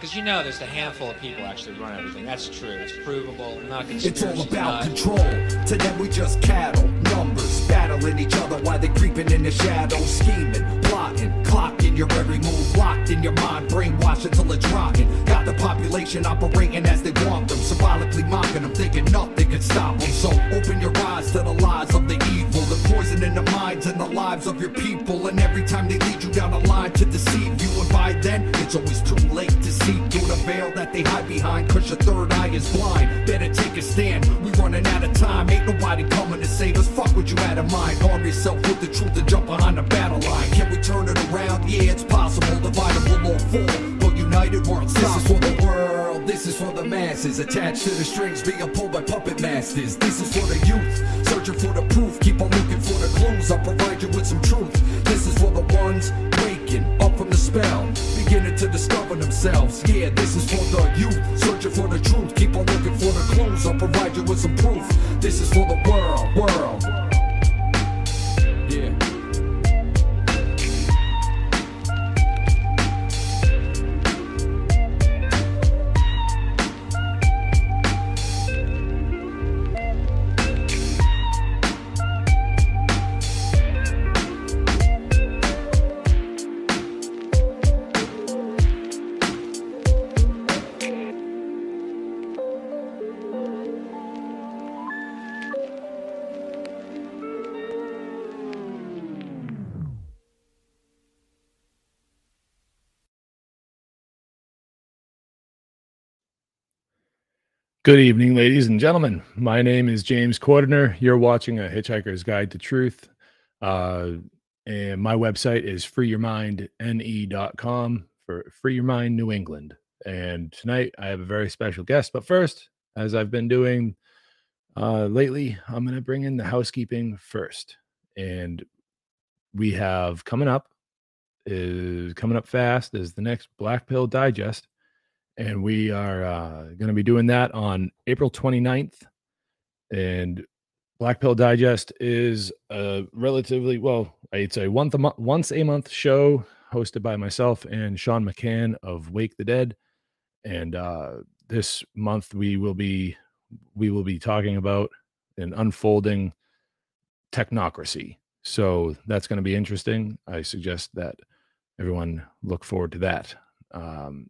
Because you know there's a handful of people actually run everything. That's true. It's provable. Not It's all about control. To them, we just cattle, numbers, battling each other while they creeping in the shadows, scheming, plotting, clocking your every move, locked in your mind, brainwashed until it's rotten. Got the population operating as they want them, symbolically mocking them, thinking nothing can stop them. So open your eyes to the lies of the evil, the poison in the minds and the lives of your people. And every time they lead you down a line to deceive you, and by then it's always too late to see through the veil that they hide behind. Cause your third eye is blind. Better take a stand. We running out of time. Ain't nobody coming to save us. Fuck what you had in mind. Arm yourself with the truth and jump behind the battle line. Can we turn it around? Yeah, it's possible. All fall. But united we're. This is for the world. This is for the masses. Attached to the strings being pulled by puppet masters. This is for the youth. Searching for the proof. Keep on looking for the clues. I'll provide you with some truth. This is for the ones waking up from the spell. Beginning to discover themselves. Yeah, this is for the youth. Searching for the truth. Keep on looking for the clues. I'll provide you with some proof. This is for the world. World. Good evening, ladies and gentlemen. My name is James Cordner. You're watching a Hitchhiker's Guide to Truth. Uh, and my website is freeyourmindne.com for Free Your Mind New England. And tonight I have a very special guest. But first, as I've been doing uh, lately, I'm going to bring in the housekeeping first. And we have coming up is coming up fast is the next Black Pill Digest and we are uh, going to be doing that on April 29th. And Black Pill Digest is a relatively well, it's a once a month, once a month show hosted by myself and Sean McCann of Wake the Dead. And uh, this month we will be we will be talking about an unfolding technocracy. So that's going to be interesting. I suggest that everyone look forward to that. Um,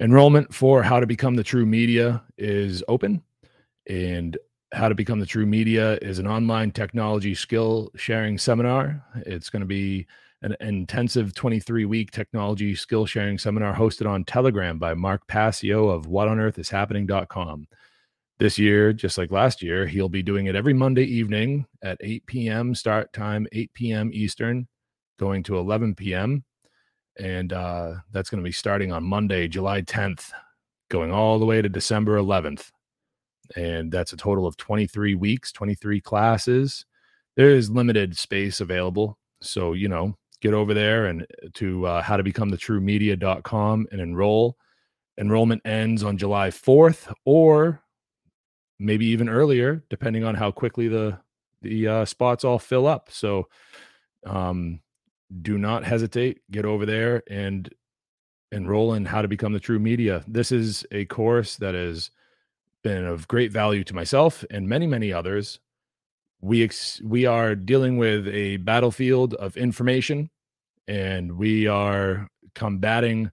enrollment for how to become the true media is open and how to become the true media is an online technology skill sharing seminar. It's going to be an intensive 23 week technology skill sharing seminar hosted on telegram by mark passio of what on earth is happening.com this year just like last year he'll be doing it every monday evening at 8 p.m start time 8 p.m eastern going to 11 p.m and uh, that's going to be starting on Monday, July 10th, going all the way to December 11th. And that's a total of 23 weeks, 23 classes. There is limited space available. So, you know, get over there and to uh, how to become the true media.com and enroll. Enrollment ends on July 4th or maybe even earlier, depending on how quickly the the uh, spots all fill up. So, um, do not hesitate. Get over there and enroll in how to become the true media. This is a course that has been of great value to myself and many, many others. We ex- we are dealing with a battlefield of information, and we are combating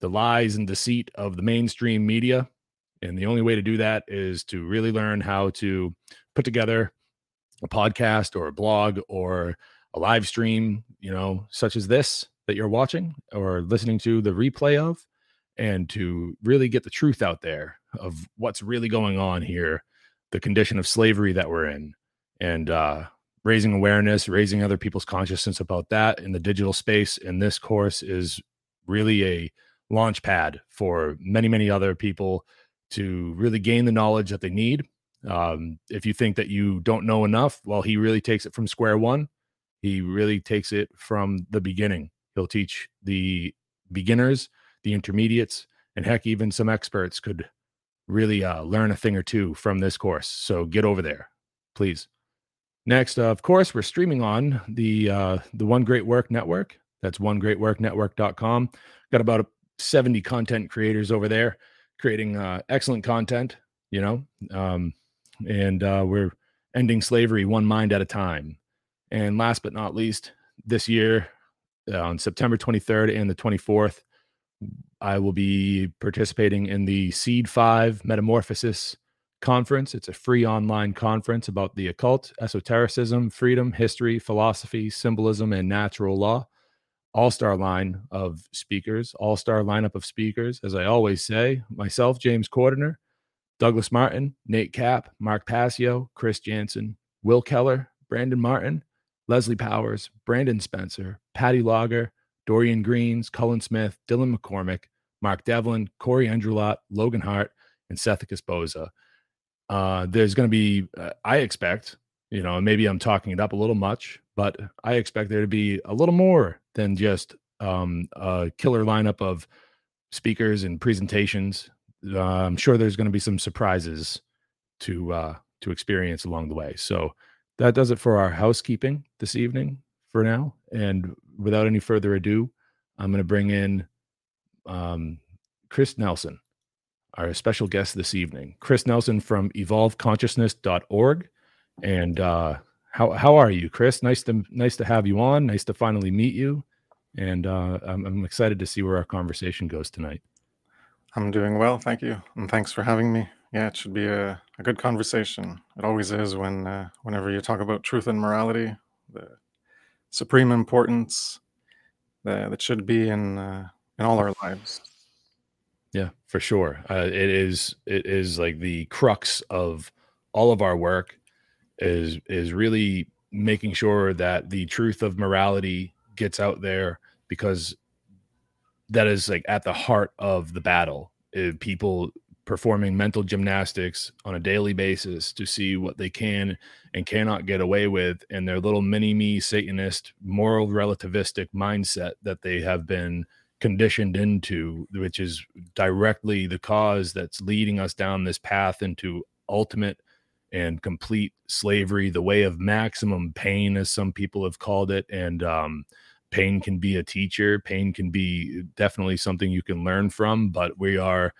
the lies and deceit of the mainstream media. And the only way to do that is to really learn how to put together a podcast or a blog or a live stream, you know, such as this that you're watching or listening to the replay of, and to really get the truth out there of what's really going on here, the condition of slavery that we're in, and uh, raising awareness, raising other people's consciousness about that in the digital space. And this course is really a launch pad for many, many other people to really gain the knowledge that they need. Um, if you think that you don't know enough, well, he really takes it from square one he really takes it from the beginning. He'll teach the beginners, the intermediates, and heck, even some experts could really uh, learn a thing or two from this course. So get over there, please. Next, uh, of course, we're streaming on the uh, the One Great Work Network. That's onegreatworknetwork.com. Got about a, 70 content creators over there creating uh, excellent content, you know, um, and uh, we're ending slavery one mind at a time. And last but not least, this year uh, on September 23rd and the 24th, I will be participating in the Seed 5 Metamorphosis Conference. It's a free online conference about the occult, esotericism, freedom, history, philosophy, symbolism, and natural law. All star line of speakers, all star lineup of speakers. As I always say, myself, James Cordiner, Douglas Martin, Nate Cap, Mark Passio, Chris Jansen, Will Keller, Brandon Martin, Leslie Powers, Brandon Spencer, Patty Lager, Dorian Greens, Cullen Smith, Dylan McCormick, Mark Devlin, Corey Andrulot, Logan Hart, and Seth Esposa. Uh, there's going to be, uh, I expect, you know, maybe I'm talking it up a little much, but I expect there to be a little more than just um, a killer lineup of speakers and presentations. Uh, I'm sure there's going to be some surprises to uh, to experience along the way. So that does it for our housekeeping this evening for now. And without any further ado, I'm going to bring in um, Kris Nelson, our special guest this evening. Kris Nelson from evolveconsciousness.org. And uh, how how are you, Kris? Nice to nice to have you on. Nice to finally meet you. And uh, I'm, I'm excited to see where our conversation goes tonight. I'm doing well, thank you, and thanks for having me. Yeah, it should be a, a good conversation. It always is when uh, whenever you talk about truth and morality, the supreme importance that, that should be in uh, in all our lives. Yeah, for sure. Uh, it is it is like the crux of all of our work is is really making sure that the truth of morality gets out there because that is like at the heart of the battle. If people performing mental gymnastics on a daily basis to see what they can and cannot get away with in their little mini me satanist moral relativistic mindset that they have been conditioned into which is directly the cause that's leading us down this path into ultimate and complete slavery the way of maximum pain as some people have called it. And um, pain can be a teacher. Pain can be definitely something you can learn from but we are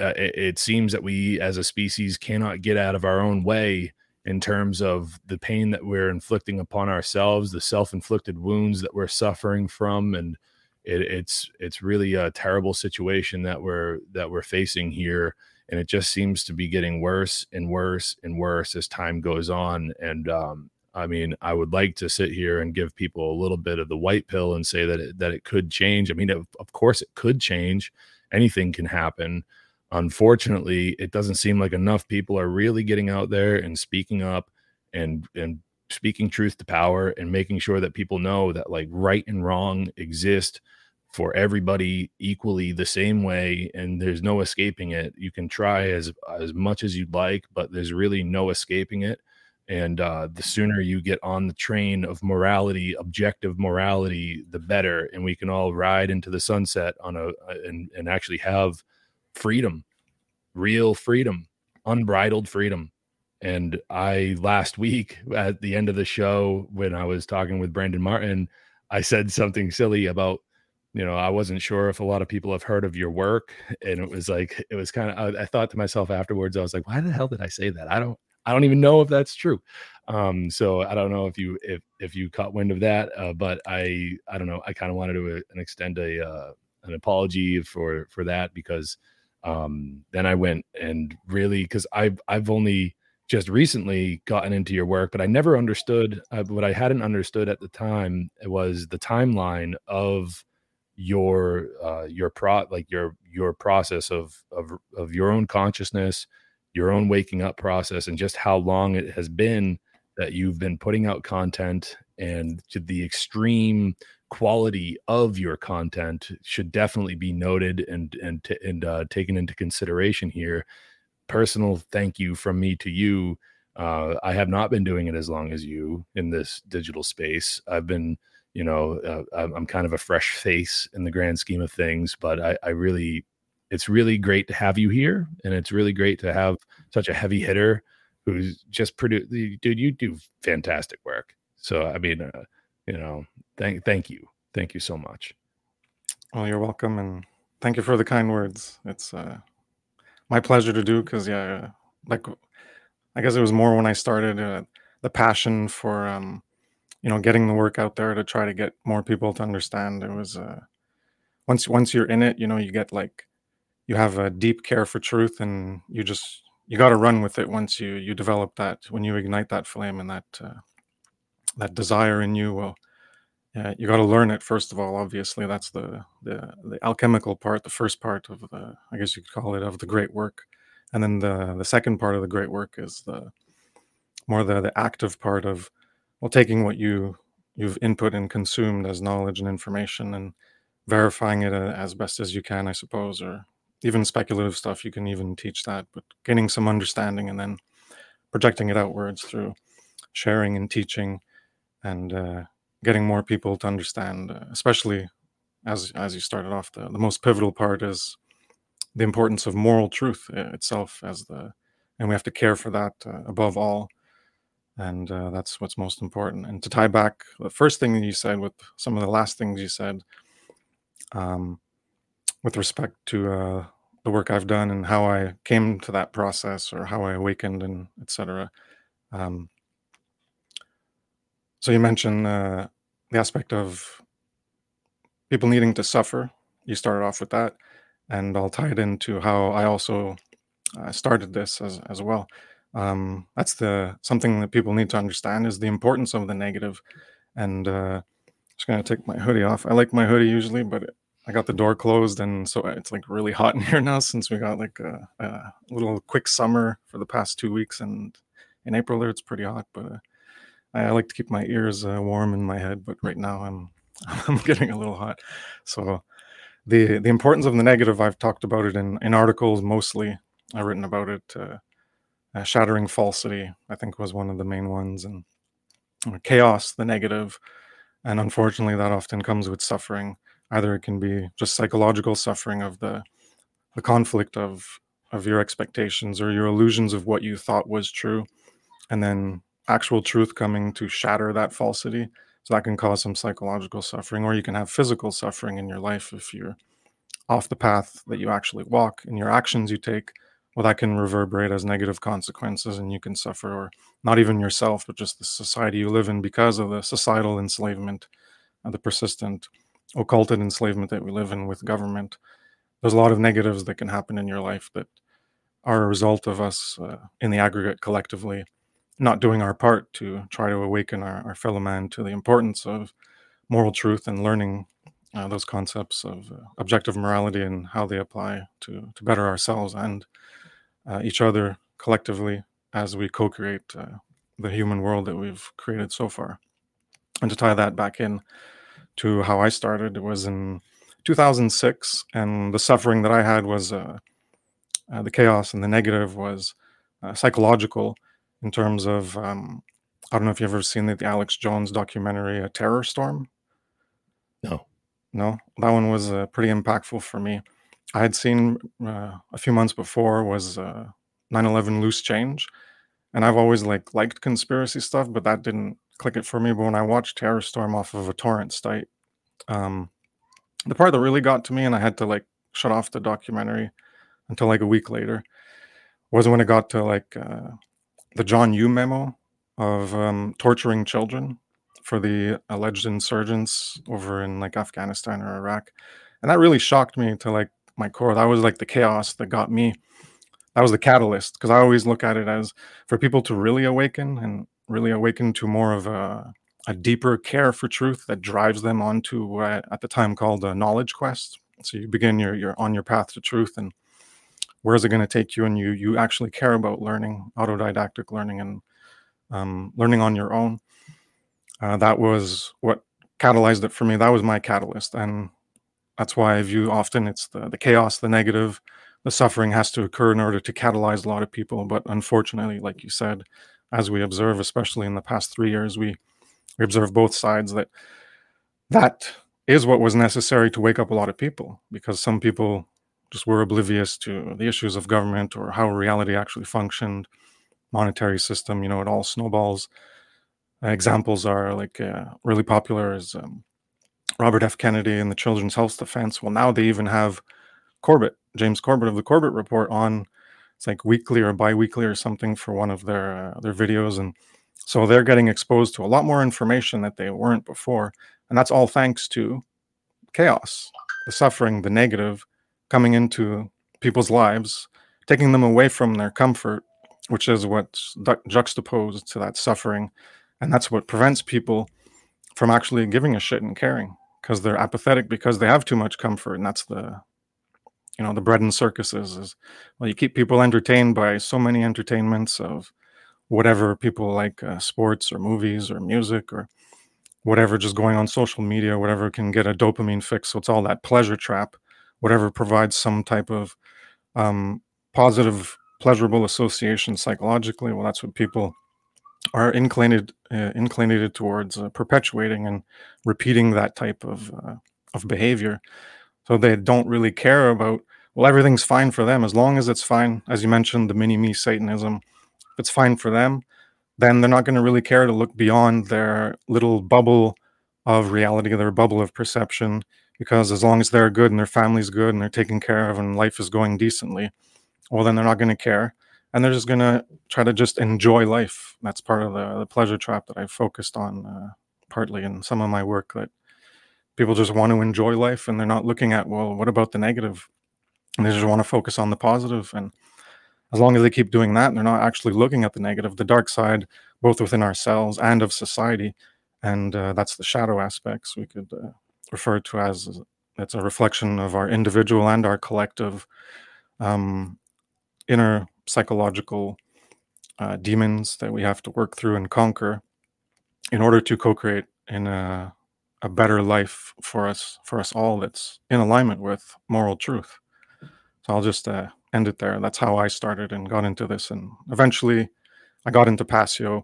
uh, it, it, seems that we as a species cannot get out of our own way in terms of the pain that we're inflicting upon ourselves the self-inflicted wounds that we're suffering from and it, it's it's really a terrible situation that we're that we're facing here and it just seems to be getting worse and worse and worse as time goes on and um, I mean, I would like to sit here and give people a little bit of the white pill and say that it, that it could change. I mean, of, of course, it could change. Anything can happen unfortunately, it doesn't seem like enough people are really getting out there and speaking up and and speaking truth to power and making sure that people know that like right and wrong exist for everybody equally the same way and there's no escaping it. You can try as as much as you'd like but there's really no escaping it. And uh, the sooner you get on the train of morality objective morality the better. And we can all ride into the sunset on a and, and actually have freedom, real freedom, unbridled freedom. And I last week at the end of the show, when I was talking with Brandon Martin, I said something silly about, you know, I wasn't sure if a lot of people have heard of your work. And it was like, it was kind of, I, I thought to myself afterwards, I was like, why the hell did I say that? I don't, I don't even know if that's true. Um, so I don't know if you if if you caught wind of that, uh, but I I don't know. I kind of wanted to uh, extend a uh, an apology for for that because um, then I went and really because I've I've only just recently gotten into your work, but I never understood uh, what I hadn't understood at the time was the timeline of your uh, your pro like your your process of of of your own consciousness, your own waking up process, and just how long it has been that you've been putting out content and the extreme quality of your content should definitely be noted and and t- and uh, taken into consideration here. Personal thank you from me to you. Uh, I have not been doing it as long as you in this digital space. I've been, you know, uh, I'm kind of a fresh face in the grand scheme of things, but I, I really, it's really great to have you here, and it's really great to have such a heavy hitter who's just produced. Dude, you do fantastic work. So I mean, you know, thank thank you, thank you so much. Well, you're welcome, and thank you for the kind words. It's uh, my pleasure to do because yeah, uh, like I guess it was more when I started uh, the passion for um, you know getting the work out there to try to get more people to understand. It was uh, once once you're in it, you know, you get like you have a deep care for truth, and you just you got to run with it once you you develop that when you ignite that flame and that uh, that desire in you. Well, yeah, you got to learn it first of all. Obviously, that's the the the alchemical part, the first part of the I guess you could call it of the great work, and then the the second part of the great work is the more the the active part of well taking what you you've input and consumed as knowledge and information and verifying it uh, as best as you can, I suppose, or even speculative stuff. You can even teach that, but gaining some understanding and then projecting it outwards through sharing and teaching and uh, getting more people to understand, uh, especially as as you started off. The, the most pivotal part is the importance of moral truth uh, itself as the and we have to care for that uh, above all and uh, that's what's most important and to tie back the first thing that you said with some of the last things you said um, with respect to uh, the work i've done and how i came to that process or how i awakened and etc um, so you mentioned uh, the aspect of people needing to suffer. You started off with that and i'll tie it into how i also uh, started this as, as well. Um, that's the something that people need to understand is the importance of the negative. And uh, just gonna take my hoodie off. I like my hoodie usually but i got the door closed and so it's like really hot in here now since we got like a, a little quick summer for the past two weeks. And in april there it's pretty hot but uh, I, I like to keep my ears uh, warm in my head but right now i'm i'm getting a little hot. So the the importance of the negative i've talked about it in in articles mostly. I've written about it uh, uh, shattering falsity i think was one of the main ones and uh, chaos the negative. And unfortunately that often comes with suffering. Either it can be just psychological suffering of the the conflict of of your expectations or your illusions of what you thought was true and then actual truth coming to shatter that falsity so that can cause some psychological suffering or you can have physical suffering in your life if you're off the path that you actually walk and your actions you take well that can reverberate as negative consequences and you can suffer or not even yourself but just the society you live in because of the societal enslavement and the persistent occulted enslavement that we live in with government. There's a lot of negatives that can happen in your life that are a result of us uh, in the aggregate collectively not doing our part to try to awaken our, our fellow man to the importance of moral truth and learning uh, those concepts of uh, objective morality and how they apply to to better ourselves and uh, each other collectively as we co-create uh, the human world that we've created so far. And to tie that back in to how I started, it was in 2006, and the suffering that I had was uh, uh the chaos, and the negative was psychological in terms of um, I don't know if you've ever seen the, the Alex Jones documentary, A TerrorStorm. No, no, that one was uh, pretty impactful for me. I had seen uh, a few months before was uh, 9/11 Loose Change, and I've always like liked conspiracy stuff, but that didn't click it for me. But when I watched TerrorStorm off of a torrent site, um, the part that really got to me, and I had to like shut off the documentary until like a week later, was when it got to like uh, the John Yoo memo of um, torturing children for the alleged insurgents over in like Afghanistan or Iraq, and that really shocked me to like my core. That was like the chaos that got me. That was the catalyst because I always look at it as for people to really awaken and really awaken to more of a, a deeper care for truth that drives them onto what I, at the time called a knowledge quest. So you begin your you're on your path to truth and where is it going to take you? And you you actually care about learning autodidactic learning and um, learning on your own. Uh, that was what catalyzed it for me. That was my catalyst. And that's why I view often it's the, the chaos, the negative, the suffering has to occur in order to catalyze a lot of people. But unfortunately, like you said, as we observe, especially in the past three years, we, we observe both sides that that is what was necessary to wake up a lot of people. Because some people just were oblivious to the issues of government or how reality actually functioned, monetary system, you know, it all snowballs. examples are like uh, really popular is um, Robert F. Kennedy and the Children's Health Defense. Well, now they even have Corbett, James Corbett of the Corbett Report on it's like weekly or bi-weekly or something for one of their uh, their videos and so they're getting exposed to a lot more information that they weren't before and that's all thanks to chaos the suffering the negative coming into people's lives taking them away from their comfort which is what's juxtaposed to that suffering. And that's what prevents people from actually giving a shit and caring because they're apathetic because they have too much comfort and that's the you know the bread and circuses is well you keep people entertained by so many entertainments of whatever people like uh, sports or movies or music or whatever just going on social media whatever can get a dopamine fix so it's all that pleasure trap whatever provides some type of um, positive pleasurable association psychologically well that's what people are inclined uh, inclinated towards uh, perpetuating and repeating that type of uh, of behavior so they don't really care about, well, everything's fine for them as long as it's fine. As you mentioned, the mini me Satanism, if it's fine for them, then they're not going to really care to look beyond their little bubble of reality, their bubble of perception, because as long as they're good and their family's good and they're taken care of and life is going decently, well, then they're not going to care. And they're just going to try to just enjoy life. That's part of the, the pleasure trap that I've focused on uh, partly in some of my work that people just want to enjoy life and they're not looking at well what about the negative and they just want to focus on the positive. positive and as long as they keep doing that they're not actually looking at the negative the dark side both within ourselves and of society and uh, that's the shadow aspects we could uh, refer to as it's a reflection of our individual and our collective um, inner psychological uh, demons that we have to work through and conquer in order to co-create in a a better life for us for us all that's in alignment with moral truth. So i'll just uh, end it there. That's how i started and got into this and eventually i got into Passio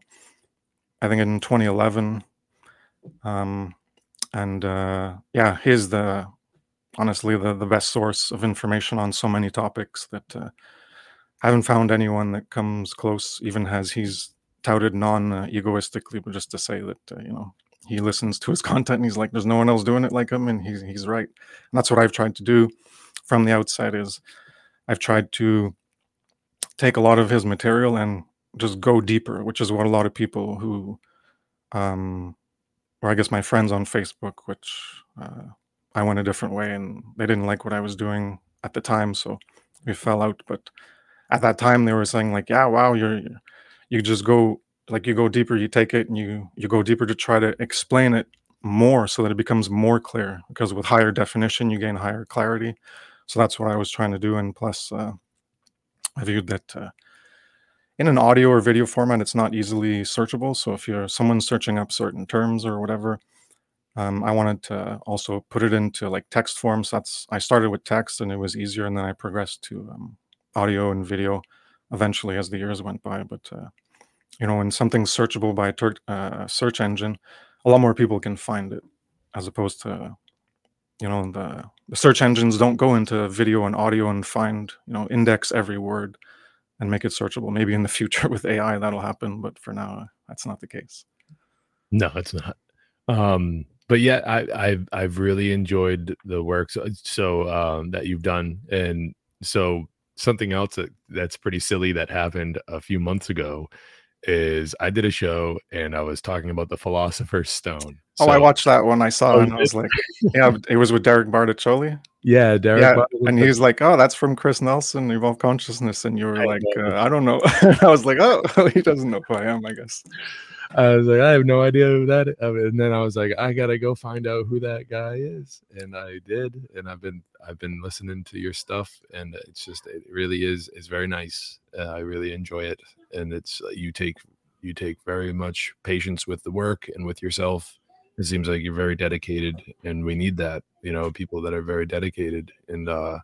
i think in 2011 um, and uh, yeah he's the honestly the, the best source of information on so many topics that uh, i haven't found anyone that comes close even as he's touted non-egoistically but just to say that uh, you know he listens to his content and he's like there's no one else doing it like him and he's he's right. And that's what i've tried to do from the outside is i've tried to take a lot of his material and just go deeper which is what a lot of people who um or i guess my friends on facebook which uh, i went a different way and they didn't like what i was doing at the time so we fell out. But at that time they were saying like yeah wow you're you just go like you go deeper you take it and you you go deeper to try to explain it more so that it becomes more clear. Because with higher definition you gain higher clarity. So that's what i was trying to do and plus uh, i viewed that uh, in an audio or video format it's not easily searchable so if you're someone searching up certain terms or whatever um, i wanted to also put it into like text forms so that's i started with text and it was easier and then i progressed to um, audio and video eventually as the years went by but uh, you know, when something's searchable by a ter- uh, search engine, a lot more people can find it, as opposed to, you know, the, the search engines don't go into video and audio and find, you know, index every word and make it searchable. Maybe in the future with AI that'll happen, but for now, that's not the case. No, it's not. Um, but yeah, I, I've I've really enjoyed the work so, so um, that you've done, and so something else that that's pretty silly that happened a few months ago is I did a show and I was talking about the Philosopher's Stone. So, oh, I watched that one. I saw oh, it and I was like, yeah, it was with Derek Barticcioli. Yeah, Derek. Yeah, and he's like, oh, that's from Kris Nelson, Evolve Consciousness. And you were I like, uh, I don't know. I was like, oh, he doesn't know who I am, I guess. I was like, I have no idea who that is. And then I was like, I gotta go find out who that guy is. And I did. And I've been I've been listening to your stuff and it's just it really is it's very nice. Uh, I really enjoy it. And it's uh, you take you take very much patience with the work and with yourself. It seems like you're very dedicated and we need that, you know, people that are very dedicated and uh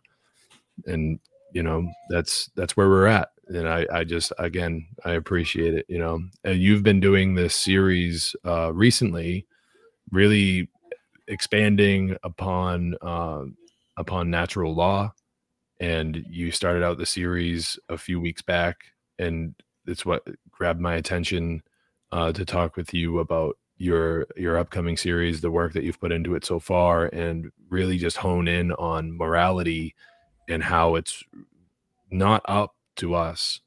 and you know that's that's where we're at and I, I just again I appreciate it. You know, and you've been doing this series uh, recently, really expanding upon uh, upon natural law, and you started out the series a few weeks back, and it's what grabbed my attention uh, to talk with you about your your upcoming series, the work that you've put into it so far, and really just hone in on morality and how it's not up to us.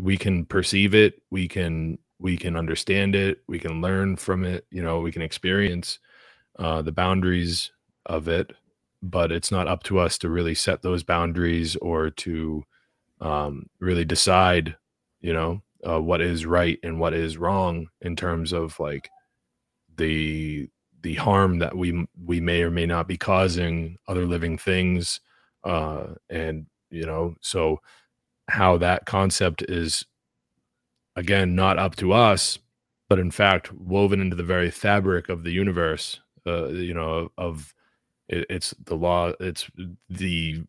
We can perceive it we can we can understand it we can learn from it you know we can experience uh, the boundaries of it but it's not up to us to really set those boundaries or to um, really decide you know uh, what is right and what is wrong in terms of like the the harm that we we may or may not be causing other living things uh and you know so how that concept is again not up to us but in fact woven into the very fabric of the universe uh you know of it, it's the law it's the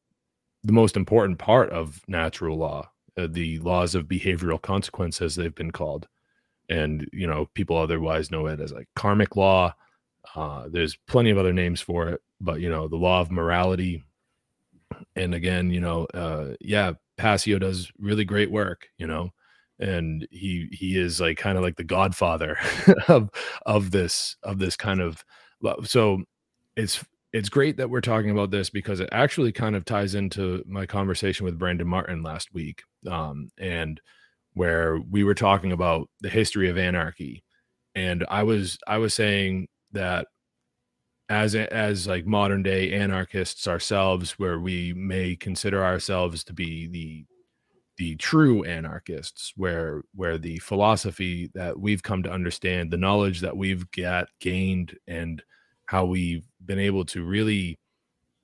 the most important part of natural law uh, the laws of behavioral consequence as they've been called and you know people otherwise know it as like karmic law uh, there's plenty of other names for it but you know the law of morality and again you know uh, yeah passio does really great work you know and he he is like kind of like the godfather of of this of this kind of so it's it's great that we're talking about this because it actually kind of ties into my conversation with Brandon Martin last week um, and where we were talking about the history of anarchy and i was i was saying that as as like modern day anarchists ourselves where we may consider ourselves to be the the true anarchists where where the philosophy that we've come to understand the knowledge that we've got gained and how we've been able to really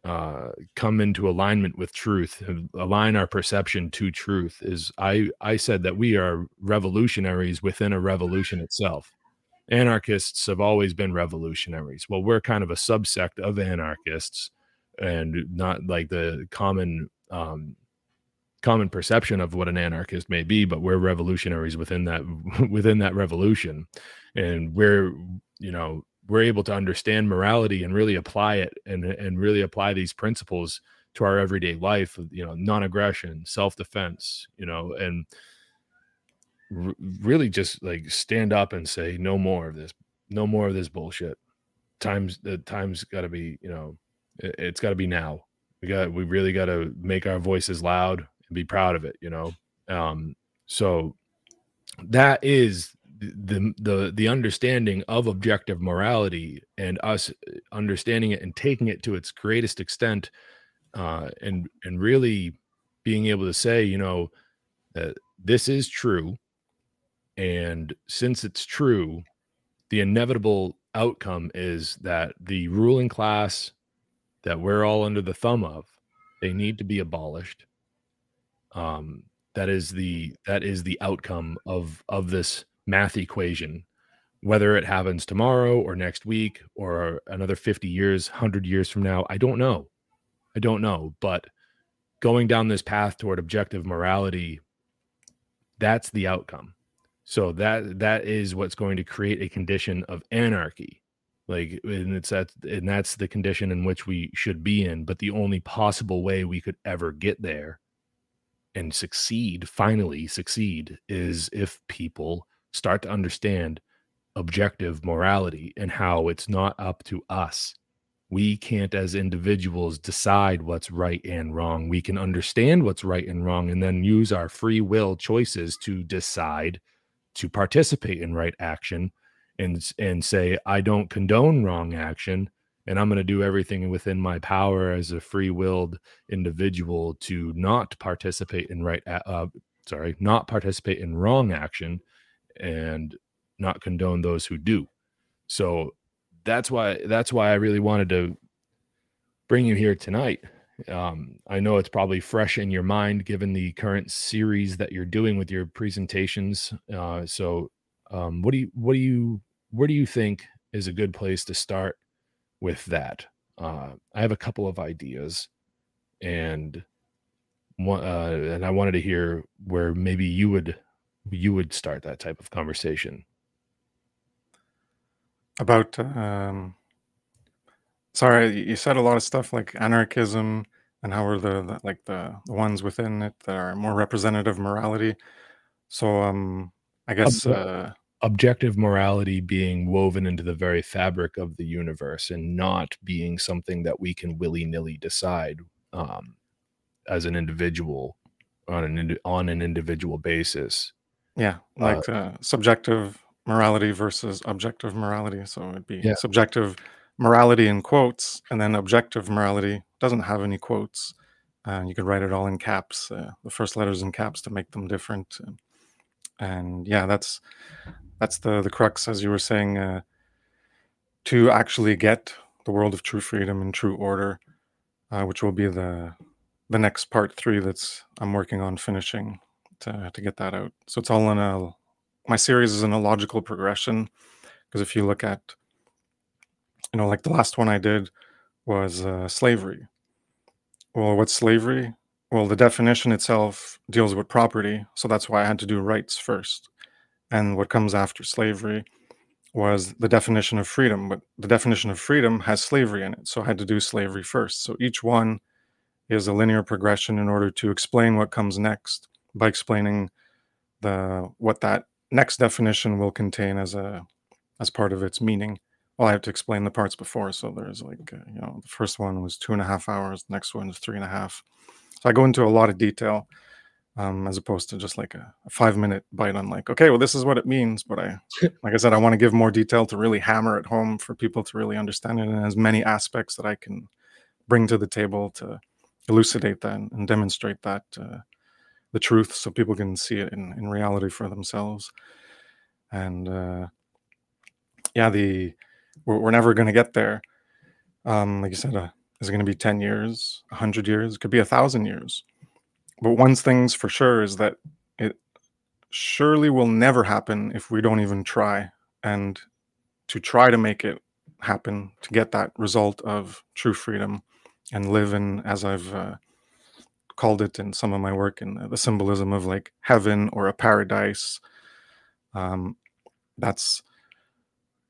uh, come into alignment with truth, align our perception to truth. Is I I said that we are revolutionaries within a revolution itself. Anarchists have always been revolutionaries. Well, we're kind of a subsect of anarchists, and not like the common um, common perception of what an anarchist may be, but we're revolutionaries within that within that revolution, and we're you know we're able to understand morality and really apply it and and really apply these principles to our everyday life you know non-aggression self-defense you know and r- really just like stand up and say no more of this no more of this bullshit. Times the times got to be you know it, has got to be now. We got we really got to make our voices loud and be proud of it you know? Um so that is the the the understanding of objective morality and us uh, understanding it and taking it to its greatest extent uh, and and really being able to say you know that this is true and since it's true the inevitable outcome is that the ruling class that we're all under the thumb of they need to be abolished. Um that is the that is the outcome of of this math equation. Whether it happens tomorrow or next week or another 50 years 100 years from now i don't know. I don't know but going down this path toward objective morality that's the outcome. So that that is what's going to create a condition of anarchy. Like and it's that and that's the condition in which we should be in but the only possible way we could ever get there and succeed finally succeed is if people start to understand objective morality and how it's not up to us. We can't, as individuals, decide what's right and wrong. We can understand what's right and wrong and then use our free will choices to decide to participate in right action and, and say, I don't condone wrong action. And I'm going to do everything within my power as a free willed individual to not participate in right, uh, sorry, not participate in wrong action and not condone those who do. So that's why that's why I really wanted to bring you here tonight. Um, I know it's probably fresh in your mind given the current series that you're doing with your presentations. Uh, so, um, what do you what do you where do you think is a good place to start with that? Uh, I have a couple of ideas, and one, uh, and I wanted to hear where maybe you would you would start that type of conversation about um sorry you said a lot of stuff like anarchism and how are the, the like the, the ones within it that are more representative morality so um i guess uh objective morality being woven into the very fabric of the universe and not being something that we can willy-nilly decide um as an individual on an on an individual basis. Yeah, Uh, like uh, subjective morality versus objective morality. So it'd be Yeah. subjective morality in quotes, and then objective morality doesn't have any quotes. Uh, you could write it all in caps, uh, the first letters in caps to make them different. And, and yeah, that's that's the the crux, as you were saying, uh, to actually get the world of true freedom and true order, uh, which will be the the next part three that's I'm working on finishing to to get that out. So it's all in a my series is in a logical progression because if you look at you know like the last one I did was uh, slavery. Well, what's slavery? Well, the definition itself deals with property, so that's why I had to do rights first. And what comes after slavery was the definition of freedom, but the definition of freedom has slavery in it, so I had to do slavery first. So each one is a linear progression in order to explain what comes next by explaining the what that next definition will contain as a as part of its meaning. Well, I have to explain the parts before, so there's like uh, you know the first one was two and a half hours, the next one is three and a half. So I go into a lot of detail, um, as opposed to just like a, a five minute bite on like, okay, well this is what it means, but I, like I said, I want to give more detail to really hammer it home for people to really understand it, and as many aspects that I can bring to the table to elucidate that and demonstrate that uh, the truth so people can see it in, in reality for themselves. And uh, yeah the we're, we're never going to get there. Um, like you said uh, is it going to be 10 years 100 years? It could be a thousand years. But one thing's for sure is that it surely will never happen if we don't even try. And to try to make it happen to get that result of true freedom and live in as i've uh, called it in some of my work in the symbolism of like heaven or a paradise. Um, that's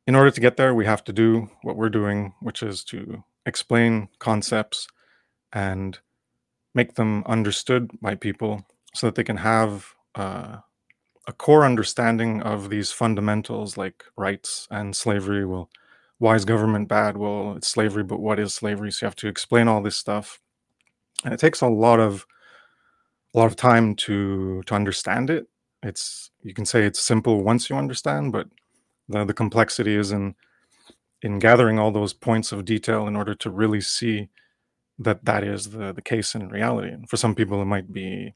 in order to get there we have to do what we're doing which is to explain concepts and make them understood by people so that they can have uh, a core understanding of these fundamentals like rights and slavery. Well why is government bad? Well it's slavery but what is slavery? So you have to explain all this stuff and it takes a lot of a lot of time to to understand it. It's you can say it's simple once you understand but the, the complexity is in in gathering all those points of detail in order to really see that that is the the case in reality. And for some people it might be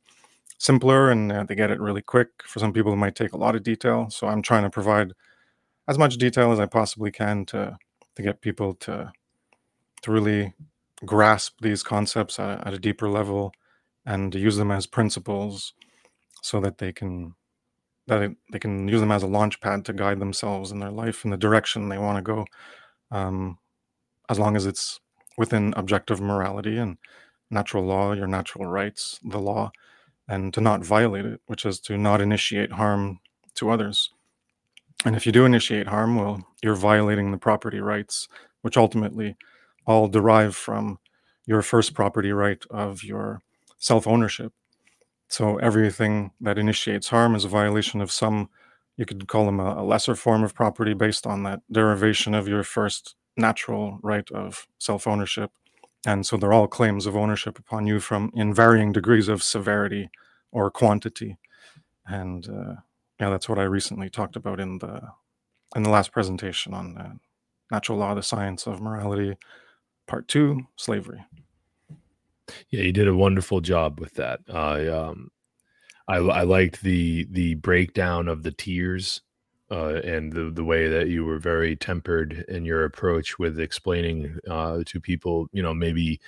simpler and uh, they get it really quick. For some people it might take a lot of detail. So i'm trying to provide as much detail as i possibly can to to get people to to really grasp these concepts at a, at a deeper level and use them as principles so that they can that they can use them as a launch pad to guide themselves in their life in the direction they want to go um, as long as it's within objective morality and natural law your natural rights the law and to not violate it which is to not initiate harm to others. And if you do initiate harm well you're violating the property rights which ultimately all derive from your first property right of your self ownership. So everything that initiates harm is a violation of some, you could call them a, a, lesser form of property based on that derivation of your first natural right of self ownership. And so they're all claims of ownership upon you from in varying degrees of severity or quantity. And uh, yeah, that's what I recently talked about in the in the last presentation on uh, natural law, the science of morality, part two, slavery. Yeah, you did a wonderful job with that. I um, I, I liked the the breakdown of the tiers, uh, and the the way that you were very tempered in your approach with explaining uh, to people. You know, maybe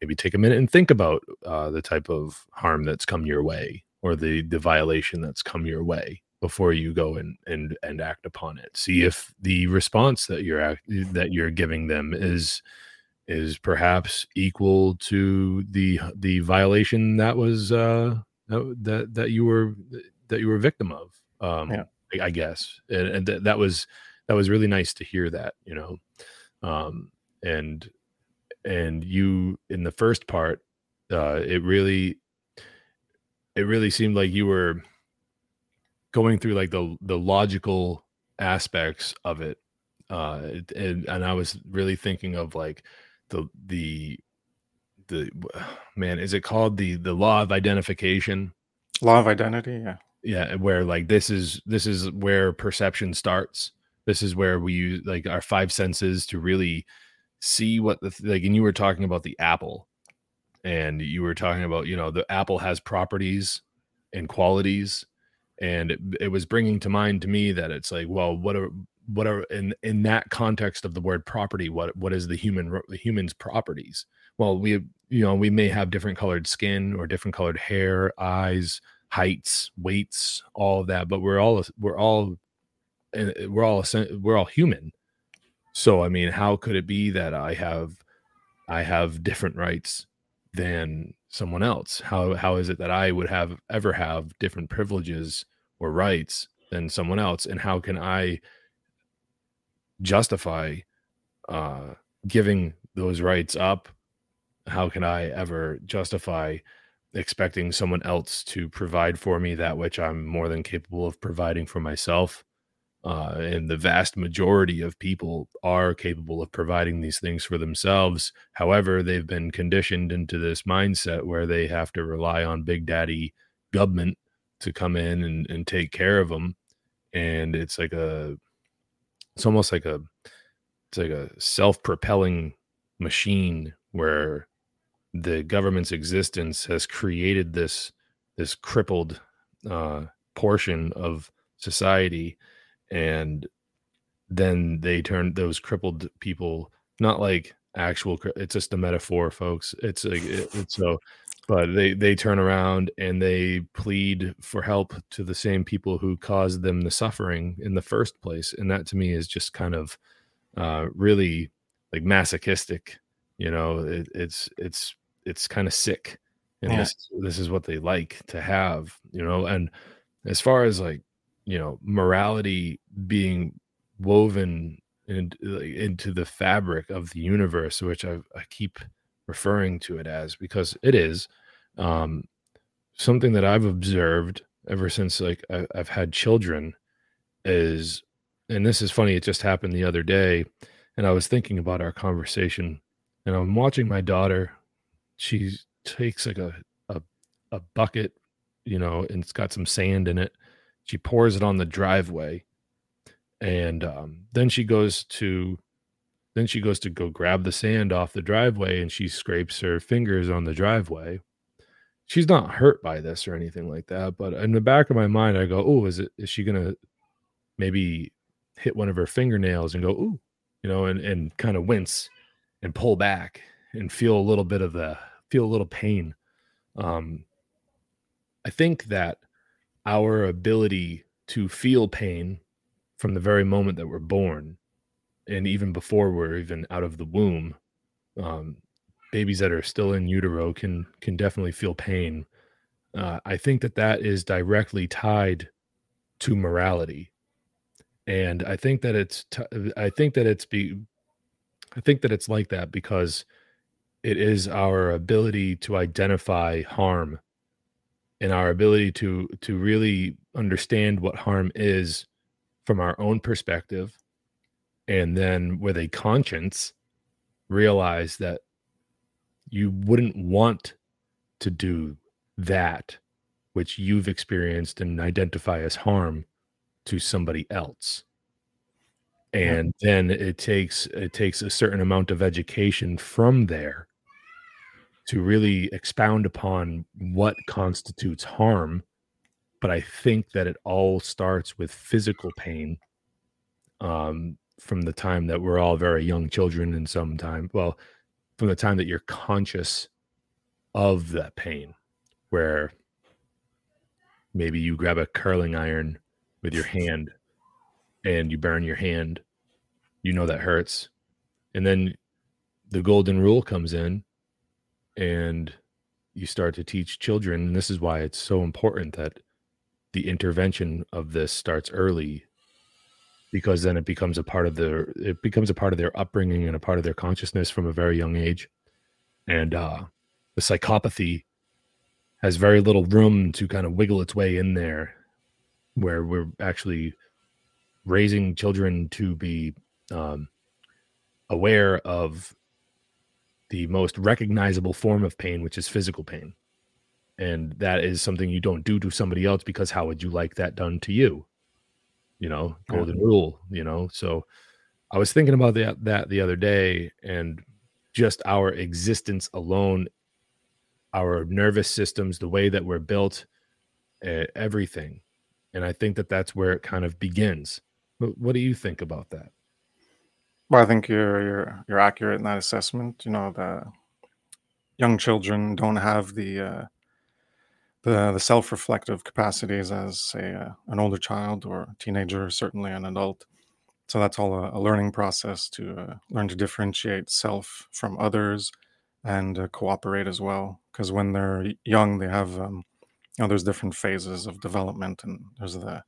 maybe take a minute and think about uh, the type of harm that's come your way or the the violation that's come your way before you go and and and act upon it. See if the response that you're act, that you're giving them is is perhaps equal to the the violation that was uh that that you were that you were a victim of um Yeah. I, I guess and, and th- that was that was really nice to hear that you know um and and you in the first part uh it really it really seemed like you were going through like the the logical aspects of it uh it- and and I was really thinking of like the the the man is it called the the law of identification Law of identity. Yeah. yeah where like this is this is where perception starts this is where we use like our five senses to really see what the like and you were talking about the apple and you were talking about you know the apple has properties and qualities and it, it was bringing to mind to me that it's like well what are what are in in that context of the word property what what is the human the human's properties? Well we you know we may have different colored skin or different colored hair eyes heights weights all of that but we're all we're all and we're all we're all human. So i mean how could it be that i have i have different rights than someone else? How how is it that i would have ever have different privileges or rights than someone else? And how can i justify uh giving those rights up how can i ever justify expecting someone else to provide for me that which i'm more than capable of providing for myself uh, and the vast majority of people are capable of providing these things for themselves. However, they've been conditioned into this mindset where they have to rely on big daddy government to come in and, and take care of them. And it's like a, it's almost like a, it's like a self-propelling machine where the government's existence has created this this crippled uh, portion of society and then they turn those crippled people not like actual. It's just a metaphor folks it's like it, it's so but they they turn around and they plead for help to the same people who caused them the suffering in the first place. And that to me is just kind of uh really like masochistic you know? It, it's it's it's kind of sick. And Yeah. this this is what they like to have you know? And as far as like you know morality being woven in, into the fabric of the universe which I, I keep referring to it as because it is um something that i've observed ever since like I, i've had children is and this is funny it just happened the other day and i was thinking about our conversation and i'm watching my daughter she takes like a a, a bucket you know and it's got some sand in it. She pours it on the driveway and um, then she goes to then she goes to go grab the sand off the driveway and she scrapes her fingers on the driveway she's not hurt by this or anything like that but in the back of my mind i go oh is it is she gonna maybe hit one of her fingernails and go ooh you know and and kind of wince and pull back and feel a little bit of the feel a little pain. Um i think that our ability to feel pain from the very moment that we're born and even before we're even out of the womb um, babies that are still in utero can can definitely feel pain. Uh, i think that that is directly tied to morality. And i think that it's t- i think that it's be i think that it's like that because it is our ability to identify harm and our ability to to really understand what harm is from our own perspective. And then with a conscience realize that you wouldn't want to do that which you've experienced and identify as harm to somebody else. And then it takes it takes a certain amount of education from there to really expound upon what constitutes harm. But i think that it all starts with physical pain um, from the time that we're all very young children and some time well from the time that you're conscious of that pain where maybe you grab a curling iron with your hand and you burn your hand you know that hurts. And then the golden rule comes in and you start to teach children and this is why it's so important that the intervention of this starts early because then it becomes a part of their it becomes a part of their upbringing and a part of their consciousness from a very young age and uh the psychopathy has very little room to kind of wiggle its way in there where we're actually raising children to be um, aware of the most recognizable form of pain, which is physical pain. And that is something you don't do to somebody else because how would you like that done to you? You know, golden yeah. rule, you know. So I was thinking about that that the other day and just our existence alone, our nervous systems, the way that we're built, uh, everything. And I think that that's where it kind of begins. But what do you think about that? Well, I think you're you're you're accurate in that assessment. You know, the young children don't have the uh, the the self-reflective capacities as uh, an older child or a teenager, certainly an adult. So that's all a, a learning process to uh, learn to differentiate self from others and uh, cooperate as well. Because when they're young, they have um, you know there's different phases of development, and there's the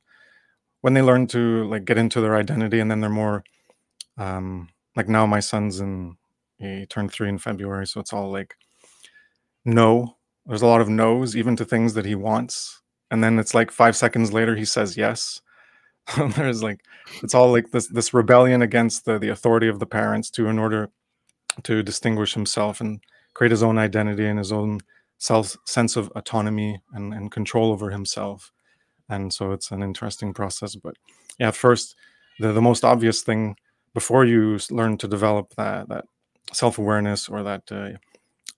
when they learn to like get into their identity, and then they're more um, like now my son's in he turned three in February, so it's all like no. There's a lot of no's, even to things that he wants, and then it's like five seconds later he says yes. There's like it's all like this this rebellion against the the authority of the parents to in order to distinguish himself and create his own identity and his own self sense of autonomy and, and control over himself. And so it's an interesting process. But yeah, first the, the most obvious thing before you learn to develop that that self-awareness or that uh,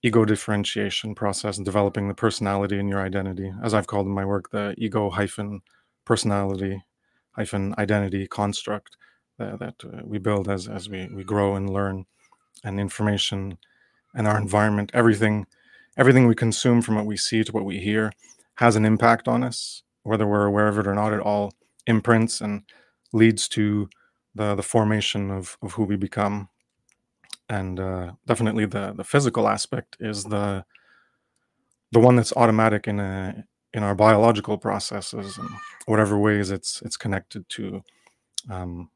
ego differentiation process and developing the personality and your identity. As i've called in my work the ego hyphen personality hyphen identity construct that, that uh, we build as as we, we grow and learn and information and our environment. Everything everything we consume from what we see to what we hear has an impact on us whether we're aware of it or not. It all imprints and leads to the the formation of of who we become and uh, definitely the the physical aspect is the the one that's automatic in a in our biological processes and whatever ways it's it's connected to um,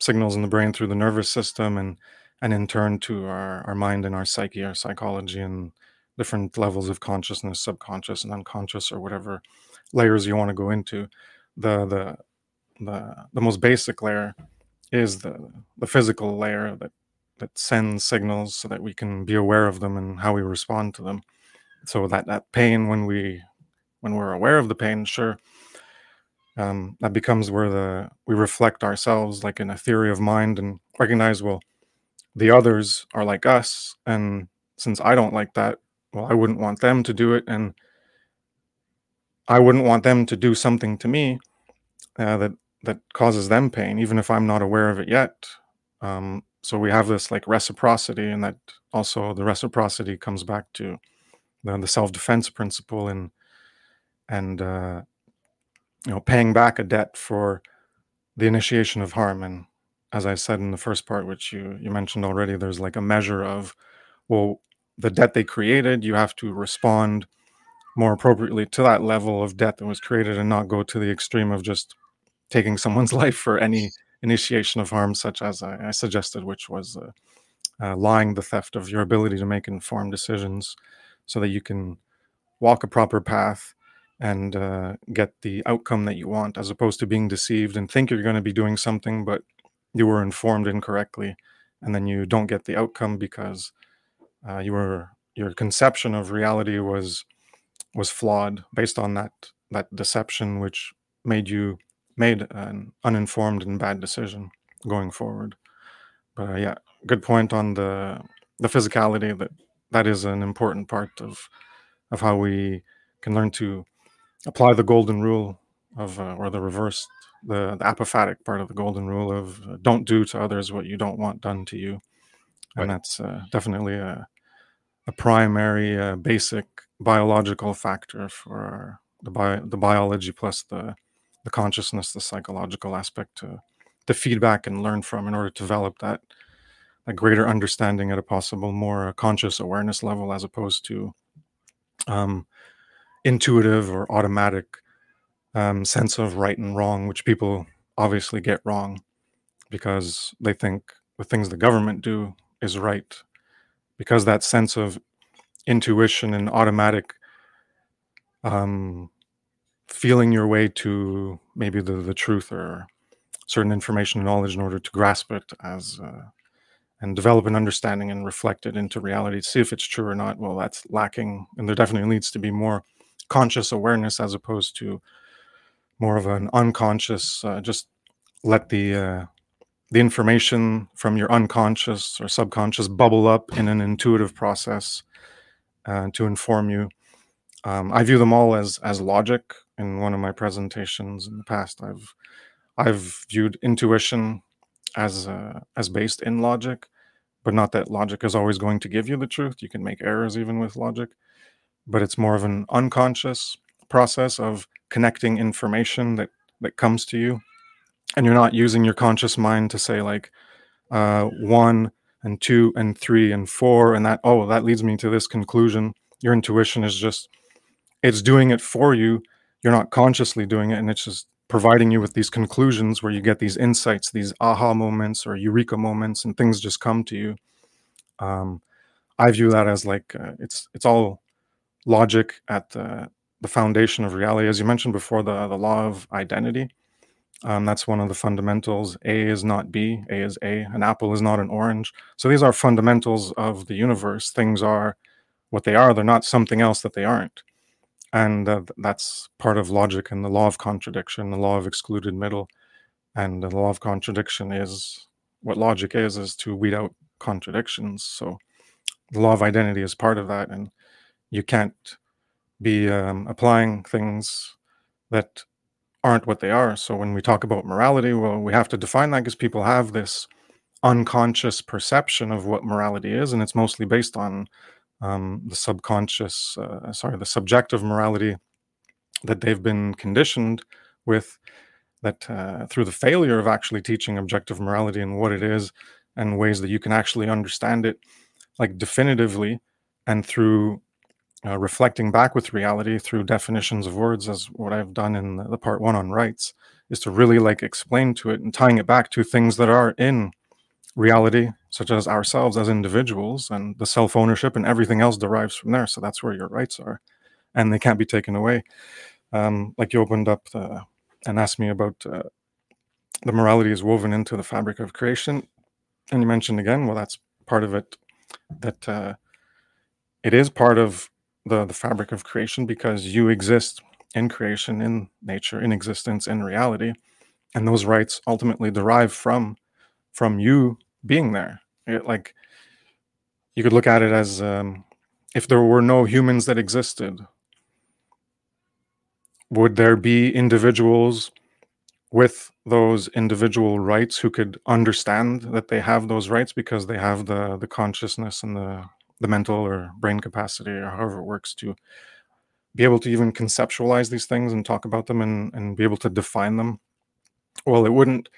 signals in the brain through the nervous system and and in turn to our, our mind and our psyche our psychology and different levels of consciousness subconscious and unconscious or whatever layers you want to go into. The the the, the most basic layer is the the physical layer that that sends signals so that we can be aware of them and how we respond to them. So that that pain when we when we're aware of the pain, sure, um, that becomes where the we reflect ourselves like in a theory of mind and recognize well the others are like us and since I don't like that, well I wouldn't want them to do it and I wouldn't want them to do something to me uh, that that causes them pain, even if I'm not aware of it yet. Um, so we have this like reciprocity, and that also the reciprocity comes back to the, the self defense principle and and uh, you know paying back a debt for the initiation of harm. And as I said in the first part, which you you mentioned already, there's like a measure of well the debt they created, you have to respond more appropriately to that level of debt that was created and not go to the extreme of just taking someone's life for any initiation of harm, such as I, I suggested, which was uh, uh, lying the theft of your ability to make informed decisions so that you can walk a proper path and uh, get the outcome that you want, as opposed to being deceived and think you're going to be doing something, but you were informed incorrectly, and then you don't get the outcome because uh, you were your conception of reality was was flawed based on that that deception, which made you made an uninformed and bad decision going forward. But uh, yeah, good point on the the physicality that that is an important part of of how we can learn to apply the golden rule of uh, or the reverse the, the, apophatic part of the golden rule of uh, don't do to others what you don't want done to you and right. that's uh, definitely a, a primary uh, basic biological factor for our, the, bio, the biology plus the the consciousness, the psychological aspect to to feedback and learn from in order to develop that a greater understanding at a possible more uh, conscious awareness level as opposed to um, intuitive or automatic um, sense of right and wrong, which people obviously get wrong because they think the things the government do is right. Because that sense of intuition and automatic um, feeling your way to maybe the, the truth or certain information and knowledge in order to grasp it as uh, and develop an understanding and reflect it into reality see if it's true or not well that's lacking and there definitely needs to be more conscious awareness as opposed to more of an unconscious uh, just let the uh, the information from your unconscious or subconscious bubble up in an intuitive process uh, to inform you. Um, i view them all as as logic in one of my presentations in the past i've i've viewed intuition as uh, as based in logic but not that logic is always going to give you the truth. You can make errors even with logic but it's more of an unconscious process of connecting information that that comes to you and you're not using your conscious mind to say like uh, one and two and three and four and that oh that leads me to this conclusion. Your intuition is just it's doing it for you you're not consciously doing it and it's just providing you with these conclusions where you get these insights these aha moments or eureka moments and things just come to you. Um, i view that as like uh, it's it's all logic at the, the foundation of reality. As you mentioned before the the law of identity um, that's one of the fundamentals. A is not b a is a an apple is not an orange. So these are fundamentals of the universe. Things are what they are. They're not something else that they aren't and uh, that's part of logic and the law of contradiction the law of excluded middle. And the law of contradiction is what logic is is to weed out contradictions. So the law of identity is part of that and you can't be um, applying things that aren't what they are. So when we talk about morality well we have to define that because people have this unconscious perception of what morality is and it's mostly based on um, the subconscious, uh, sorry, the subjective morality that they've been conditioned with, that uh, through the failure of actually teaching objective morality and what it is and ways that you can actually understand it, like definitively, and through uh, reflecting back with reality through definitions of words, as what I've done in the, the part one on rights, is to really like explain to it and tying it back to things that are in reality, such as ourselves as individuals, and the self ownership and everything else derives from there. So that's where your rights are, and they can't be taken away. Um, like you opened up the, and asked me about uh, the morality is woven into the fabric of creation, and you mentioned again, well, that's part of it. That uh, it is part of the the fabric of creation because you exist in creation, in nature, in existence, in reality, and those rights ultimately derive from from you being there. It, like you could look at it as um, if there were no humans that existed, would there be individuals with those individual rights who could understand that they have those rights because they have the the consciousness and the the mental or brain capacity or however it works to be able to even conceptualize these things and talk about them and, and be able to define them well it wouldn't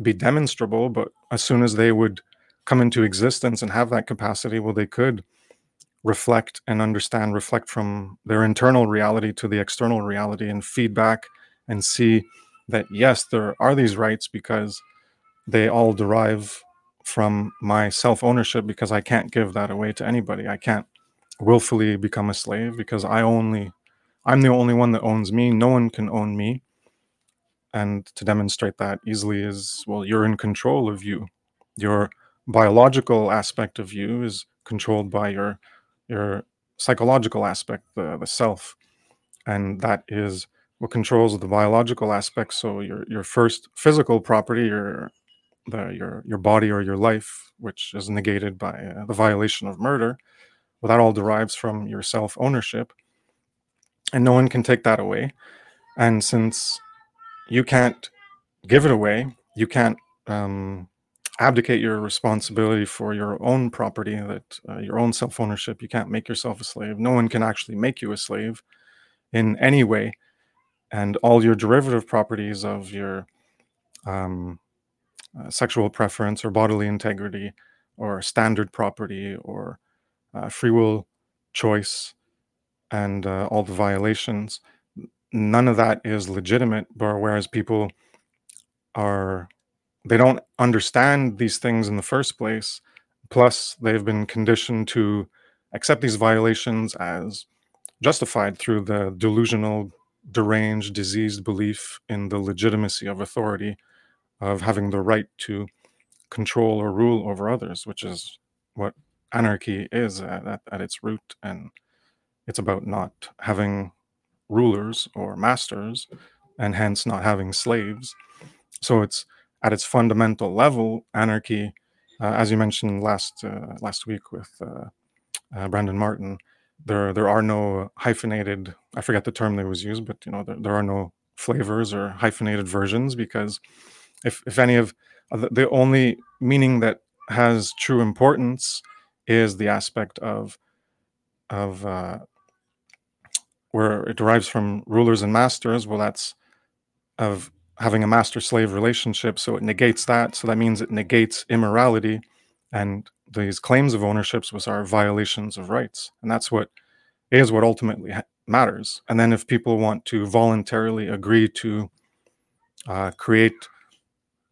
be demonstrable, but as soon as they would come into existence and have that capacity, well, they could reflect and understand, reflect from their internal reality to the external reality and feedback and see that, yes, there are these rights because they all derive from my self ownership because I can't give that away to anybody. I can't willfully become a slave because I only, I'm the only one that owns me. No one can own me and to demonstrate that easily is well you're in control of you. Your biological aspect of you is controlled by your your psychological aspect the, the self. And that is what controls the biological aspect. So your your first physical property your the your your body or your life which is negated by uh, the violation of murder well that all derives from your self ownership and no one can take that away. And since you can't give it away. You can't um, abdicate your responsibility for your own property, that uh, your own self ownership. You can't make yourself a slave. No one can actually make you a slave in any way. And all your derivative properties of your um, uh, sexual preference or bodily integrity or standard property or uh, free will choice and uh, all the violations none of that is legitimate but whereas people are they don't understand these things in the first place plus they've been conditioned to accept these violations as justified through the delusional deranged diseased belief in the legitimacy of authority of having the right to control or rule over others, which is what anarchy is at, at, at its root. And it's about not having rulers or masters and hence not having slaves. So it's at its fundamental level, anarchy, uh, as you mentioned last uh, last week with uh, uh Brandon Martin, there there are no hyphenated. I forget the term that was used, but you know there, there are no flavors or hyphenated versions because if if any of the, the only meaning that has true importance is the aspect of of uh, where it derives from rulers and masters. Well, that's of having a master slave relationship. So it negates that. So that means it negates immorality and these claims of ownerships which are violations of rights. And that's what is what ultimately matters. And then if people want to voluntarily agree to uh, create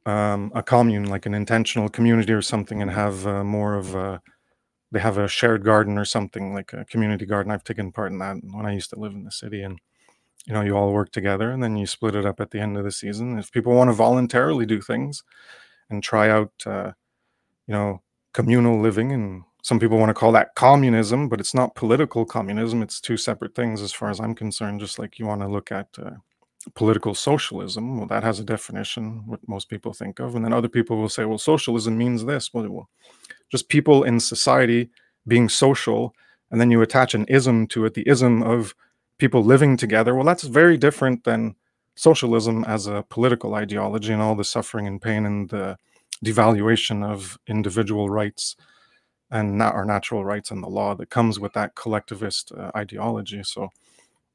um, a commune, like an intentional community or something, and have uh, more of a they have a shared garden or something like a community garden. I've taken part in that when I used to live in the city, and you know, you all work together, and then you split it up at the end of the season. If people want to voluntarily do things and try out, uh, you know, communal living, and some people want to call that communism, but it's not political communism. It's two separate things, as far as I'm concerned. Just like you want to look at. Uh, political socialism well that has a definition what most people think of and then other people will say well socialism means this well just people in society being social and then you attach an ism to it the ism of people living together. Well that's very different than socialism as a political ideology and all the suffering and pain and the devaluation of individual rights and not our natural rights and the law that comes with that collectivist uh, ideology. So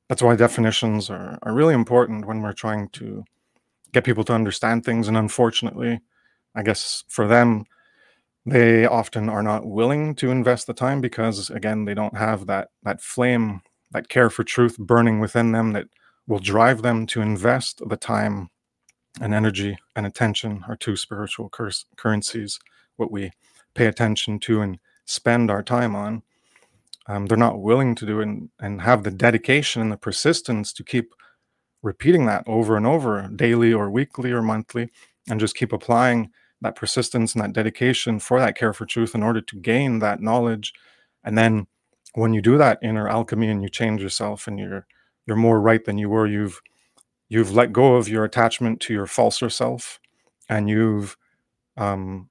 that's why definitions are, are really important when we're trying to get people to understand things. And unfortunately i guess for them they often are not willing to invest the time because again they don't have that that flame that care for truth burning within them that will drive them to invest the time and energy and attention our two spiritual cur- currencies what we pay attention to and spend our time on. Um, they're not willing to do and, and have the dedication and the persistence to keep repeating that over and over daily or weekly or monthly and just keep applying that persistence and that dedication for that care for truth in order to gain that knowledge and then when you do that inner alchemy and you change yourself and you're you're more right than you were you've you've let go of your attachment to your falser self and you've um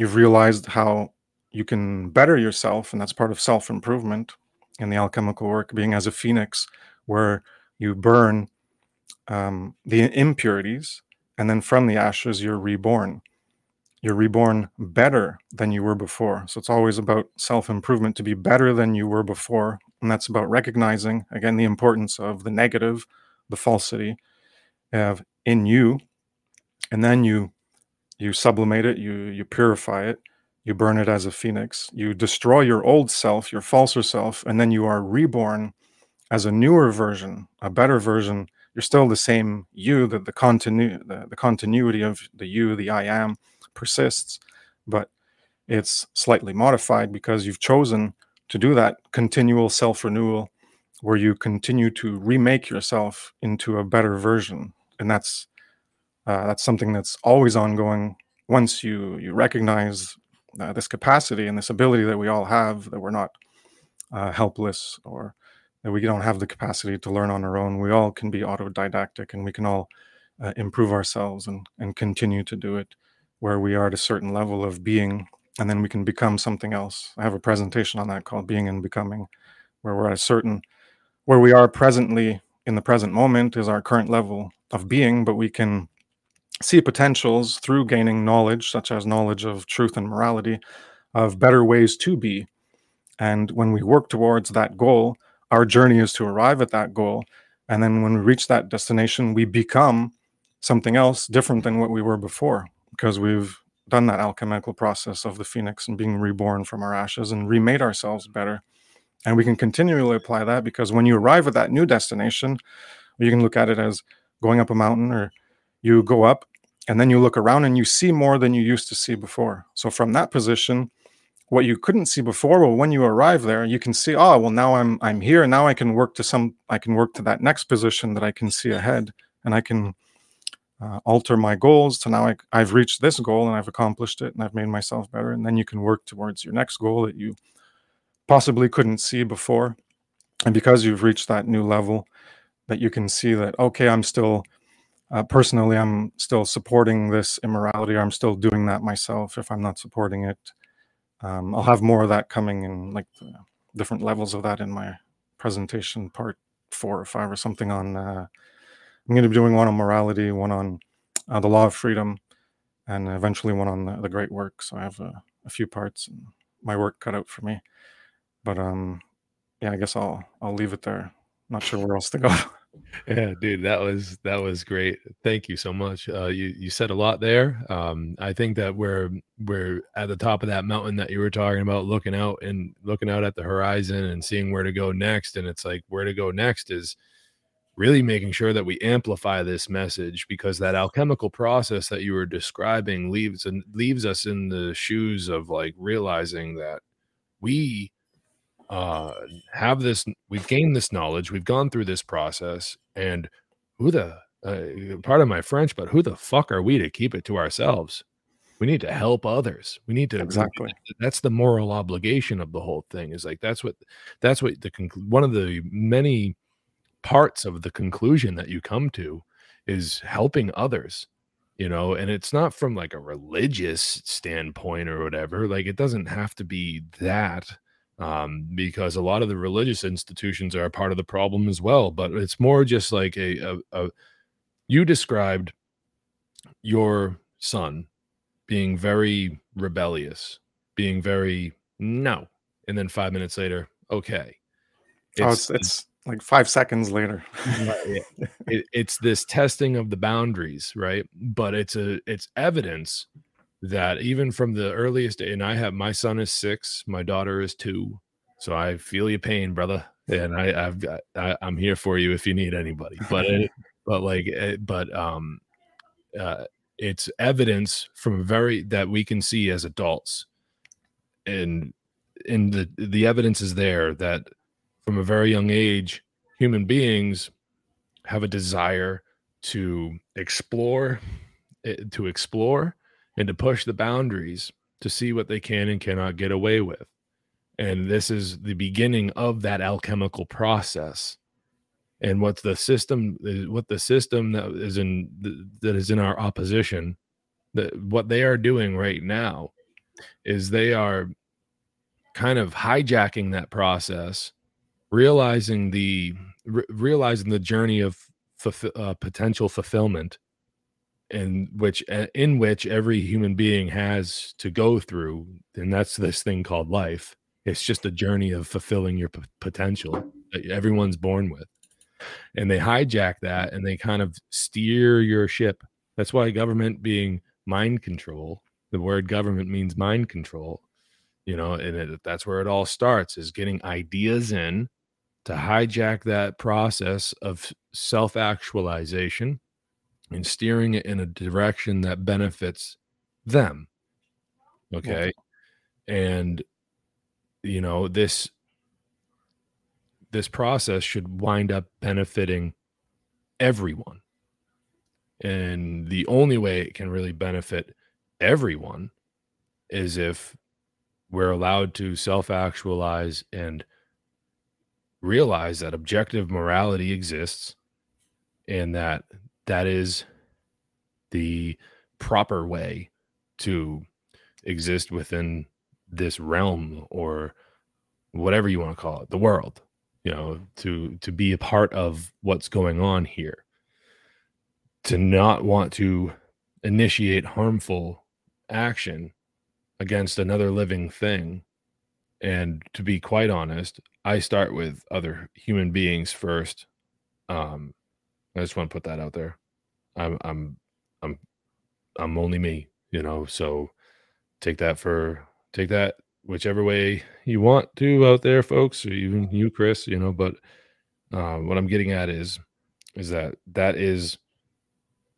you've realized how you can better yourself, and that's part of self improvement in the alchemical work, being as a phoenix, where you burn um, the impurities, and then from the ashes, you're reborn. You're reborn better than you were before. So it's always about self improvement to be better than you were before. And that's about recognizing, again, the importance of the negative, the falsity of in you. And then you you sublimate it, you you purify it, you burn it as a phoenix. You destroy your old self, your falser self, and then you are reborn as a newer version, a better version. You're still the same you, that the, continu- the, the continuity of the you, the I am, persists, but it's slightly modified because you've chosen to do that continual self renewal where you continue to remake yourself into a better version. And that's uh, that's something that's always ongoing once you you recognize uh, this capacity and this ability that we all have that we're not uh, helpless or that we don't have the capacity to learn on our own we all can be autodidactic and we can all uh, improve ourselves and, and continue to do it where we are at a certain level of being and then we can become something else i have a presentation on that called being and becoming where we're at a certain where we are presently in the present moment is our current level of being but we can see potentials through gaining knowledge, such as knowledge of truth and morality, of better ways to be. And when we work towards that goal, our journey is to arrive at that goal. And then when we reach that destination, we become something else different than what we were before because we've done that alchemical process of the phoenix and being reborn from our ashes and remade ourselves better. And we can continually apply that because when you arrive at that new destination, you can look at it as going up a mountain or you go up and then you look around and you see more than you used to see before. So from that position, what you couldn't see before, well, when you arrive there, you can see, oh, well, now I'm I'm here. Now I can work to some, I can work to that next position that I can see ahead, and I can uh, alter my goals to now I, I've reached this goal and I've accomplished it and I've made myself better. And then you can work towards your next goal that you possibly couldn't see before. And because you've reached that new level, that you can see that, okay, I'm still, uh, personally, I'm still supporting this immorality, or I'm still doing that myself if I'm not supporting it. Um, I'll have more of that coming in like different levels of that in my presentation part four or five or something on uh, I'm going to be doing one on morality, one on uh, the law of freedom, and eventually one on the, the great work. So I have a, a, few parts and my work cut out for me. But um, yeah, I guess I'll I'll leave it there. Not sure where else to go. yeah dude that was that was great thank you so much uh you you said a lot there um i think that we're we're at the top of that mountain that you were talking about looking out and looking out at the horizon and seeing where to go next and it's like where to go next is really making sure that we amplify this message because that alchemical process that you were describing leaves and leaves us in the shoes of like realizing that we uh have this we've gained this knowledge we've gone through this process and who the uh, part of my french but who the fuck are we to keep it to ourselves? We need to help others. We need to exactly. that's the moral obligation of the whole thing is like that's what that's what the one of the many parts of the conclusion that you come to is helping others you know and it's not from like a religious standpoint or whatever like it doesn't have to be that um, because a lot of the religious institutions are a part of the problem as well but it's more just like a, a, a you described your son being very rebellious being very no and then five minutes later okay. It's, oh, it's, it's like five seconds later. It, it's this testing of the boundaries right? But it's a it's evidence that even from the earliest and i have my son is six my daughter is two so i feel your pain brother and i i've got I, am here for you if you need anybody but it, but like it, but um uh it's evidence from very that we can see as adults and and the the evidence is there that from a very young age, human beings have a desire to explore, eh, to explore, and to push the boundaries to see what they can and cannot get away with. And this is the beginning of that alchemical process. And what the system, eh, what the system that is in that is in our opposition, that what they are doing right now, is they are kind of hijacking that process realizing the re- realizing the journey of fulf- uh, potential fulfillment in which in which every human being has to go through and that's this thing called life. It's just a journey of fulfilling your p- potential that everyone's born with. And they hijack that and they kind of steer your ship. That's why government being mind control the word government means mind control you know and it, that's where it all starts is getting ideas in to hijack that process of self actualization and steering it in a direction that benefits them. Okay. Yeah. And, you know, this this process should wind up benefiting everyone. And the only way it can really benefit everyone is if we're allowed to self actualize and realize that objective morality exists and that that is the proper way to exist within this realm or whatever you want to call it the world you know to to be a part of what's going on here. To not want to initiate harmful action against another living thing and to be quite honest, I start with other human beings first. Um, I just want to put that out there. I'm I'm I'm I'm only me, you know. So take that for take that whichever way you want to out there, folks, or even you, Kris. You know, but uh, what I'm getting at is is that that is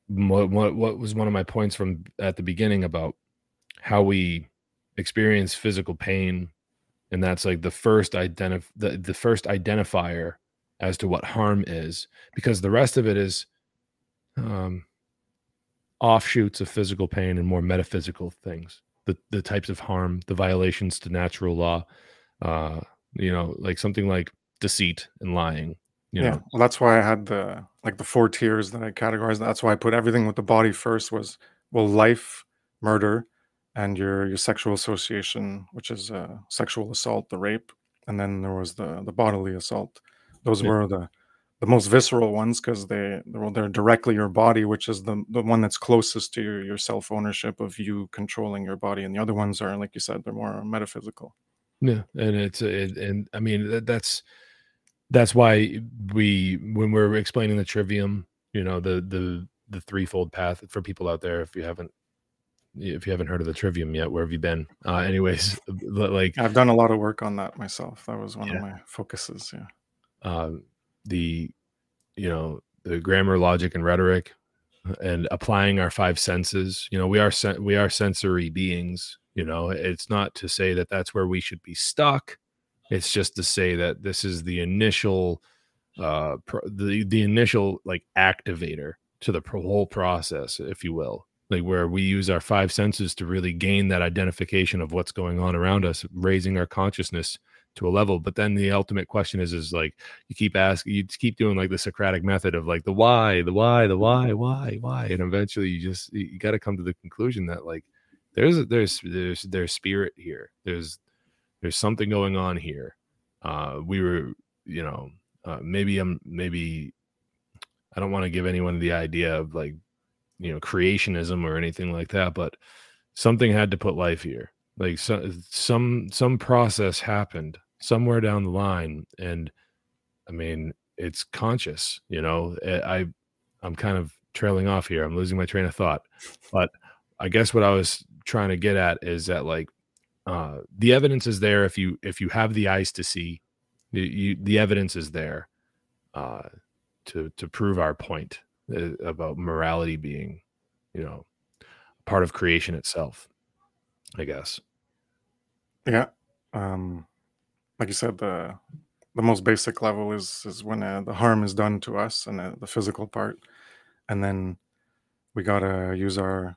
what, what what was one of my points from at the beginning about how we experience physical pain and that's like the first identif the, the first identifier as to what harm is because the rest of it is um offshoots of physical pain and more metaphysical things. The the types of harm the violations to natural law uh you know like something like deceit and lying you yeah know? well that's why i had the like the four tiers that i categorized. That's why i put everything with the body first was well life murder and your your sexual association which is uh, sexual assault the rape and then there was the the bodily assault those Yeah. were the the most visceral ones because they well, they're directly your body which is the the one that's closest to your, your self ownership of you controlling your body and the other ones are like you said they're more metaphysical Yeah, and it's it, and I mean that, that's that's why we when we're explaining the trivium, you know, the the the threefold path for people out there. If you haven't if you haven't heard of the trivium yet, where have you been? Uh, anyways, like i've done a lot of work on that myself that was one Yeah. of my focuses yeah um, the you know the grammar, logic, and rhetoric, and applying our five senses. You know, we are sen- we are sensory beings. You know, it's not to say that that's where we should be stuck. It's just to say that this is the initial, uh, pro- the the initial like activator to the pro- whole process, if you will. Like where we use our five senses to really gain that identification of what's going on around us, raising our consciousness to a level. But then the ultimate question is, is like you keep asking, you keep doing like the Socratic method of like the why, the why, the why, why, why, and eventually you just you, got to come to the conclusion that like there's there's there's there's spirit here. There's there's something going on here. Uh, we were, you know, uh, maybe I'm maybe I don't want to give anyone the idea of like you know creationism or anything like that, but something had to put life here. Like so, some some process happened somewhere down the line, and I mean it's conscious. You know, Eh, I I'm kind of trailing off here. I'm losing my train of thought, but I guess what I was trying to get at is that like uh, the evidence is there if you if you have the eyes to see you, you, the evidence is there uh, to to prove our point uh, about morality being you know part of creation itself i guess Yeah. Um, like you said, the the most basic level is is when uh, the harm is done to us and uh, the physical part, and then we gotta use our,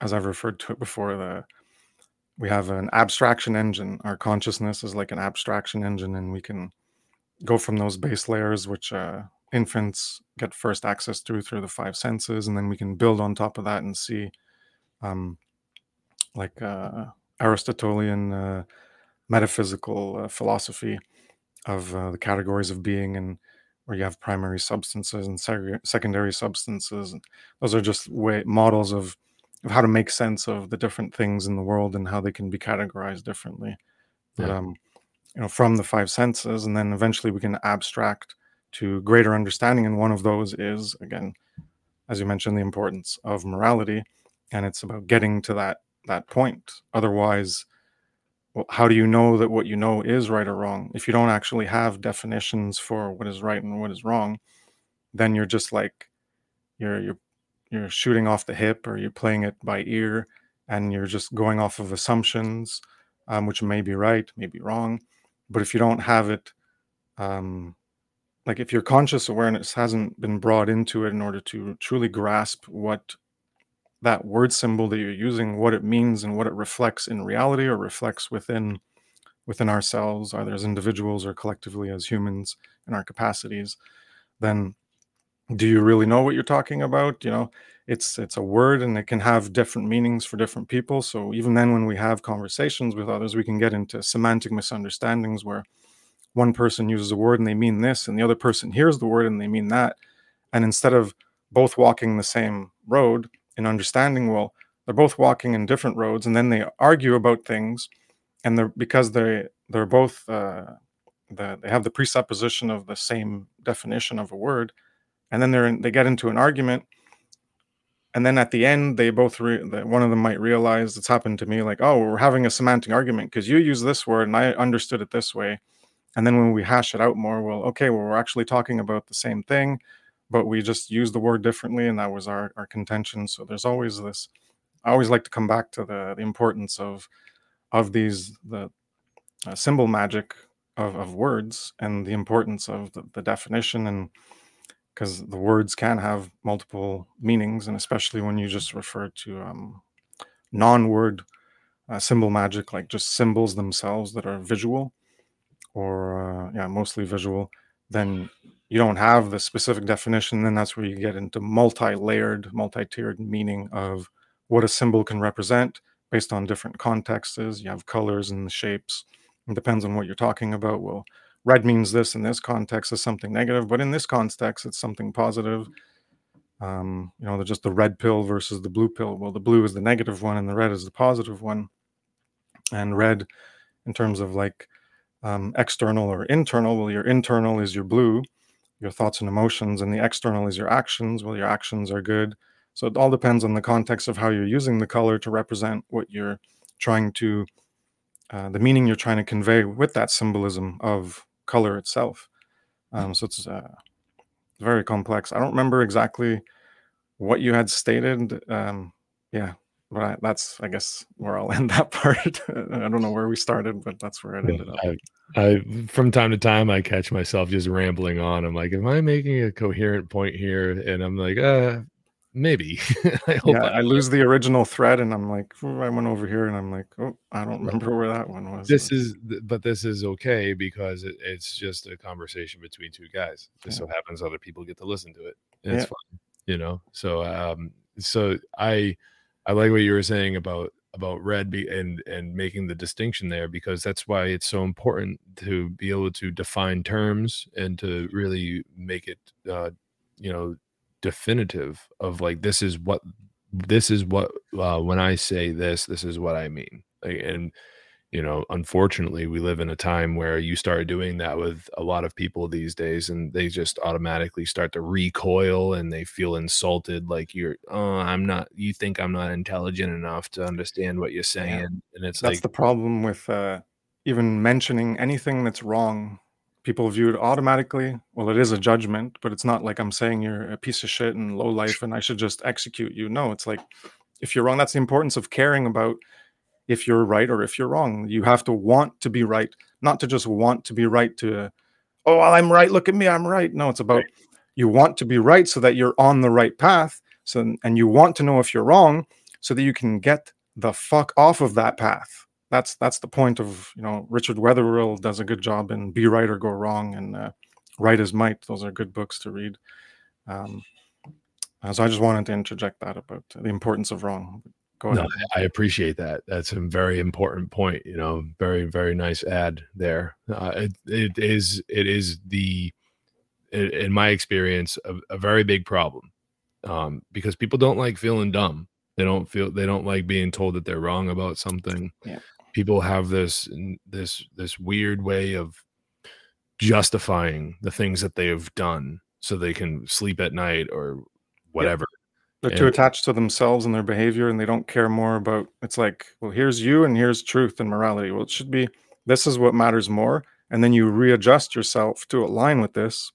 as I've referred to it before, the we have an abstraction engine. Our consciousness is like an abstraction engine, and we can go from those base layers, which uh, infants get first access to through the five senses, and then we can build on top of that and see, um, like uh, Aristotelian. Uh, metaphysical uh, philosophy of uh, the categories of being and where you have primary substances and seg- secondary substances and those are just way models of, of how to make sense of the different things in the world and how they can be categorized differently but um you know from the five senses and then eventually we can abstract to greater understanding and one of those is again as you mentioned the importance of morality and it's about getting to that that point. Otherwise well, how do you know that what you know is right or wrong? If you don't actually have definitions for what is right and what is wrong then you're just like you're you're you're shooting off the hip or you're playing it by ear and you're just going off of assumptions um, which may be right may be wrong. But if you don't have it um, like if your conscious awareness hasn't been brought into it in order to truly grasp what that word symbol that you're using what it means and what it reflects in reality or reflects within within ourselves either as individuals or collectively as humans in our capacities then do you really know what you're talking about? You know it's it's a word and it can have different meanings for different people. So even then when we have conversations with others we can get into semantic misunderstandings where one person uses a word and they mean this and the other person hears the word and they mean that. And instead of both walking the same road in understanding well they're both walking in different roads and then they argue about things and they're because they they're both uh, the, they have the presupposition of the same definition of a word and then they're in, they get into an argument and then at the end they both re- one of them might realize it's happened to me like oh we're having a semantic argument because you use this word and i understood it this way and then when we hash it out more well okay well we're actually talking about the same thing but we just use the word differently and that was our, our contention. So there's always this i always like to come back to the, the importance of of these the uh, symbol magic of, of words and the importance of the, the definition and because the words can have multiple meanings, and especially when you just refer to um, non-word uh, symbol magic, like just symbols themselves that are visual, or uh, yeah, mostly visual, then you don't have the specific definition. Then that's where you get into multi-layered, multi-tiered meaning of what a symbol can represent based on different contexts. You have colors and shapes. It depends on what you're talking about. Well, red means this in this context is something negative, but in this context, it's something positive. Um, you know, just the red pill versus the blue pill. Well, the blue is the negative one and the red is the positive one. And red, in terms of like um, external or internal, well, your internal is your blue, your thoughts and emotions, and the external is your actions. Well, your actions are good. So it all depends on the context of how you're using the color to represent what you're trying to, uh, the meaning you're trying to convey with that symbolism of color itself. Um, so it's uh, very complex. I don't remember exactly what you had stated. Um, yeah, but I, that's I guess where I'll end that part. I don't know where we started, but that's where it ended up. I, I, from time to time, I catch myself just rambling on. I'm like, am I making a coherent point here? And I'm like, uh, maybe. I hope yeah, I, I, lose the original thread, and I'm like, I went over here, and I'm like, oh, I don't remember where that one was. This is, but this is okay because it, it's just a conversation between two guys. Just yeah. so happens other people get to listen to it. And it's fun, you know. So, um, so I, I like what you were saying about about red be, and and making the distinction there because that's why it's so important to be able to define terms and to really make it, uh, you know definitive of like this is what this is what uh, when I say this, this is what I mean. Like, and you know, unfortunately, we live in a time where you start doing that with a lot of people these days, and they just automatically start to recoil and they feel insulted. Like you're, oh, I'm not. You think I'm not intelligent enough to understand what you're saying, yeah. and it's that's like the problem with uh, even mentioning anything that's wrong people view it automatically. Well, it is a judgment, but it's not like I'm saying you're a piece of shit and low life and I should just execute you. No, it's like if you're wrong, that's the importance of caring about if you're right or if you're wrong. You have to want to be right, not to just want to be right to, oh, well, I'm right. Look at me, I'm right. No, it's about you want to be right so that you're on the right path. So, and you want to know if you're wrong so that you can get the fuck off of that path that's that's the point of you know Richard Wetherill does a good job in Be Right or Go Wrong and uh, Right Is Might. Those are good books to read. Um, uh, so I just wanted to interject that about the importance of wrong. No, I appreciate that. That's a very important point. You know, very very nice ad there. Uh, it, it is it is the in my experience a, a very big problem um, because people don't like feeling dumb. They don't feel they don't like being told that they're wrong about something. Yeah people have this this this weird way of justifying the things that they have done so they can sleep at night or whatever. They're and, too attached to themselves and their behavior and they don't care more about it's like, well, here's you and here's truth and morality. Well, it should be this is what matters more. And then you readjust yourself to align with this.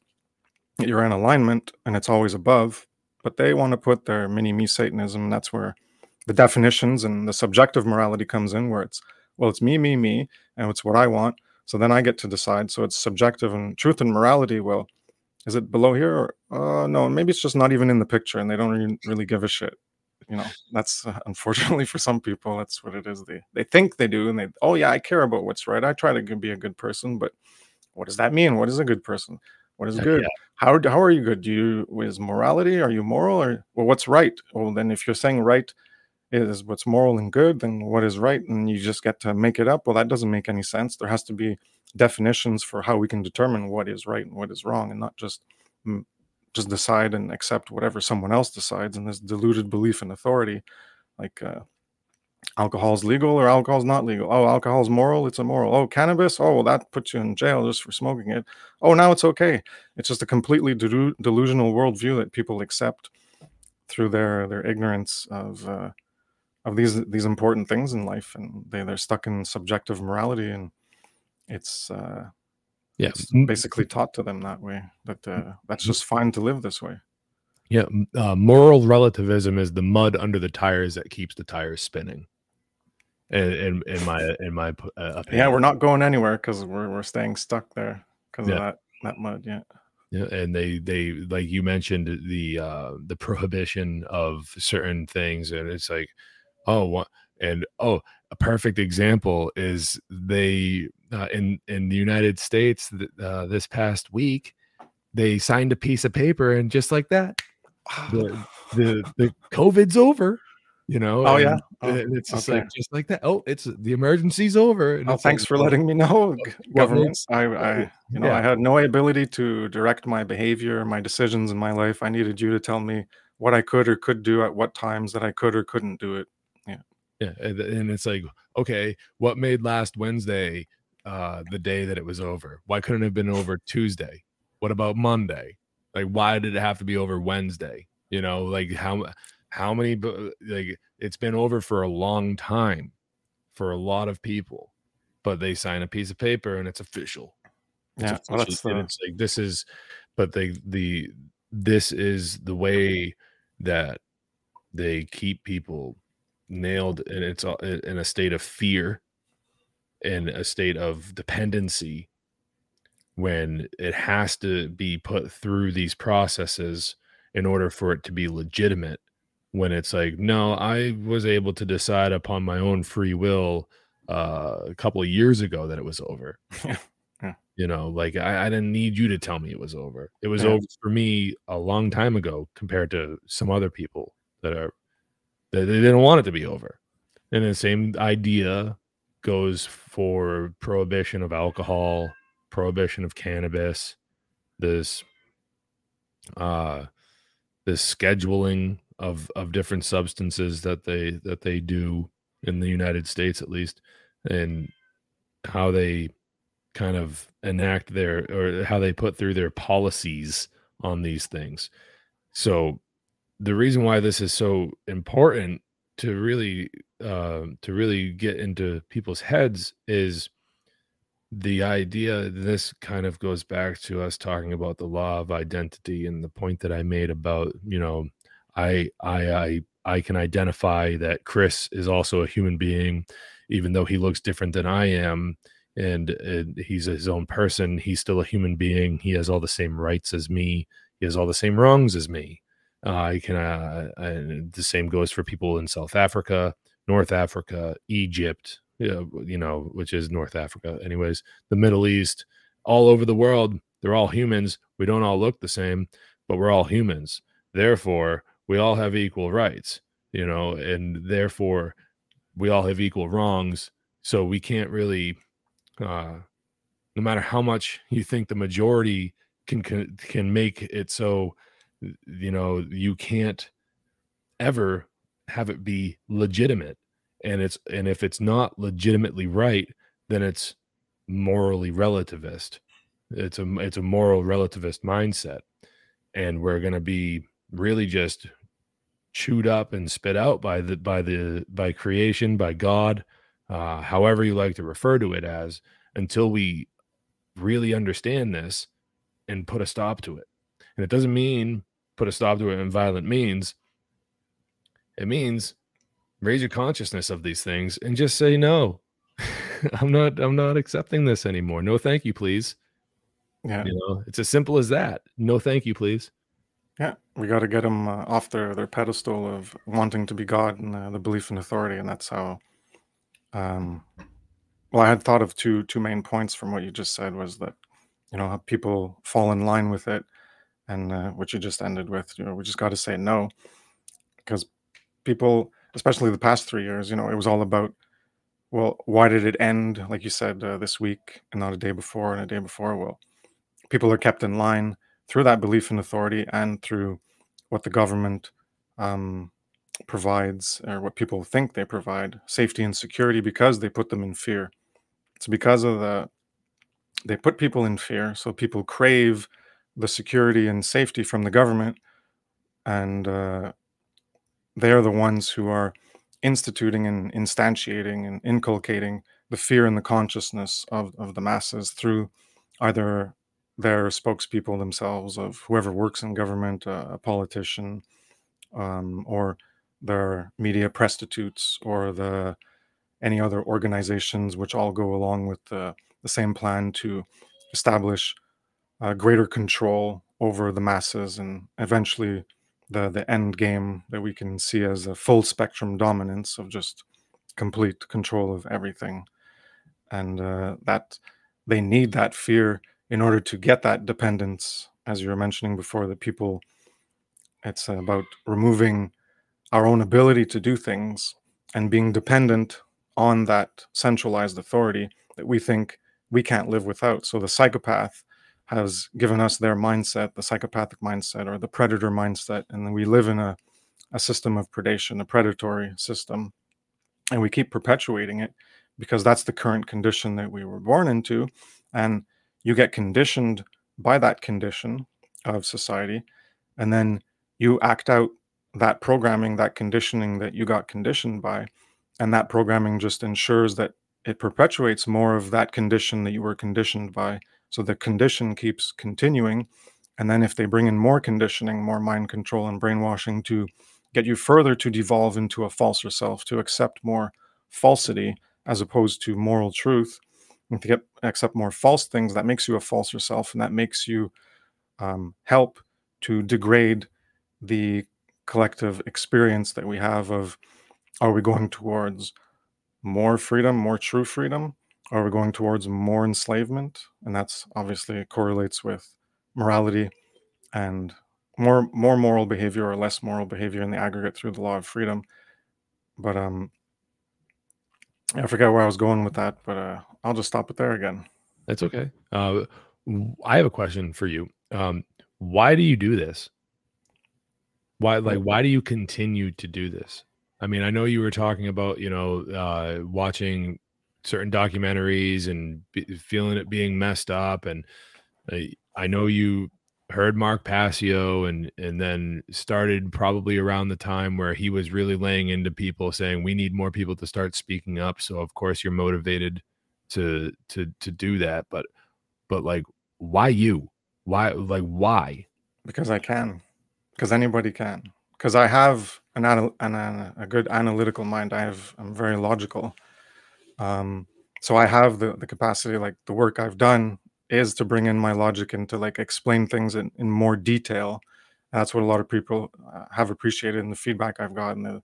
You're in alignment and it's always above. But they want to put their mini me Satanism. That's where the definitions and the subjective morality comes in, where it's well, it's me, me, me, and it's what I want. So then I get to decide. So it's subjective and truth and morality. Well, is it below here? Or, uh, no, maybe it's just not even in the picture and they don't really give a shit. You know, that's uh, unfortunately for some people, that's what it is. They they think they do, and they oh yeah, I care about what's right. I try to be a good person, but what does that mean? What is a good person? What is good? Yeah. How how are you good? Do you is morality? Are you moral? Or well, what's right? Well, then if you're saying right, is what's moral and good and what is right and you just get to make it up. Well that doesn't make any sense. There has to be definitions for how we can determine what is right and what is wrong and not just mm, just decide and accept whatever someone else decides and this deluded belief in authority like uh, alcohol is legal or alcohol is not legal. Oh alcohol is moral it's immoral. Oh cannabis? Oh well that puts you in jail just for smoking it. Oh now it's okay. It's just a completely delusional worldview that people accept through their their ignorance of uh, of these these important things in life and they, they're stuck in subjective morality and it's uh yeah it's basically taught to them that way that uh, that's just fine to live this way yeah uh, moral relativism is the mud under the tires that keeps the tires spinning in in, in my in my uh, opinion. yeah we're not going anywhere because we're, we're staying stuck there because yeah. of that that mud yeah Yeah, and they they like you mentioned the uh the prohibition of certain things and it's like oh and oh a perfect example is they uh, in in the United States uh, this past week they signed a piece of paper and just like that the the, the COVID's over you know Oh yeah. Oh, it's just okay. like just like that oh it's the emergency's over Oh, it's like, thanks for letting me know, g- what government. I, I, you know, yeah. I had no ability to direct my behavior, my decisions in my life. I needed you to tell me what I could or could do at what times that I could or couldn't do it. Yeah, and, and it's like, okay, what made last Wednesday uh the day that it was over? Why couldn't it have been over Tuesday? What about Monday? Like, why did it have to be over Wednesday? You know, like how how many like it's been over for a long time for a lot of people, but they sign a piece of paper and it's official. It's Yeah, well, official, that's and the it's like this is, but they the this is the way that they keep people nailed and it's in a state of fear in a state of dependency when it has to be put through these processes in order for it to be legitimate. When it's like no i was able to decide upon my own free will uh, a couple of years ago that it was over. You know like I, I didn't need you to tell me it was over. It was Yeah. over for me a long time ago compared to some other people that are that they didn't want it to be over and the same idea goes for prohibition of alcohol prohibition of cannabis this uh this scheduling of of different substances that they that they do in the United States at least and how they kind of enact their or how they put through their policies on these things. So the reason why this is so important to really uh, to really get into people's heads is the idea this kind of goes back to us talking about the law of identity and the point that I made about you know I I I I can identify that Kris is also a human being even though he looks different than I am and, and he's his own person he's still a human being he has all the same rights as me he has all the same wrongs as me uh, I can uh, the same goes for people in South Africa North Africa Egypt you you know which is North Africa anyways the Middle East all over the world they're all humans we don't all look the same but we're all humans. Therefore we all have equal rights you know and therefore we all have equal wrongs so we can't really uh no matter how much you think the majority can can, can make it so you know you can't ever have it be legitimate. And it's and if it's not legitimately right then it's morally relativist. It's a it's a moral relativist mindset. And we're going to be really just chewed up and spit out by the by the by creation by god uh however you like to refer to it as until we really understand this and put a stop to it. And it doesn't mean put a stop to it in violent means it means raise your consciousness of these things and just say no i'm not i'm not accepting this anymore no thank you please yeah, you know it's as simple as that no thank you please yeah. We got to get them uh, off their their pedestal of wanting to be God and uh, the belief in authority, and that's how. Um, well, I had thought of two two main points from what you just said was that, you know, how people fall in line with it, and uh, what you just ended with. You know, we just got to say no, because people, especially the past three years, you know, it was all about, well, why did it end? Like you said uh, this week, and not a day before, and a day before. Well, people are kept in line through that belief in authority and through what the government um, provides or what people think they provide safety and security because they put them in fear it's because of the they put people in fear so people crave the security and safety from the government and uh, they're the ones who are instituting and instantiating and inculcating the fear in the consciousness of, of the masses through either their spokespeople themselves of whoever works in government, uh, a politician, um, or their media prostitutes, or the any other organizations which all go along with the, the same plan to establish uh, greater control over the masses and eventually the the end game that we can see as a full spectrum dominance of just complete control of everything. And uh, that they need that fear in order to get that dependence as you were mentioning before that people it's about removing our own ability to do things and being dependent on that centralized authority that we think we can't live without. So the psychopath has given us their mindset, the psychopathic mindset or the predator mindset. And we live in a, a system of predation, a predatory system. And we keep perpetuating it because that's the current condition that we were born into. And you get conditioned by that condition of society. And then you act out that programming, that conditioning that you got conditioned by. And that programming just ensures that it perpetuates more of that condition that you were conditioned by so the condition keeps continuing. And then if they bring in more conditioning, more mind control and brainwashing to get you further to devolve into a falser self, to accept more falsity as opposed to moral truth, and to get accept more false things, that makes you a falser self, and that makes you um, help to degrade the collective experience that we have of are we going towards more freedom, more true freedom, are we going towards more enslavement? And that's obviously correlates with morality and more more moral behavior or less moral behavior in the aggregate through the law of freedom. But um I forget where I was going with that, but uh I'll just stop it there again. That's okay. Uh I have a question for you. Um why do you do this? Why like why do you continue to do this? I mean, I know you were talking about, you know, uh watching certain documentaries and feeling it being messed up and I, I know you heard Mark Passio and and then started probably around the time where he was really laying into people saying we need more people to start speaking up. So of course you're motivated to to to do that but but like why you? Why like why? Because I can. Because anybody can. Because I have an, an, a good analytical mind. I have I'm very logical um, so I have the the capacity, like the work I've done is to bring in my logic and to like explain things in, in more detail. And that's what a lot of people uh, have appreciated in the feedback I've gotten.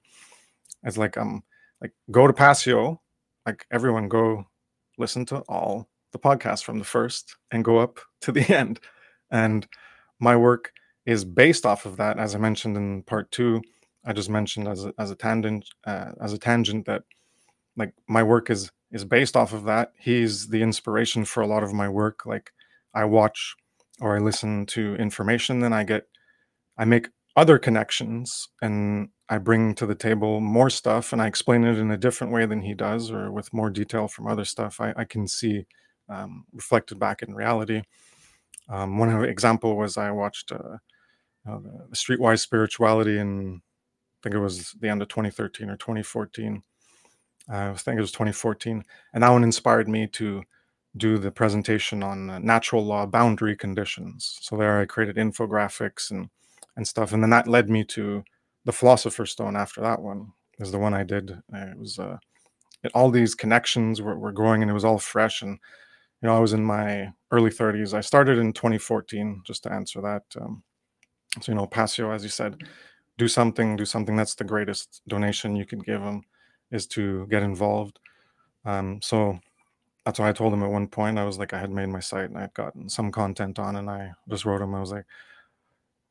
It's like um like go to Passio, like everyone go listen to all the podcasts from the first and go up to the end. And my work is based off of that. As I mentioned in part two, I just mentioned as a, as a tangent uh, as a tangent that like my work is is based off of that. He's the inspiration for a lot of my work. Like i watch or i listen to information then i get i make other connections and i bring to the table more stuff and i explain it in a different way than he does or with more detail from other stuff. I, I can see um, reflected back in reality. Um, one example was i watched uh, uh, streetwise spirituality in i think it was the end of 2013 or 2014 I think it was 2014, and that one inspired me to do the presentation on uh, natural law boundary conditions. So there, I created infographics and and stuff, and then that led me to the Philosopher's Stone. After that one is the one I did. Uh, it was uh, it, all these connections were, were growing, and it was all fresh. And you know, I was in my early 30s. I started in 2014, just to answer that. Um, so you know, Passio, as you said, do something, do something. That's the greatest donation you can give them is to get involved. Um, so that's why I told him at one point. I was like, I had made my site and I had gotten some content on, and I just wrote him. I was like,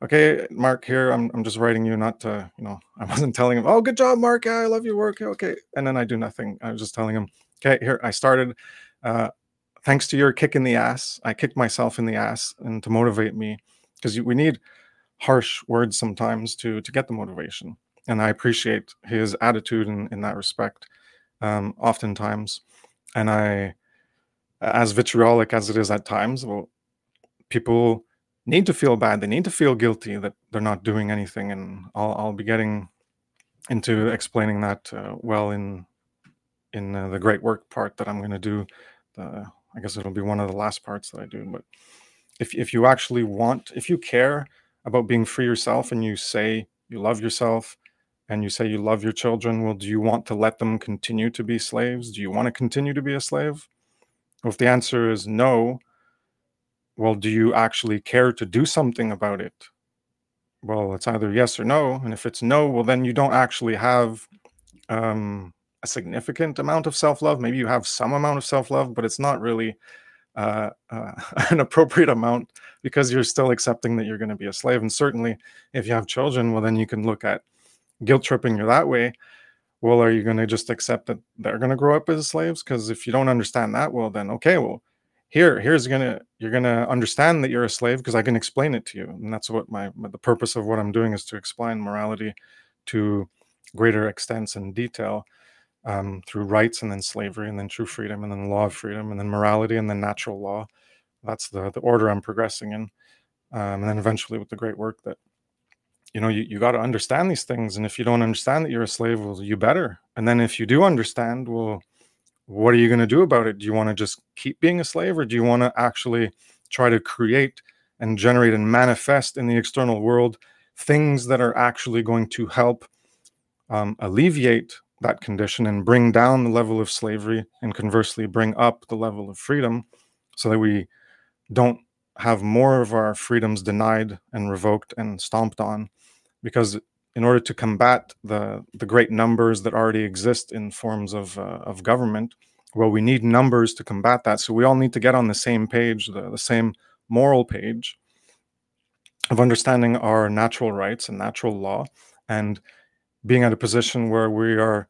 okay, Mark, here I'm, I'm just writing you, not to, you know, I wasn't telling him, oh, good job, Mark. Yeah, I love your work. Okay, and then I do nothing. I was just telling him, okay, here I started. Uh, thanks to your kick in the ass, I kicked myself in the ass, and to motivate me, because we need harsh words sometimes to to get the motivation and I appreciate his attitude in, in that respect, um, oftentimes. And I, as vitriolic as it is at times, well, people need to feel bad. They need to feel guilty that they're not doing anything. And I'll, I'll be getting into explaining that uh, well in in uh, the great work part that I'm going to do. I guess it'll be one of the last parts that I do. But if if you actually want, if you care about being free yourself, and you say you love yourself and you say you love your children, well, do you want to let them continue to be slaves? Do you want to continue to be a slave? Well, if the answer is no, well, do you actually care to do something about it? Well, it's either yes or no. And if it's no, well, then you don't actually have um, a significant amount of self love. Maybe you have some amount of self love, but it's not really uh, uh, an appropriate amount because you're still accepting that you're going to be a slave. And certainly, if you have children, well, then you can look at guilt tripping you that way. Well, are you going to just accept that they're going to grow up as slaves? Because if you don't understand that, well, then okay, well, here, here's gonna you're gonna understand that you're a slave because I can explain it to you, and that's what my the purpose of what I'm doing is to explain morality to greater extents and detail um, through rights and then slavery and then true freedom and then law of freedom and then morality and then natural law. That's the the order I'm progressing in, um, and then eventually with the great work that you know you, you got to understand these things and if you don't understand that you're a slave well you better. And then if you do understand well what are you going to do about it? Do you want to just keep being a slave or do you want to actually try to create and generate and manifest in the external world things that are actually going to help um, alleviate that condition and bring down the level of slavery and conversely bring up the level of freedom so that we don't have more of our freedoms denied and revoked and stomped on because in order to combat the the great numbers that already exist in forms of uh, of government well we need numbers to combat that. So we all need to get on the same page the, the same moral page of understanding our natural rights and natural law and being at a position where we are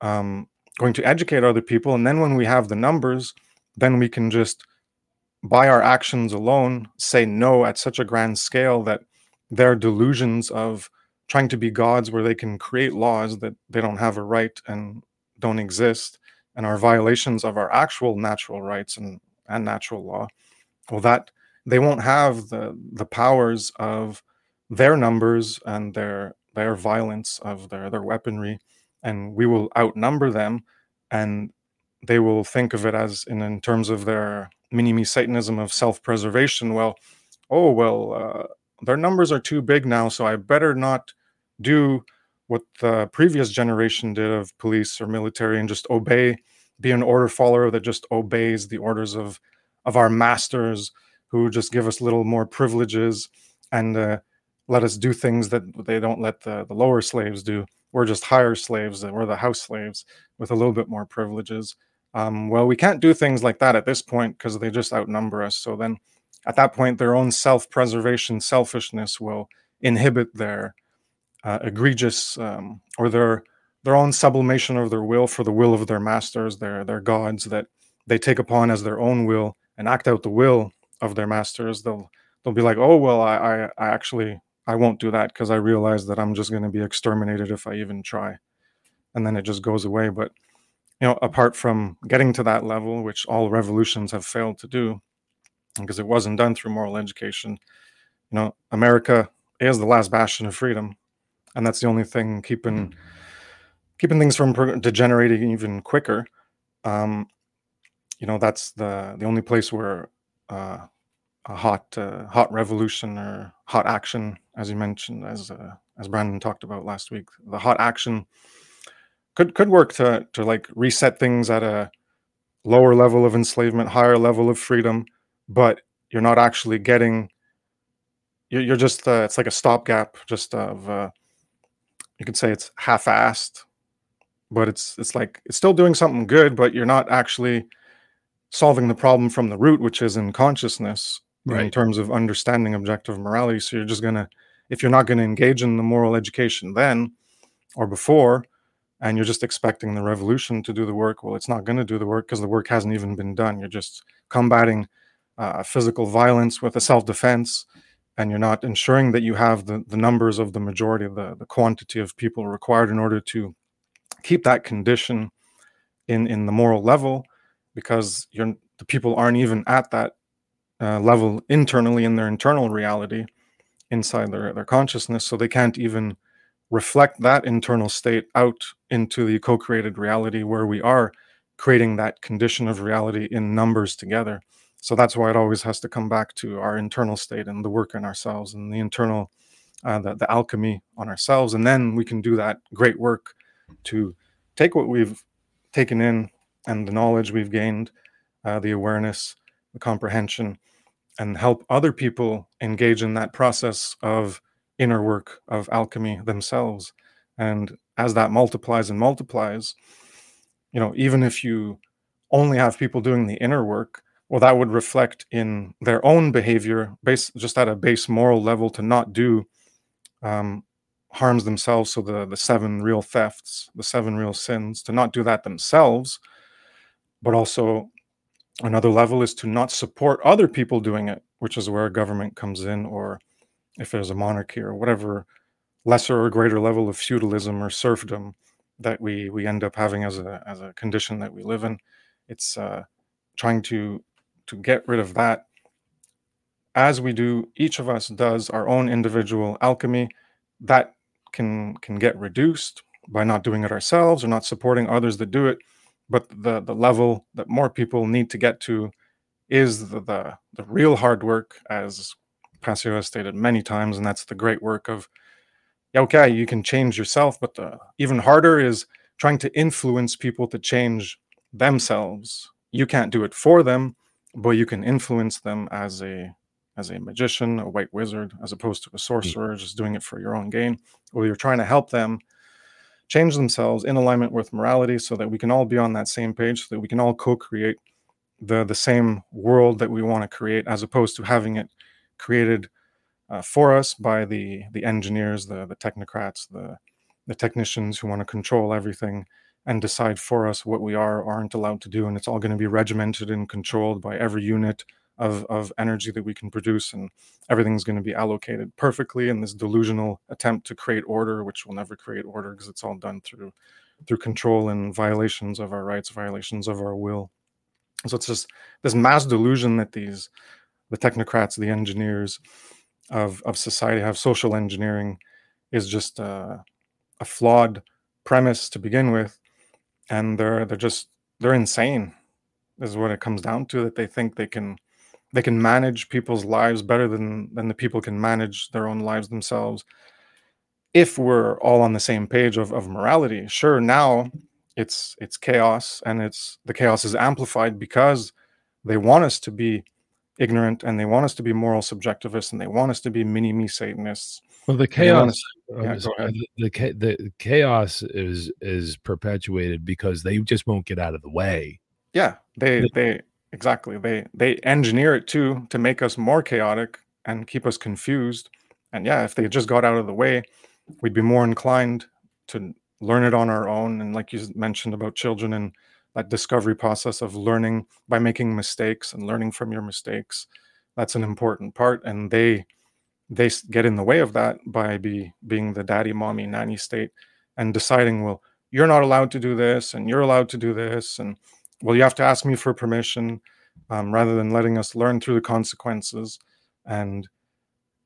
um, going to educate other people. And then when we have the numbers then we can just by our actions alone say no at such a grand scale that their delusions of trying to be gods where they can create laws that they don't have a right and don't exist and are violations of our actual natural rights and, and natural law well that they won't have the the powers of their numbers and their their violence of their their weaponry and we will outnumber them and they will think of it as in, in terms of their mini me satanism of self-preservation. Well oh well uh, their numbers are too big now, so I better not do what the previous generation did of police or military and just obey, be an order follower that just obeys the orders of of our masters who just give us little more privileges and uh, let us do things that they don't let the, the lower slaves do. We're just higher slaves, we're the house slaves with a little bit more privileges. Um, well, we can't do things like that at this point because they just outnumber us. So then at that point, their own self preservation, selfishness will inhibit their uh, egregious um, or their their own sublimation of their will for the will of their masters, their their gods that they take upon as their own will and act out the will of their masters. They'll they'll be like, oh well, I I, I actually I won't do that because I realize that I'm just going to be exterminated if I even try, and then it just goes away. But you know, apart from getting to that level, which all revolutions have failed to do, because it wasn't done through moral education. You know, America is the last bastion of freedom, and that's the only thing keeping keeping things from degenerating even quicker. Um, you know, that's the the only place where uh, a hot uh, hot revolution or hot action, as you mentioned, as uh, as Brandon talked about last week, the hot action could could work to to like reset things at a lower level of enslavement, higher level of freedom, but you're not actually getting you're, you're just uh, it's like a stopgap just of uh, you could say it's half-assed but it's it's like it's still doing something good but you're not actually solving the problem from the root which is in consciousness right. in terms of understanding objective morality so you're just gonna if you're not going to engage in the moral education then or before and you're just expecting the revolution to do the work well it's not going to do the work because the work hasn't even been done you're just combating uh, physical violence with a self-defense and you're not ensuring that you have the, the numbers of the majority of the, the quantity of people required in order to keep that condition in in the moral level because you're the people aren't even at that uh, level internally in their internal reality inside their, their consciousness so they can't even reflect that internal state out into the co-created reality where we are creating that condition of reality in numbers together so that's why it always has to come back to our internal state and the work in ourselves and the internal uh, the, the alchemy on ourselves. And then we can do that great work to take what we've taken in and the knowledge we've gained uh, the awareness the comprehension and help other people engage in that process of inner work of alchemy themselves. And as that multiplies and multiplies you know even if you only have people doing the inner work well that would reflect in their own behavior just at a base moral level to not do um, harms themselves. So the the seven real thefts the seven real sins to not do that themselves. But also another level is to not support other people doing it which is where government comes in or if there's a monarchy or whatever lesser or greater level of feudalism or serfdom that we we end up having as a as a condition that we live in. It's uh, trying to to get rid of that. As we do each of us does our own individual alchemy that can can get reduced by not doing it ourselves or not supporting others that do it. But the the level that more people need to get to is the the, the real hard work as Passio has stated many times and that's the great work of yeah okay you can change yourself but the even harder is trying to influence people to change themselves. You can't do it for them but you can influence them as a as a magician, a white wizard, as opposed to a sorcerer, mm. just doing it for your own gain, or you're trying to help them change themselves in alignment with morality so that we can all be on that same page, so that we can all co-create the the same world that we want to create, as opposed to having it created uh, for us by the the engineers, the the technocrats, the the technicians who want to control everything and decide for us what we are or aren't allowed to do, and it's all going to be regimented and controlled by every unit of, of energy that we can produce and everything's going to be allocated perfectly in this delusional attempt to create order which will never create order because it's all done through through control and violations of our rights violations of our will. So it's just this mass delusion that these the technocrats the engineers of of society have. Social engineering is just a, a flawed premise to begin with and they're they're just they're insane is what it comes down to that they think they can they can manage people's lives better than than the people can manage their own lives themselves. If we're all on the same page of, of morality sure now it's it's chaos and it's the chaos is amplified because they want us to be ignorant and they want us to be moral subjectivists and they want us to be mini me satanists. Well the chaos yeah, uh, the, the, the chaos is is perpetuated because they just won't get out of the way. Yeah they they exactly they they engineer it too to make us more chaotic and keep us confused. And yeah if they just got out of the way we'd be more inclined to learn it on our own. And like you mentioned about children and that discovery process of learning by making mistakes and learning from your mistakes that's an important part and they they get in the way of that by be being the daddy mommy nanny state and deciding well you're not allowed to do this and you're allowed to do this and well, you have to ask me for permission um, rather than letting us learn through the consequences and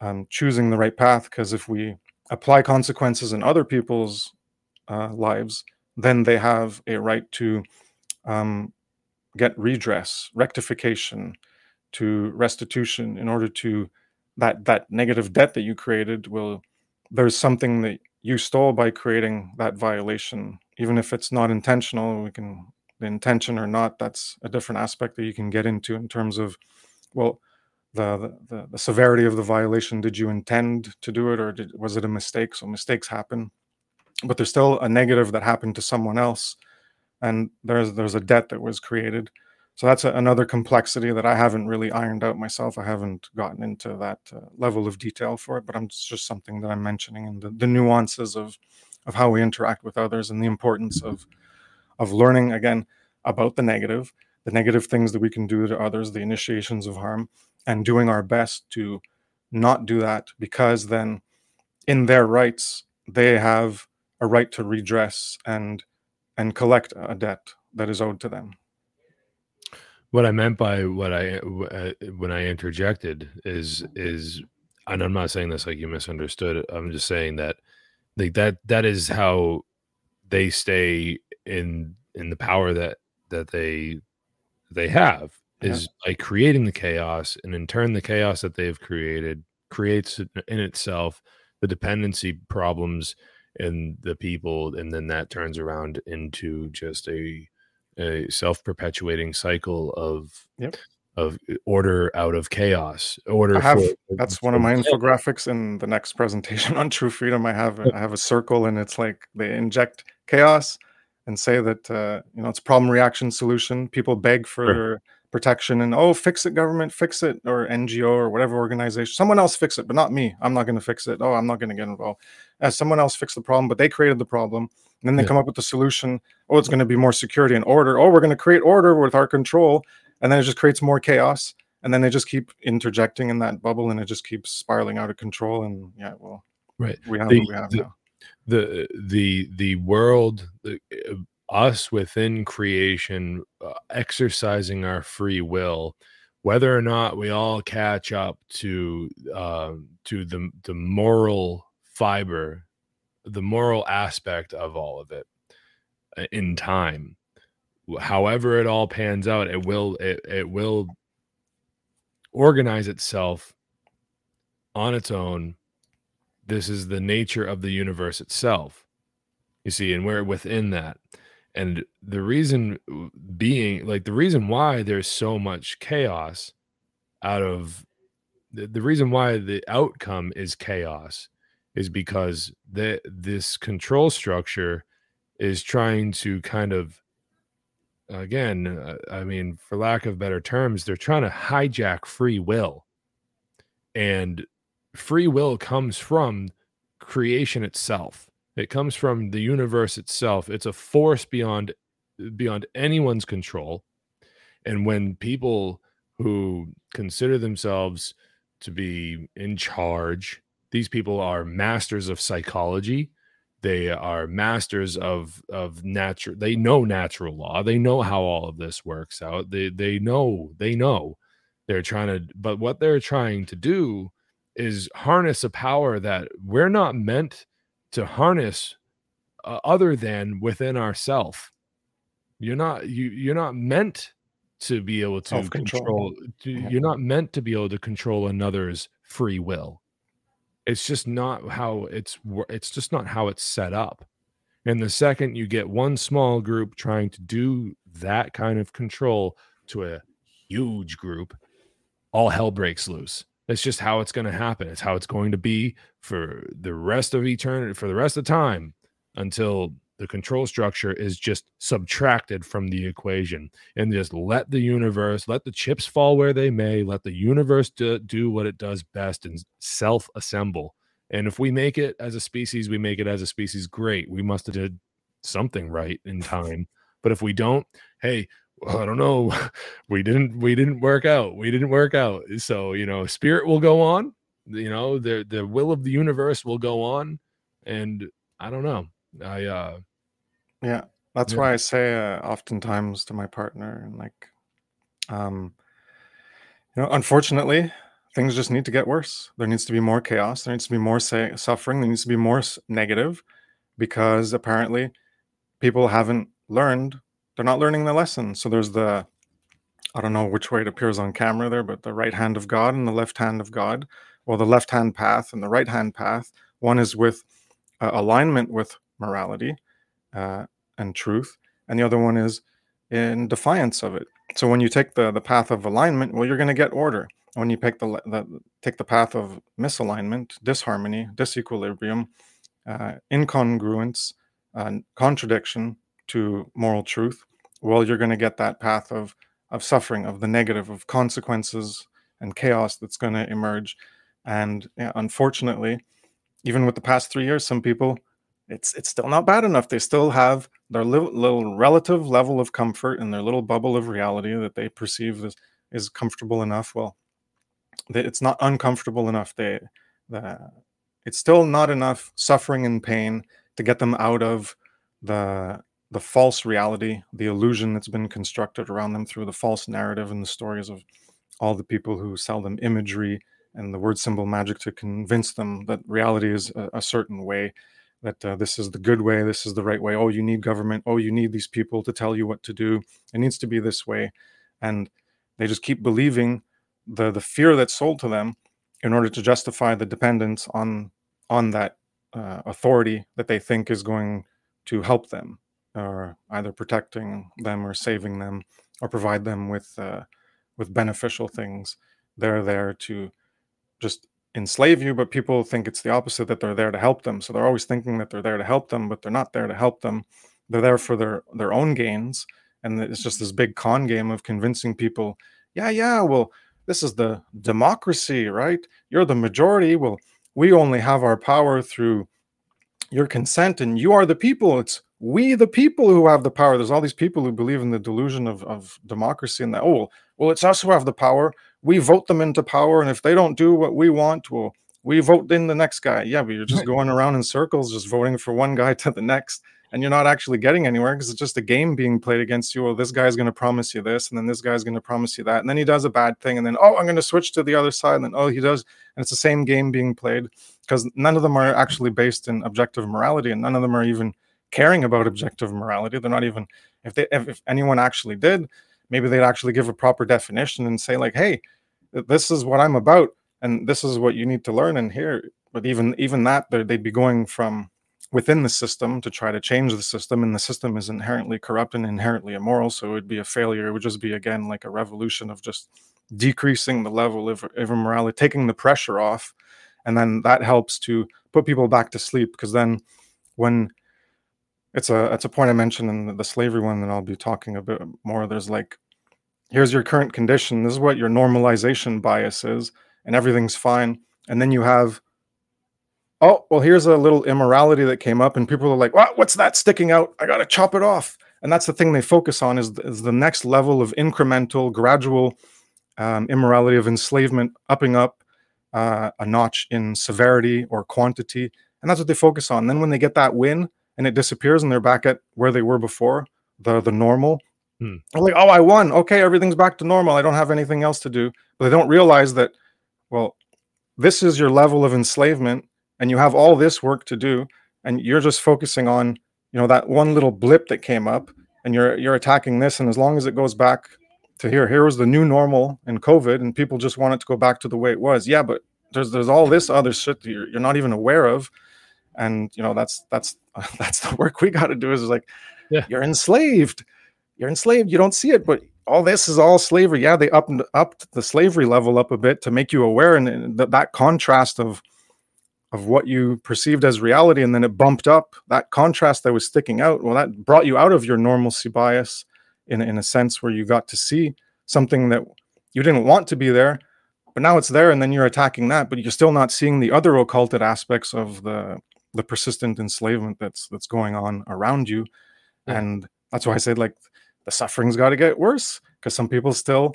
um, choosing the right path. Because if we apply consequences in other people's uh, lives, then they have a right to um, get redress, rectification, to restitution in order to that that negative debt that you created will there's something that you stole by creating that violation. Even if it's not intentional we can the intention or not that's a different aspect that you can get into in terms of well the, the the severity of the violation. Did you intend to do it or did, was it a mistake? So mistakes happen. But there's still a negative that happened to someone else and there's there's a debt that was created. So that's a, another complexity that i haven't really ironed out myself. I haven't gotten into that uh, level of detail for it but i'm it's just something that i'm mentioning and the, the nuances of of how we interact with others and the importance of of learning again about the negative, the negative things that we can do to others, the initiations of harm, and doing our best to not do that because then in their rights they have a right to redress and and collect a debt that is owed to them what i meant by what i uh, when i interjected is is and i'm not saying this like you misunderstood i'm just saying that like that that is how they stay in in the power that that they they have is yeah. by creating the chaos and in turn the chaos that they've created creates in itself the dependency problems in the people and then that turns around into just a a self-perpetuating cycle of yep. of uh, order out of chaos. Order. I have for, that's one of my infographics in the next presentation on True Freedom. I have I have a circle, and it's like they inject chaos and say that uh, you know it's problem reaction solution. People beg for Sure. Protection and oh fix it government fix it or ngo or whatever organization. Someone else fix it but not me. I'm not going to fix it. Oh i'm not going to get involved. As someone else fix the problem but they created the problem and then they Yeah. come up with the solution. Oh it's going to be more security and order. Oh we're going to create order with our control and then it just creates more chaos and then they just keep interjecting in that bubble and it just keeps spiraling out of control and yeah well Right. we have The- what we have the- now. the the the world the, uh, us within creation uh, exercising our free will whether or not we all catch up to um to the the moral fiber the moral aspect of all of it uh, in time. However it all pans out it will it, it will organize itself on its own. This is the nature of the universe itself. You see and we're within that and the reason being like the reason why there's so much chaos out of the, the reason why the outcome is chaos is because the, this control structure is trying to kind of again uh, i mean for lack of better terms they're trying to hijack free will. And free will comes from creation itself it comes from the universe itself. It's a force beyond beyond anyone's control. And when people who consider themselves to be in charge these people are masters of psychology. They are masters of of natural they know natural law. They know how all of this works out. They they know they know. They're trying to but what they're trying to do is harness a power that we're not meant to harness uh, other than within ourself. You're not you you're not meant to be able to control to, Yeah. you're not meant to be able to control another's free will. It's just not how it's it's just not how it's set up. And the second you get one small group trying to do that kind of control to a huge group all hell breaks loose that's just how it's going to happen. It's how it's going to be for the rest of eternity for the rest of time until the control structure is just subtracted from the equation and just let the universe let the chips fall where they may let the universe do, do what it does best and self assemble and if we make it as a species we make it as a species great. We must have did something right in time. But if we don't hey i don't know we didn't we didn't work out we didn't work out so you know spirit will go on you know the the will of the universe will go on and i don't know i uh Yeah, that's Yeah. why I say uh, oftentimes to my partner, and like, um, you know, unfortunately, things just need to get worse. There needs to be more chaos. There needs to be more say, suffering. There needs to be more negative, because apparently, people haven't learned. They're not learning the lesson. So there's the, I don't know which way it appears on camera there, but the right hand of God and the left hand of God. Well, the left hand path and the right hand path. One is with uh, alignment with morality uh, and truth, and the other one is in defiance of it. So when you take the the path of alignment, well, you're going to get order. When you pick the, the take the path of misalignment, disharmony, disequilibrium, uh, incongruence, contradiction to moral truth, well, you're going to get that path of of suffering, of the negative, of consequences and chaos that's going to emerge. And yeah, unfortunately, even with the past three years, some people it's it's still not bad enough. They still have their little, little relative level of comfort in their little bubble of reality that they perceive as is comfortable enough. Well, it's not uncomfortable enough. They the it's still not enough suffering and pain to get them out of the the false reality, the illusion that's been constructed around them through the false narrative and the stories of all the people who sell them imagery and the word symbol magic to convince them that reality is a, a certain way that uh, this is the good way, this is the right way. Oh, you need government. Oh, you need these people to tell you what to do. It needs to be this way, and they just keep believing the the fear that's sold to them in order to justify the dependence on on that uh, authority that they think is going to help them, or either protecting them or saving them, or provide them with uh, with beneficial things. They're there to just enslave you, but people think it's the opposite that they're there to help them. So they're always thinking that they're there to help them, but they're not there to help them. They're there for their their own gains. And it's just this big con game of convincing people, yeah, yeah, well, this is the democracy, right? You're the majority. Well, we only have our power through your consent, and you are the people. It's we, the people, who have the power. There's all these people who believe in the delusion of, of democracy and that, oh, well, it's us who have the power. We vote them into power. And if they don't do what we want, well, we vote in the next guy. Yeah, but you're just going around in circles, just voting for one guy to the next and you're not actually getting anywhere because it's just a game being played against you. Well, this guy's going to promise you this, and then this guy's going to promise you that, and then he does a bad thing, and then oh, I'm going to switch to the other side, and then oh, he does, and it's the same game being played because none of them are actually based in objective morality, and none of them are even caring about objective morality. They're not even if they if, if anyone actually did, maybe they'd actually give a proper definition and say like, hey, this is what I'm about, and this is what you need to learn and here. But even even that, they'd be going from within the system to try to change the system and the system is inherently corrupt and inherently immoral so it would be a failure it would just be again like a revolution of just decreasing the level of, of immorality taking the pressure off and then that helps to put people back to sleep because then when it's a it's a point i mentioned in the, slavery one that i'll be talking a bit more. There's like here's your current condition. This is what your normalization bias is and everything's fine. And then you have oh well here's a little immorality that came up and people are like what, what's that sticking out? I gotta chop it off. And that's the thing they focus on is, is the next level of incremental gradual um, immorality of enslavement upping up uh, a notch in severity or quantity. And that's what they focus on. Then when they get that win and it disappears and they're back at where they were before the the normal. Hmm. like oh i won. Okay everything's back to normal. I don't have anything else to do. But they don't realize that well this is your level of enslavement and you have all this work to do and you're just focusing on you know that one little blip that came up and you're you're attacking this. And as long as it goes back to here here was the new normal in covid and people just want it to go back to the way it was. Yeah but there's there's all this other shit that you're, you're not even aware of. And you know that's that's that's the work we got to do is like yeah. you're enslaved. You're enslaved. You don't see it but all this is all slavery. Yeah they upped upped the slavery level up a bit to make you aware and, and that, that contrast of of what you perceived as reality and then it bumped up. That contrast that was sticking out well that brought you out of your normalcy bias in, in a sense where you got to see something that you didn't want to be there but now it's there and then you're attacking that but you're still not seeing the other occulted aspects of the the persistent enslavement that's that's going on around you. Yeah. and that's why i said like the suffering's got to get worse because some people still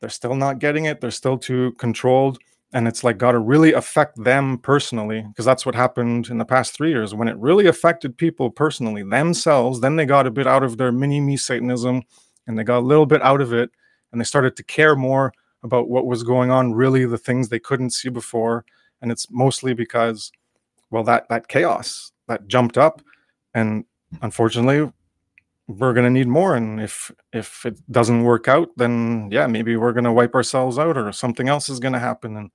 they're still not getting it they're still too controlled and it's like got to really affect them personally because that's what happened in the past three years. When it really affected people personally themselves then they got a bit out of their mini me satanism and they got a little bit out of it and they started to care more about what was going on really the things they couldn't see before. And it's mostly because well that that chaos that jumped up and unfortunately we're going to need more. And if if it doesn't work out then yeah maybe we're going to wipe ourselves out or something else is going to happen. And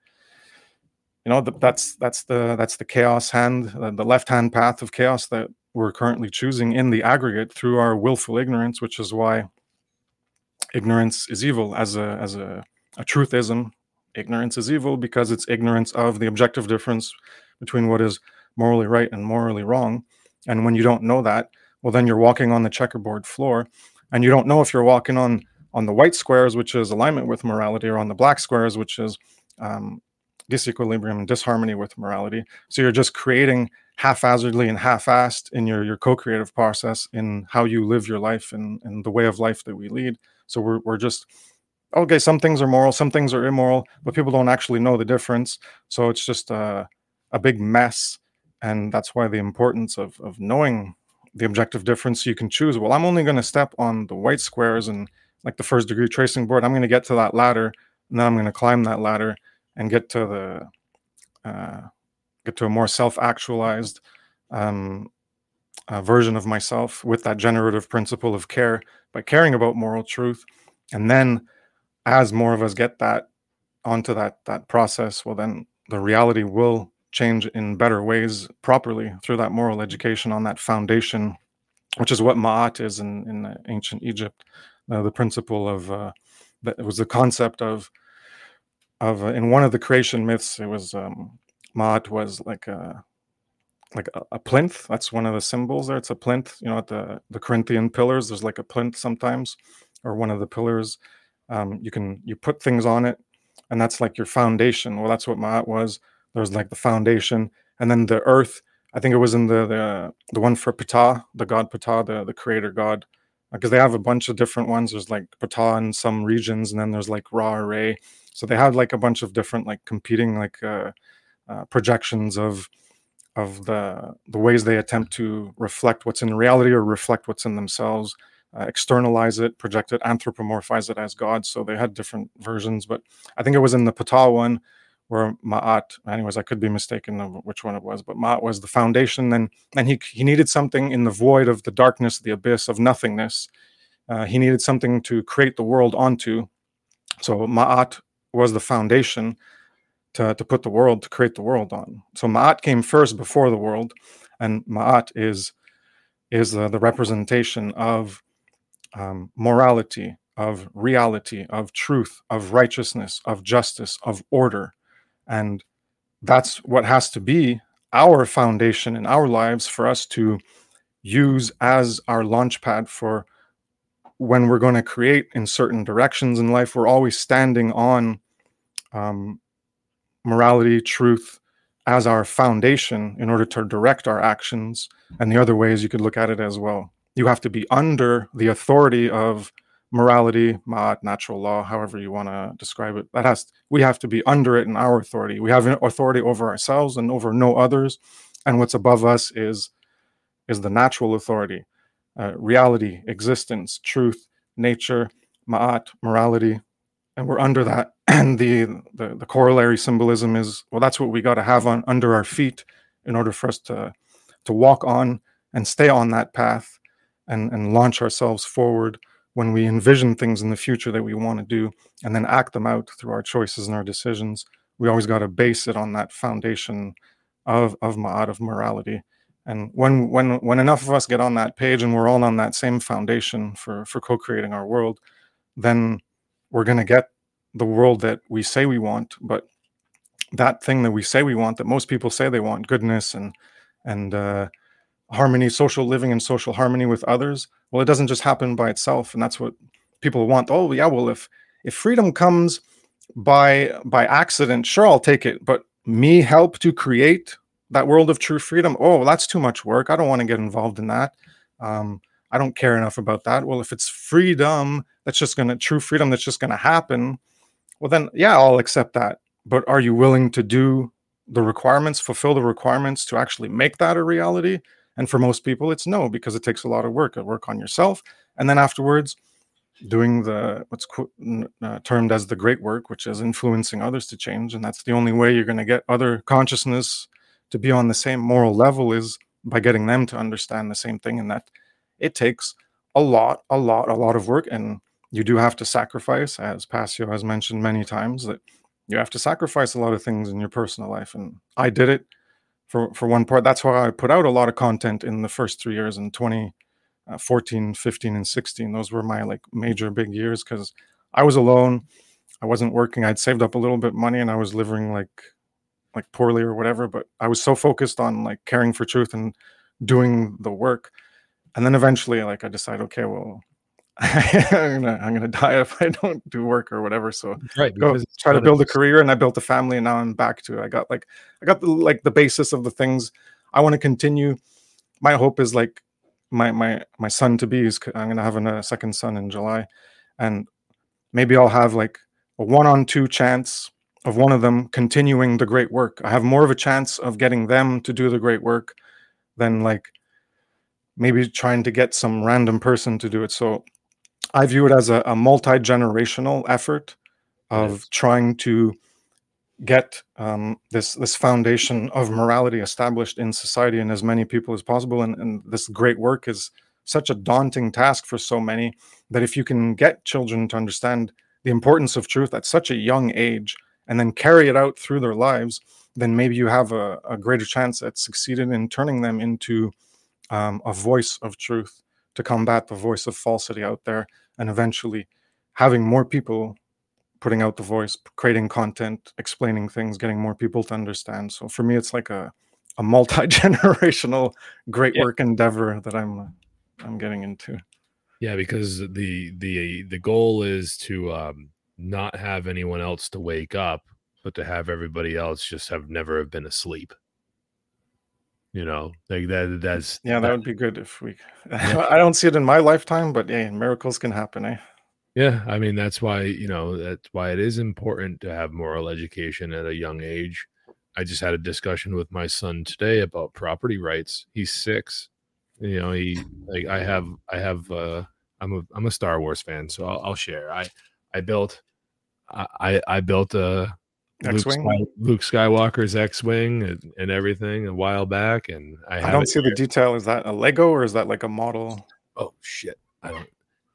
you know that's that's the that's the chaos hand the left hand path of chaos that we're currently choosing in the aggregate through our willful ignorance which is why ignorance is evil. As a as a, a truthism ignorance is evil because it's ignorance of the objective difference between what is morally right and morally wrong. And when you don't know that well then you're walking on the checkerboard floor. And you don't know if you're walking on on the white squares which is alignment with morality or on the black squares which is um, disequilibrium and disharmony with morality. So you're just creating haphazardly and half-assed in your your co-creative process in how you live your life and, and the way of life that we lead. So we're, we're just okay some things are moral some things are immoral but people don't actually know the difference. So it's just a, a big mess and that's why the importance of, of knowing the objective difference you can choose. Well i'm only going to step on the white squares and like the first degree tracing board. I'm going to get to that ladder and then i'm going to climb that ladder and get to the uh, get to a more self-actualized um, uh, version of myself with that generative principle of care by caring about moral truth. And then as more of us get that onto that that process well then the reality will change in better ways properly through that moral education on that foundation, which is what Ma'at is in, in ancient Egypt, uh, the principle of uh, that it was the concept of of uh, in one of the creation myths it was um Ma'at was like a like a, a plinth. That's one of the symbols there. It's a plinth you know at the the corinthian pillars there's like a plinth sometimes or one of the pillars. Um, you can you put things on it and that's like your foundation. Well that's what ma'at was there's like the foundation and then the earth. I think it was in the the, the one for ptah the god ptah the, the creator god. Because they have a bunch of different ones. There's like ptah in some regions and then there's like ra array. So they had like a bunch of different like competing like uh, uh, projections of of the the ways they attempt to reflect what's in reality or reflect what's in themselves uh, externalize it project it anthropomorphize it as god so they had different versions but i think it was in the ptah one where ma'at anyways i could be mistaken of which one it was but ma'at was the foundation then and he he needed something in the void of the darkness the abyss of nothingness. Uh, he needed something to create the world onto. So ma'at was the foundation to, to put the world to create the world on. So ma'at came first before the world and ma'at is is uh, the representation of um, morality of reality of truth of righteousness of justice of order and that's what has to be our foundation in our lives for us to use as our launch pad for when we're going to create in certain directions in life we're always standing on um, morality, truth as our foundation in order to direct our actions. And the other ways you could look at it as well. You have to be under the authority of morality, ma'at, natural law, however you want to describe it. That has we have to be under it in our authority. We have authority over ourselves and over no others. And what's above us is is the natural authority, uh, reality, existence, truth, nature, ma'at, morality, and we're under that and the, the the corollary symbolism is well that's what we got to have on under our feet in order for us to to walk on and stay on that path and and launch ourselves forward when we envision things in the future that we want to do and then act them out through our choices and our decisions we always got to base it on that foundation of of ma'at of morality. And when when when enough of us get on that page and we're all on that same foundation for for co-creating our world then we're going to get the world that we say we want but that thing that we say we want that most people say they want goodness and and uh, harmony social living and social harmony with others well it doesn't just happen by itself and that's what people want. Oh yeah well if if freedom comes by by accident sure i'll take it. But me help to create that world of true freedom oh that's too much work. I don't want to get involved in that. Um, i don't care enough about that. Well if it's freedom that's just to true freedom that's just to happen well then yeah i'll accept that. But are you willing to do the requirements fulfill the requirements to actually make that a reality and for most people it's no because it takes a lot of work a work on yourself and then afterwards doing the what's uh, termed as the great work which is influencing others to change and that's the only way you're going to get other consciousness to be on the same moral level is by getting them to understand the same thing and that it takes a lot a lot a lot of work and you do have to sacrifice, as Passio has mentioned many times, that you have to sacrifice a lot of things in your personal life. And I did it for, for one part. That's why I put out a lot of content in the first three years in 2014, uh, 15, and 16. Those were my like major big years because I was alone. I wasn't working. I'd saved up a little bit money and I was living like like poorly or whatever, but I was so focused on like caring for truth and doing the work. And then eventually like I decided, okay, well, I'm gonna I'm gonna die if I don't do work or whatever. So right, go try to build a career, and I built a family, and now I'm back to. I got like I got the like the basis of the things I want to continue. My hope is like my my my son to be is I'm gonna have a second son in July, and maybe I'll have like a one on two chance of one of them continuing the great work. I have more of a chance of getting them to do the great work than like maybe trying to get some random person to do it. So I view it as a, a multi generational effort of yes. trying to get um, this this foundation of morality established in society and as many people as possible. And, and this great work is such a daunting task for so many that if you can get children to understand the importance of truth at such a young age and then carry it out through their lives, then maybe you have a, a greater chance at succeeding in turning them into um, a voice of truth to combat the voice of falsity out there and eventually having more people putting out the voice, creating content, explaining things, getting more people to understand. So for me, it's like a a multi generational great Yeah. work endeavor that I'm I'm getting into. Yeah, because the the the goal is to um, not have anyone else to wake up, but to have everybody else just have never have been asleep. You know, like that. That's Yeah, that would be good if we. I don't see it in my lifetime, but yeah, miracles can happen. Eh? Yeah, I mean that's why you know that's why it is important to have moral education at a young age. I just had a discussion with my son today about property rights. He's six. You know, he like I have I have uh I'm a I'm a Star Wars fan, so I'll, I'll share. I I built I I built a X-wing. Sky, Luke Skywalker's X-wing and, and everything a while back, and I, I don't see the detail. Is that a Lego or is that like a model? Oh shit! I don't.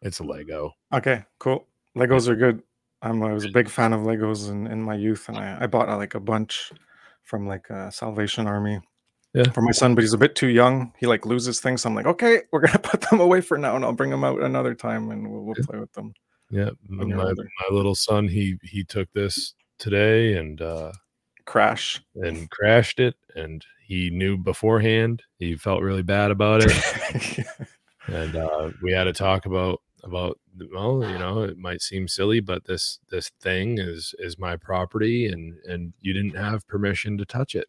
It's a Lego. Okay, cool. Legos are good. I'm, I was a big fan of Legos in, in my youth, and I, I bought like a bunch from like uh, Salvation Army Yeah. for my son, but he's a bit too young. He like loses things. So I'm like, okay, we're gonna put them away for now, and I'll bring them out another time, and we'll, we'll play with them. Yeah, my, my little son he he took this today and uh Crash. and crashed it and he knew beforehand he felt really bad about it. And uh we had to talk about about well you know it might seem silly but this this thing is is my property and and you didn't have permission to touch it.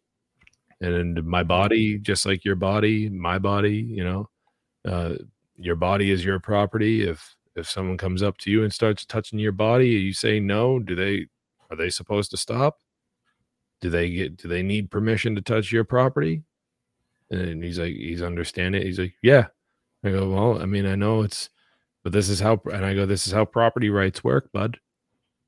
And my body just like your body my body you know uh your body is your property. If if someone comes up to you and starts touching your body you say no do they are they supposed to stop? Do they get do they need permission to touch your property? And he's like he's understanding. He's like yeah. I go well i mean i know it's but this is how and i go this is how property rights work bud.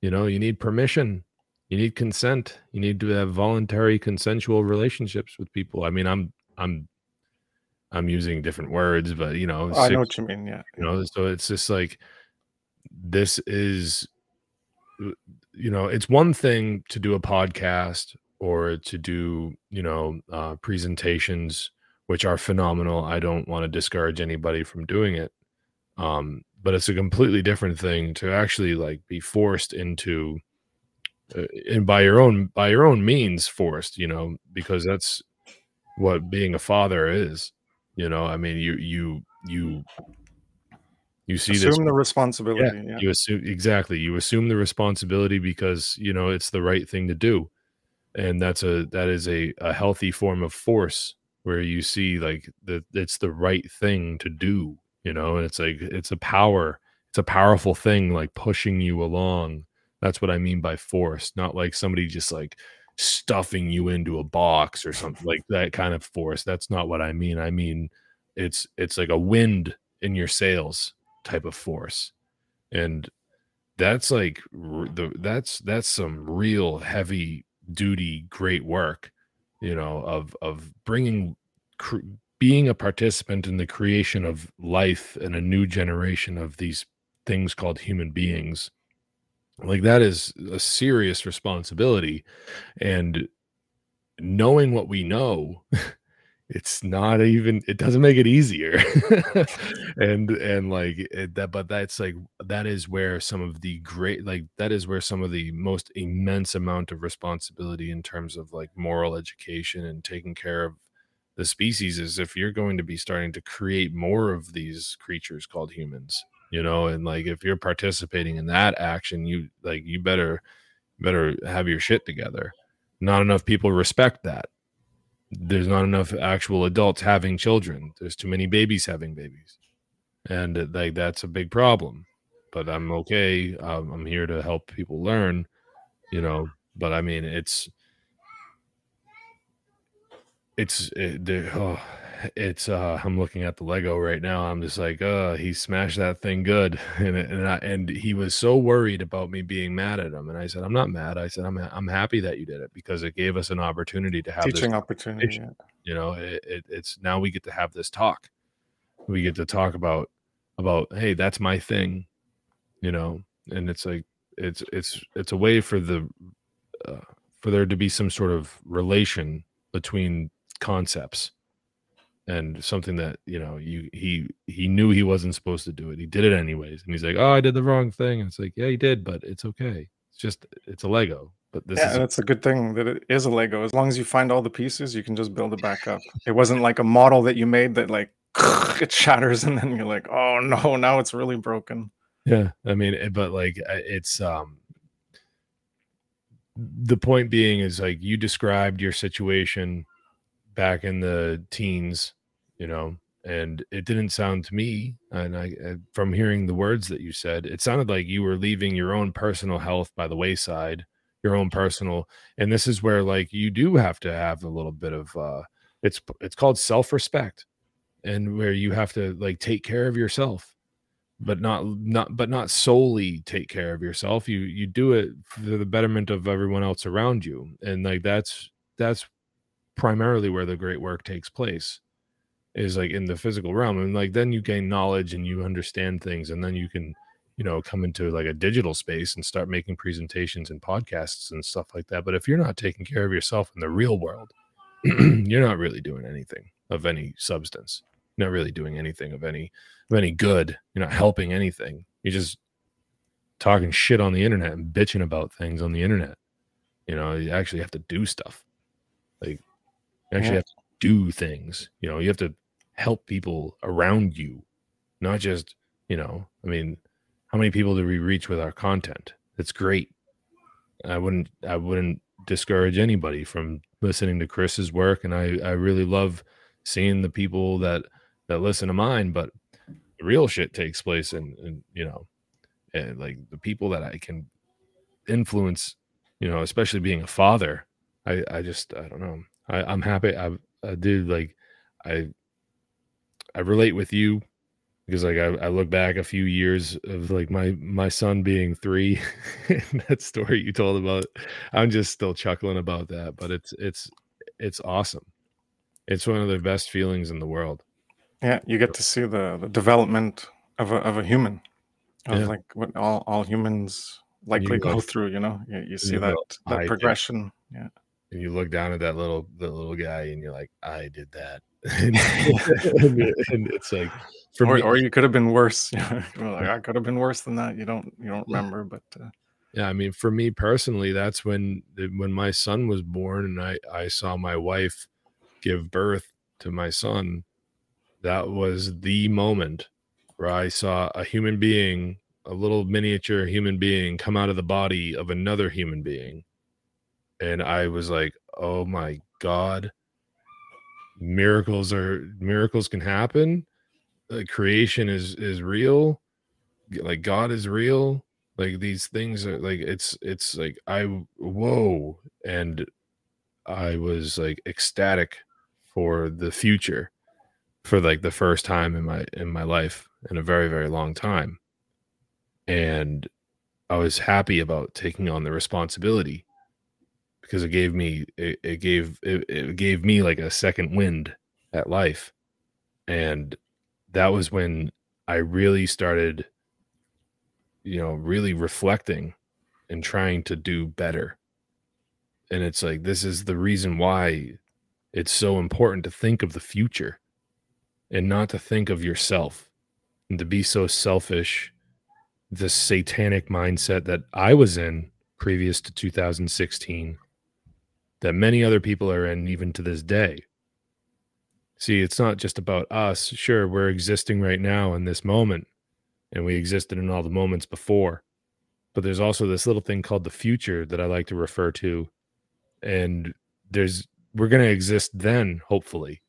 You know you need permission. You need consent. You need to have voluntary consensual relationships with people. I mean i'm i'm i'm using different words but you know I six- know what you mean. Yeah. you know so it's just like this is you know it's one thing to do a podcast or to do you know uh, presentations which are phenomenal i don't want to discourage anybody from doing it um but it's a completely different thing to actually like be forced into uh, and by your own by your own means forced you know because that's what being a father is you know i mean you you you you see this Assume the responsibility. Yeah. you assume exactly you assume the responsibility because you know it's the right thing to do and that's a that is a, a healthy form of force where you see like that it's the right thing to do you know and it's like it's a power it's a powerful thing like pushing you along that's what i mean by force not like somebody just like stuffing you into a box or something like that kind of force that's not what i mean i mean it's it's like a wind in your sails type of force. And that's like the that's that's some real heavy duty great work you know of of bringing cr- being a participant in the creation of life and a new generation of these things called human beings. Like that is a serious responsibility. And knowing what we know it's not even it doesn't make it easier. And and like it, that but that's like that is where some of the great like that is where some of the most immense amount of responsibility in terms of like moral education and taking care of the species is if you're going to be starting to create more of these creatures called humans you know and like if you're participating in that action you like you better better have your shit together. Not enough people respect that there's not enough actual adults having children. There's too many babies having babies. And uh, like that's a big problem. But i'm okay. Um, i'm here to help people learn you know. But i mean it's it's it, oh, it's uh i'm looking at the lego right now i'm just like uh he smashed that thing good and and I, and he was so worried about me being mad at him and i said i'm not mad i said i'm i'm happy that you did it because it gave us an opportunity to have this Teaching opportunity. Yeah. you know it, it, it's now we get to have this talk we get to talk about about hey that's my thing you know and it's like it's it's it's a way for the uh, for there to be some sort of relation between concepts and something that you know you he he knew he wasn't supposed to do it he did it anyways and he's like oh i did the wrong thing and it's like yeah he did but it's okay it's just it's a lego but this Yeah, is that's a good thing that it is a Lego. As long as you find all the pieces, you can just build it back up. It wasn't like a model that you made that like it shatters and then you're like, oh no, now it's really broken. yeah i mean it- but like it's um the point being is like you described your situation back in the teens you know and it didn't sound to me and i uh, from hearing the words that you said it sounded like you were leaving your own personal health by the wayside your own personal and this is where like you do have to have a little bit of uh it's it's called self-respect and where you have to like take care of yourself but not not but not solely take care of yourself you you do it for the betterment of everyone else around you and like that's that's primarily where the great work takes place is like in the physical realm and like then you gain knowledge and you understand things and then you can you know come into like a digital space and start making presentations and podcasts and stuff like that but if you're not taking care of yourself in the real world you're not really doing anything of any substance you're not really doing anything of any of any good you're not helping anything you're just talking shit on the internet and bitching about things on the internet you know you actually have to do stuff like you actually Yeah. have to do things you know you have to help people around you not just you know i mean how many people do we reach with our content? It's great. I wouldn't i wouldn't discourage anybody from listening to Kris's work and i i really love seeing the people that that listen to mine but the real shit takes place and in you know and like the people that i can influence you know especially being a father. I i just i don't know. I i'm happy i Uh, i do like i i relate with you because like I, I look back a few years of like my my son being three and that story you told about i'm just still chuckling about that but it's it's it's awesome it's one of the best feelings in the world Yeah, you get to see the, the development of a of a human. Of Yeah. like what all, all humans likely go go- through, you know. You, you see that that progression. Yeah. And you look down at that little the little guy and you're like i did that and, and it's like for or, me or you could have been worse. Like, I could have been worse than that. You don't you don't remember, but uh, Yeah, I mean, for me personally, that's when when my son was born, and I I saw my wife give birth to my son. That was the moment where I saw a human being, a little miniature human being, come out of the body of another human being, and I was like, "Oh my god!" Miracles are miracles can happen. Like creation is is real. Like God is real like these things are like it's it's like i whoa and i was like ecstatic for the future for like the first time in my in my life in a very very long time and i was happy about taking on the responsibility because it gave me it, it gave it, it gave me like a second wind at life. And that was when i really started you know really reflecting and trying to do better. And it's like this is the reason why it's so important to think of the future and not to think of yourself and to be so selfish this satanic mindset that i was in previous to 2016 that many other people are in even to this day see it's not just about us sure we're existing right now in this moment and we existed in all the moments before. But there's also this little thing called the future that I like to refer to. And there's we're going to exist then, hopefully.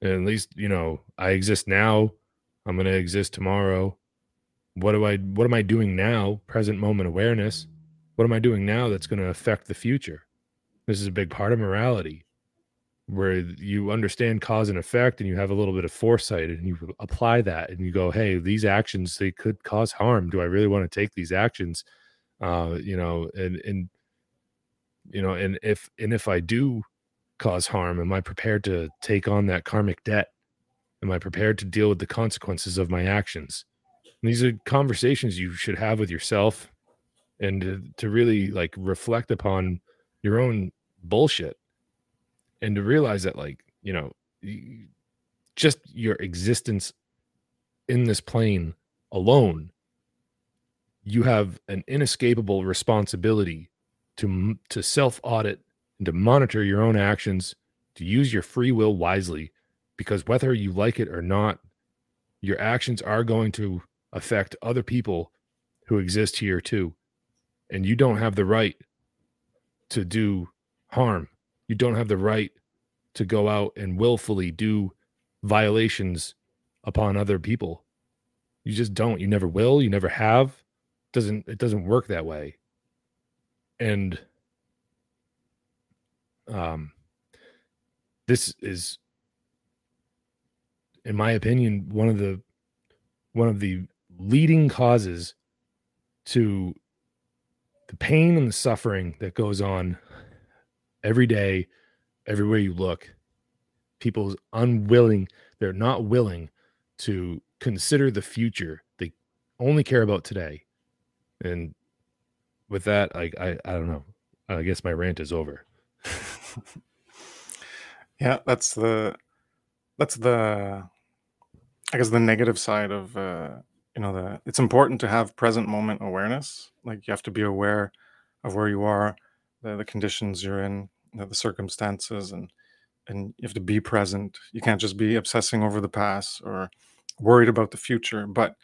And at least, you know, I exist now. I'm going to exist tomorrow. What do I what am I doing now? Present moment awareness. What am I doing now that's going to affect the future? This is a big part of morality where you understand cause and effect and you have a little bit of foresight and you apply that and you go hey these actions they could cause harm. Do i really want to take these actions? Uh you know and and you know and if and if i do cause harm am i prepared to take on that karmic debt? Am i prepared to deal with the consequences of my actions? And these are conversations you should have with yourself and to, to really like reflect upon your own bullshit and to realize that like you know just your existence in this plane alone, you have an inescapable responsibility to to self audit and to monitor your own actions, to use your free will wisely, because whether you like it or not, your actions are going to affect other people who exist here too. And you don't have the right to do harm. You don't have the right to go out and willfully do violations upon other people. You just don't. You never will. You never have. It Doesn't it doesn't work that way. And um this is in my opinion one of the one of the leading causes to the pain and the suffering that goes on every day everywhere you look people's unwilling they're not willing to consider the future they only care about today. And with that i i, I don't know. I guess my rant is over. Yeah that's the that's the i guess the negative side of uh you know the it's important to have present moment awareness. Like you have to be aware of where you are the, the conditions you're in you know, the circumstances and and you have to be present. You can't just be obsessing over the past or worried about the future. But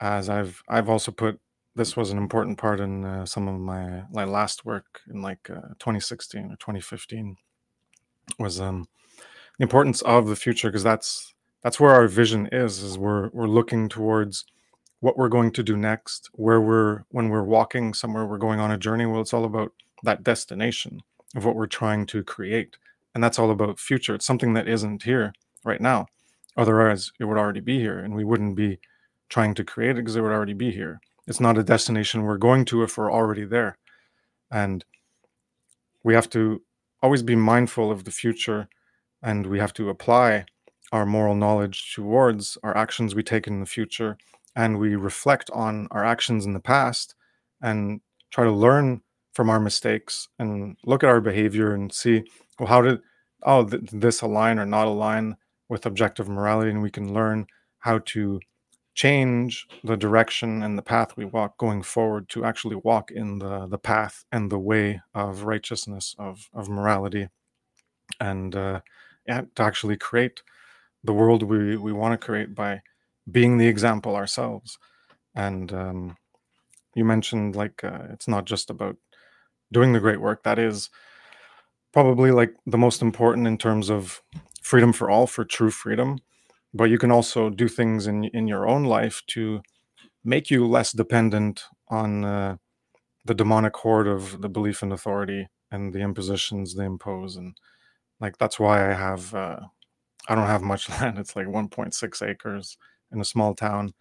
as i've i've also put this was an important part in uh, some of my my last work in like uh, 2016 or 2015 was um the importance of the future because that's that's where our vision is is we're we're looking towards what we're going to do next where we're when we're walking somewhere we're going on a journey. Well it's all about that destination of what we're trying to create. And that's all about future. It's something that isn't here right now. Otherwise it would already be here and we wouldn't be trying to create it because it would already be here. It's not a destination we're going to if we're already there. And we have to always be mindful of the future and we have to apply our moral knowledge towards our actions we take in the future and we reflect on our actions in the past and try to learn from our mistakes and look at our behavior and see well how did oh th- this align or not align with objective morality? And we can learn how to change the direction and the path we walk going forward to actually walk in the the path and the way of righteousness of of morality. And uh, yeah, to actually create the world we we want to create by being the example ourselves. And um, you mentioned like uh, it's not just about doing the great work. That is probably like the most important in terms of freedom for all for true freedom. But you can also do things in in your own life to make you less dependent on uh, the demonic horde of the belief in authority and the impositions they impose. And like that's why i have uh, i don't have much land. It's like 1.6 acres in a small town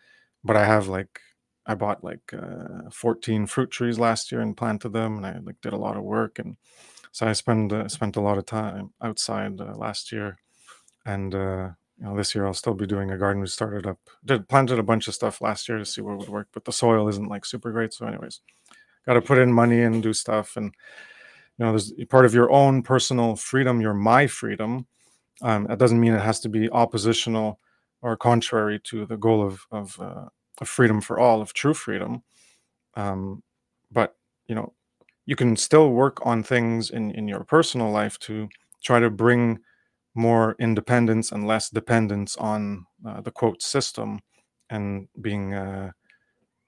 but i have like i bought like uh, 14 fruit trees last year and planted them and i like did a lot of work and so i spend uh, spent a lot of time outside uh, last year and uh, you know this year i'll still be doing a garden. We started up did planted a bunch of stuff last year to see what would work but the soil isn't like super great so anyways got to put in money and do stuff and you know there's part of your own personal freedom your my freedom um, that doesn't mean it has to be oppositional or contrary to the goal of of, uh, of freedom for all of true freedom um, but you know you can still work on things in in your personal life to try to bring more independence and less dependence on uh, the quote system and being uh,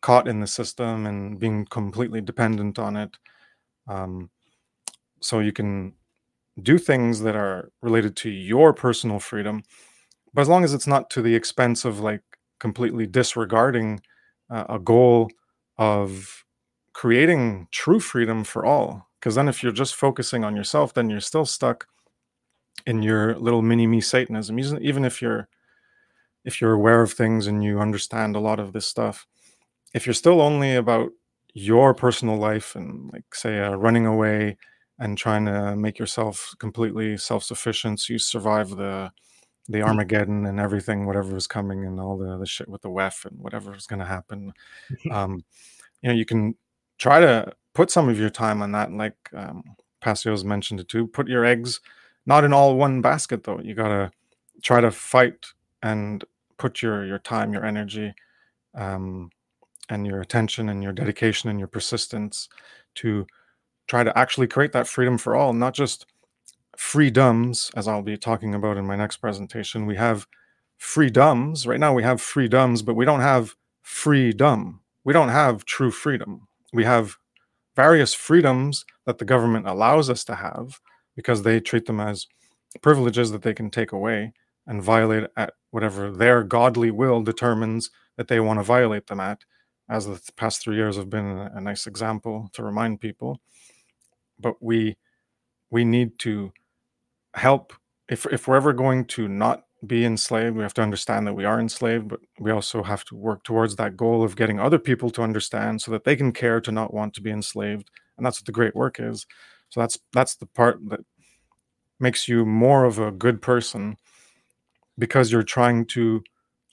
caught in the system and being completely dependent on it. Um, so you can do things that are related to your personal freedom, but as long as it's not to the expense of like completely disregarding uh, a goal of creating true freedom for all. Because then, if you're just focusing on yourself, then you're still stuck in your little mini me satanism even if you're if you're aware of things and you understand a lot of this stuff if you're still only about your personal life and like say uh, running away and trying to make yourself completely self-sufficient so you survive the the armageddon and everything whatever was coming and all the, the shit with the wef and whatever was going to happen um you know you can try to put some of your time on that like um Passio's mentioned it too put your eggs not in all one basket though. You gotta try to fight and put your your time, your energy, um, and your attention and your dedication and your persistence to try to actually create that freedom for all, not just freedoms, as I'll be talking about in my next presentation. We have freedoms. Right now, we have freedoms, but we don't have freedom. We don't have true freedom. We have various freedoms that the government allows us to have because they treat them as privileges that they can take away and violate at whatever their godly will determines that they want to violate them at, as the past three years have been a, nice example to remind people. But we we need to help if if we're ever going to not be enslaved, we have to understand that we are enslaved, but we also have to work towards that goal of getting other people to understand so that they can care to not want to be enslaved. And that's what the great work is. So that's that's the part that makes you more of a good person because you're trying to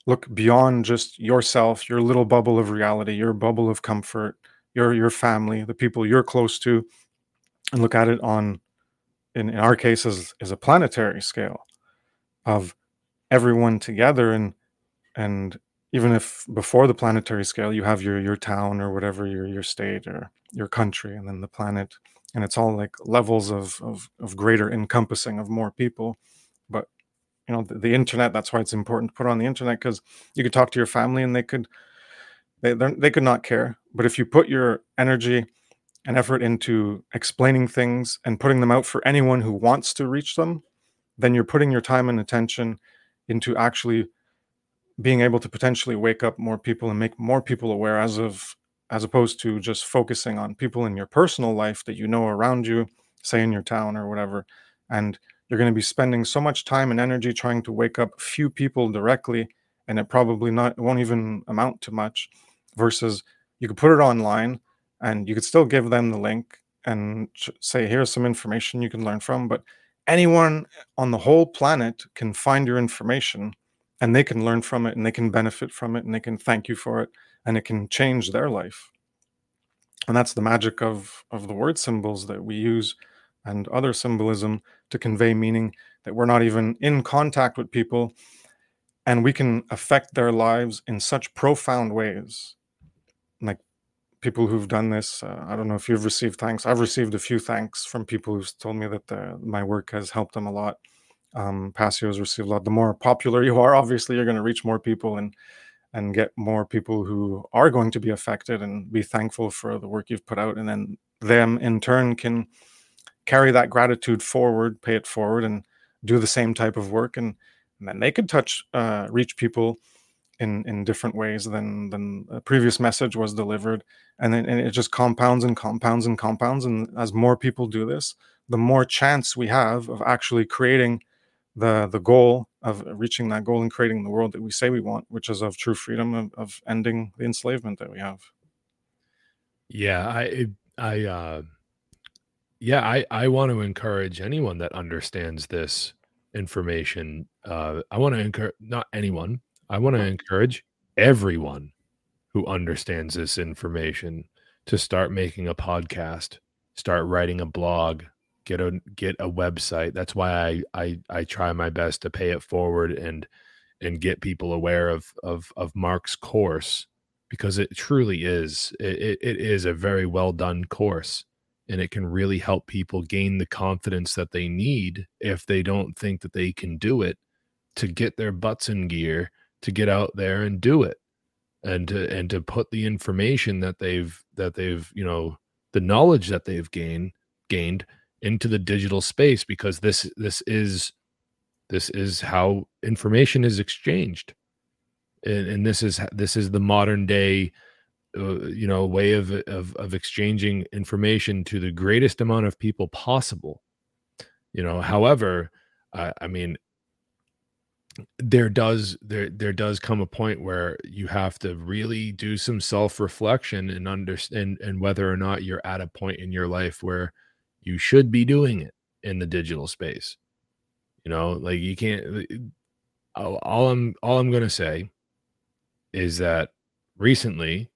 look beyond just yourself, your little bubble of reality, your bubble of comfort, your your family, the people you're close to, and look at it on in, in our case is, as a planetary scale of everyone together and and even if before the planetary scale you have your your town or whatever your your state or your country and then the planet and it's all like levels of of, of greater encompassing of more people. But you know the, the internet that's why it's important to put on the internet because you could talk to your family and they could they they could not care. But if you put your energy and effort into explaining things and putting them out for anyone who wants to reach them then you're putting your time and attention into actually being able to potentially wake up more people and make more people aware as of as opposed to just focusing on people in your personal life that you know around you say in your town or whatever. And you're going to be spending so much time and energy trying to wake up few people directly and it probably not won't even amount to much versus you could put it online and you could still give them the link and say here's some information you can learn from but anyone on the whole planet can find your information and they can learn from it and they can benefit from it and they can thank you for it and it can change their life. And that's the magic of of the word symbols that we use and other symbolism to convey meaning that we're not even in contact with people and we can affect their lives in such profound ways people who've done this uh, i don't know if you've received thanks i've received a few thanks from people who've told me that the, my work has helped them a lot. Um, Passio has received a lot. The more popular you are obviously you're going to reach more people and and get more people who are going to be affected and be thankful for the work you've put out. And then them in turn can carry that gratitude forward, pay it forward, and do the same type of work, and, and then they could touch, uh, reach people in in different ways than than the previous message was delivered, and then and it just compounds and compounds and compounds, and as more people do this, the more chance we have of actually creating the the goal of reaching that goal and creating the world that we say we want, which is of true freedom of, of ending the enslavement that we have. Yeah, I I uh yeah, I I want to encourage anyone that understands this information. Uh, I want to encourage not anyone. I want to encourage everyone who understands this information to start making a podcast, start writing a blog, get a get a website. That's why I I I try my best to pay it forward and and get people aware of of of Mark's course because it truly is it, it is a very well done course and it can really help people gain the confidence that they need if they don't think that they can do it to get their butts in gear to get out there and do it and to and to put the information that they've that they've you know the knowledge that they've gained gained into the digital space because this this is this is how information is exchanged. And, and this is this is the modern day uh, you know way of, of of exchanging information to the greatest amount of people possible. You know however uh, i mean there does there there does come a point where you have to really do some self-reflection and understand and whether or not you're at a point in your life where you should be doing it in the digital space you know like you can't uh, uh, all i'm all i'm going to say is that recently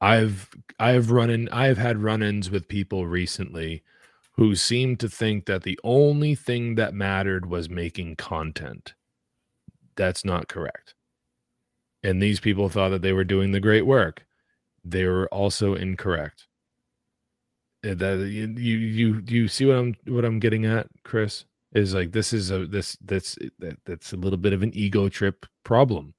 I've I've run in I've had run-ins with people recently who seem to think that the only thing that mattered was making content. That's not correct. And these people thought that they were doing the great work. They were also incorrect. Uh, That you you you, you see what I'm what I'm getting at, Kris? Is like this is a this that's that, that's a little bit of an ego trip problem.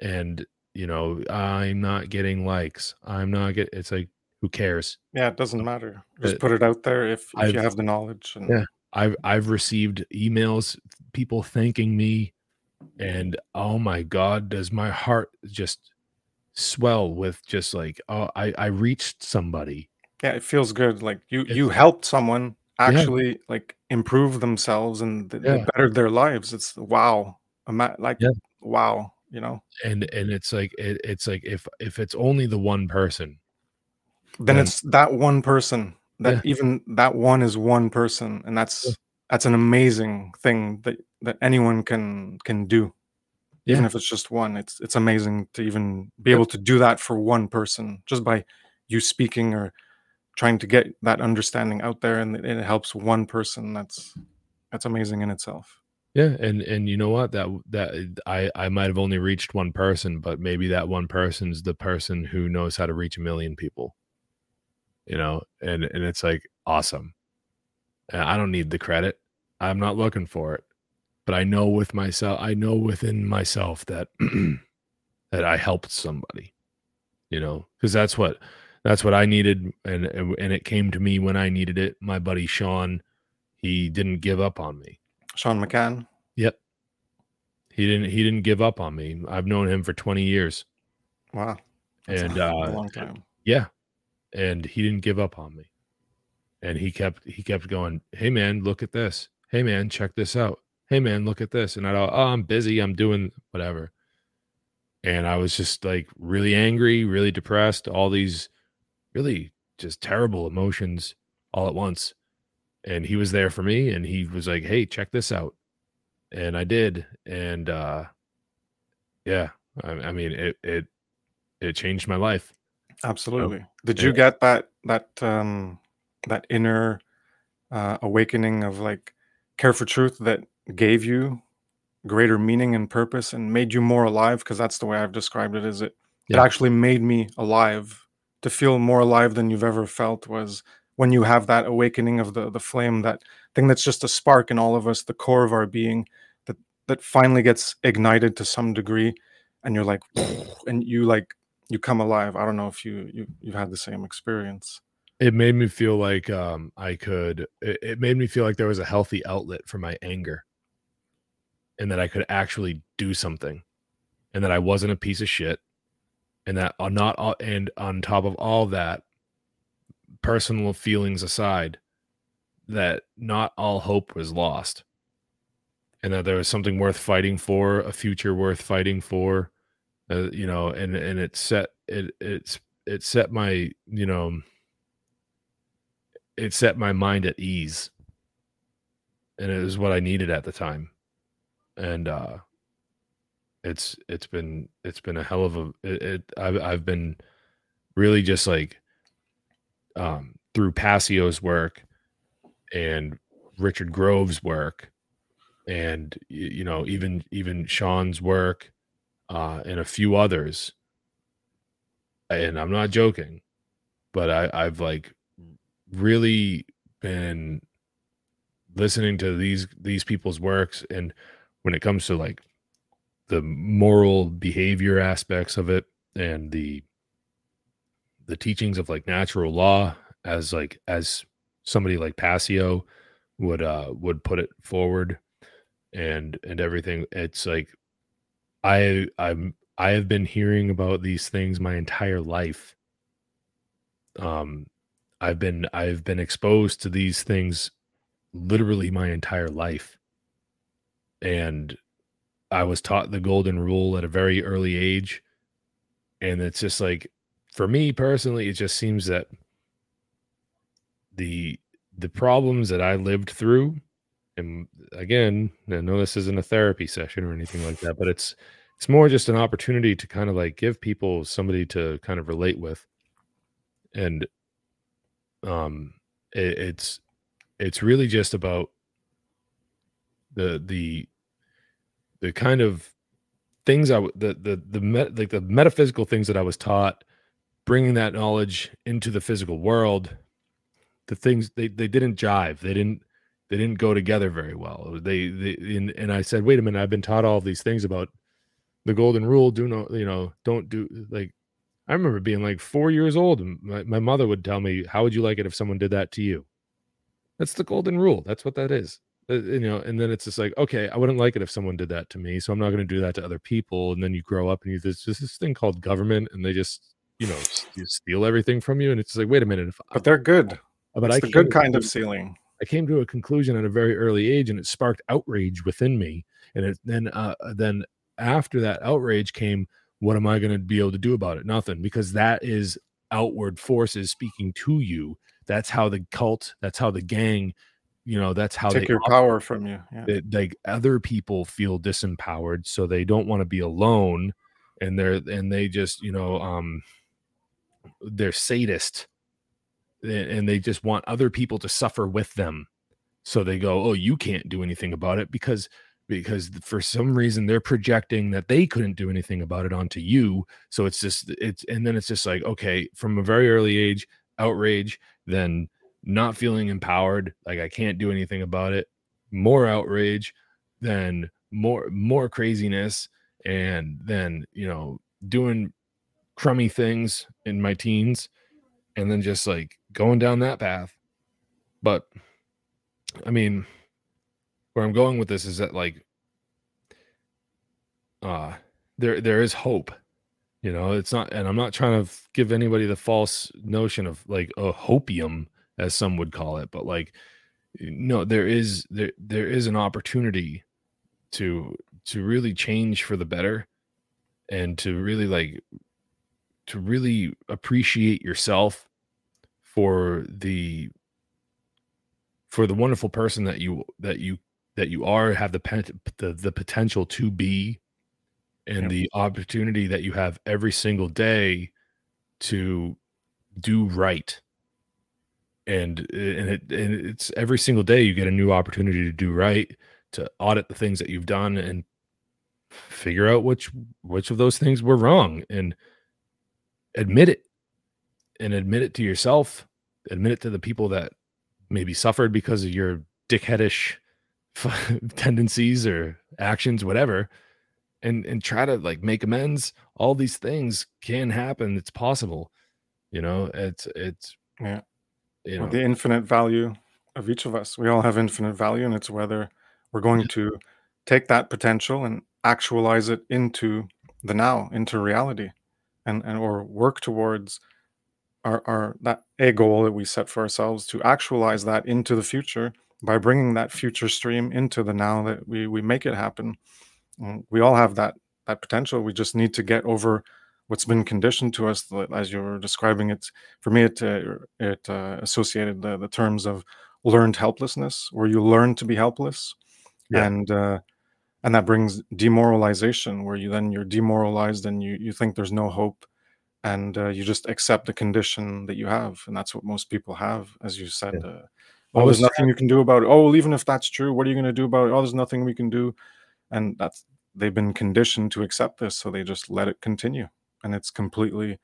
And you know, I'm not getting likes. I'm not get it's like who cares? Yeah, it doesn't matter. Just Uh, put it out there if, if you have the knowledge. And Yeah. I've I've received emails, people thanking me, and oh my god, does my heart just swell with just like oh I I reached somebody. yeah, it feels good. Like you It's- you helped someone actually like improve themselves and th- Yeah. bettered their lives. It's wow. Ima- like Yeah. wow, you know. And and it's like it, it's like if if it's only the one person, Then Then- it's that one person that Yeah. even that one is one person and that's Yeah. That's an amazing thing that that anyone can can do. Even if it's just one, it's it's amazing to even be Yeah. able to do that for one person just by you speaking or trying to get that understanding out there and it, it helps one person that's that's amazing in itself Yeah, and and you know what? That that I I might have only reached one person, but maybe that one person's the person who knows how to reach a million people. You know, and and it's like awesome. And I don't need the credit. I'm not looking for it. But I know with myself, I know within myself that that I helped somebody. You know, because that's what that's what I needed and and it came to me when I needed it. My buddy Sean, he didn't give up on me. sean mccann Yep. He didn't he didn't give up on me. I've known him for 20 years. wow That's And, a, uh, a long time Yeah. And he didn't give up on me. And he kept he kept going, "Hey man, look at this. Hey man, check this out. Hey man, look at this." And I thought, "Oh, I'm busy. I'm doing whatever." And I was just like really angry, really depressed, all these really just terrible emotions all at once. And he was there for me and he was like, "Hey, check this out." And I did and uh yeah, I, I mean, it it it changed my life. absolutely did yeah. you get that that um that inner uh awakening of like care for truth that gave you greater meaning and purpose and made you more alive because that's the way i've described it is it Yeah. it actually made me alive. To feel more alive than you've ever felt was when you have that awakening of the the flame that thing that's just a spark in all of us the core of our being that that finally gets ignited to some degree and you're like and you like you come alive. I don't know if you, you you've had the same experience it made me feel like um i could it, it made me feel like there was a healthy outlet for my anger. And that i could actually do something. And that i wasn't a piece of shit. And that on not all and on top of all that personal feelings aside that not all hope was lost. And that there was something worth fighting for a future worth fighting for uh, you know and and it set it it's it set my you know it set my mind at ease. And it was what i needed at the time. And uh it's it's been it's been a hell of a it, it I've, I've been really just like um through passio's work and richard grove's work and you know even even sean's work uh and a few others. And i'm not joking but i i've like really been listening to these these people's works and when it comes to like the moral behavior aspects of it and the the teachings of like natural law as like as somebody like Passio would uh would put it forward and and everything it's like I I'm I have been hearing about these things my entire life. Um I've been I've been exposed to these things literally my entire life. And I was taught the golden rule at a very early age. And it's just like for me personally, it just seems that the the problems that I lived through, and again, I know this isn't a therapy session or anything like that, but it's it's more just an opportunity to kind of like give people somebody to kind of relate with. And um it, it's it's really just about the the the kind of things I the the the met, like the metaphysical things that I was taught, bringing that knowledge into the physical world, the things they they didn't jive. They didn't they didn't go together very well. They they and, and I said, wait a minute, I've been taught all these things about the golden rule. Do no, you know, don't do like. I remember being like four years old, and my, my mother would tell me, "How would you like it if someone did that to you?" That's the golden rule. That's what that is. Uh, you know, and then it's just like, okay, I wouldn't like it if someone did that to me, so I'm not going to do that to other people. And then you grow up and you there's just this thing called government, and they just, you know, you steal everything from you, and it's like, wait a minute, if but they're good. but It's I the good kind of ceiling. I came to a conclusion at a very early age, and it sparked outrage within me. And it, then, uh, then after that outrage came, what am I going to be able to do about it? Nothing, because that is outward forces speaking to you. That's how the cult. That's how the gang. You know, that's how Take they your operate power from you. Yeah. that like other people feel disempowered so they don't want to be alone and they're and they just you know um they're sadist and they just want other people to suffer with them so they go oh you can't do anything about it because because for some reason they're projecting that they couldn't do anything about it onto you. So it's just it's and then it's just like okay from a very early age outrage then not feeling empowered like i can't do anything about it more outrage then more more craziness and then you know doing crummy things in my teens and then just like going down that path. But i mean where i'm going with this is that like uh there there is hope you know? It's not and i'm not trying to give anybody the false notion of like a hopium as some would call it but like no there is there there is an opportunity to to really change for the better and to really like to really appreciate yourself for the for the wonderful person that you that you that you are have the pen, the, the potential to be and the opportunity that you have every single day to do right. And and it and it's every single day you get a new opportunity to do right to audit the things that you've done and figure out which which of those things were wrong and admit it. And admit it to yourself admit it to the people that maybe suffered because of your dickheadish tendencies or actions whatever and and try to like make amends all these things can happen it's possible you know it's it's Yeah. you know the infinite value of each of us. We all have infinite value, and it's whether we're going to take that potential and actualize it into the now, into reality, and and or work towards our our that a goal that we set for ourselves to actualize that into the future by bringing that future stream into the now that we we make it happen. Mm, We all have that that potential. We just need to get over what's been conditioned to us as you were describing it for me it uh, it uh, associated the, the terms of learned helplessness where you learn to be helpless Yeah. and uh, and that brings demoralization where you then you're demoralized and you you think there's no hope and uh, you just accept the condition that you have and that's what most people have as you said Yeah. Uh, oh there's nothing you can do about it. Oh even if that's true what are you going to do about it? Oh there's nothing we can do. And that's they've been conditioned to accept this so they just let it continue. And it's completely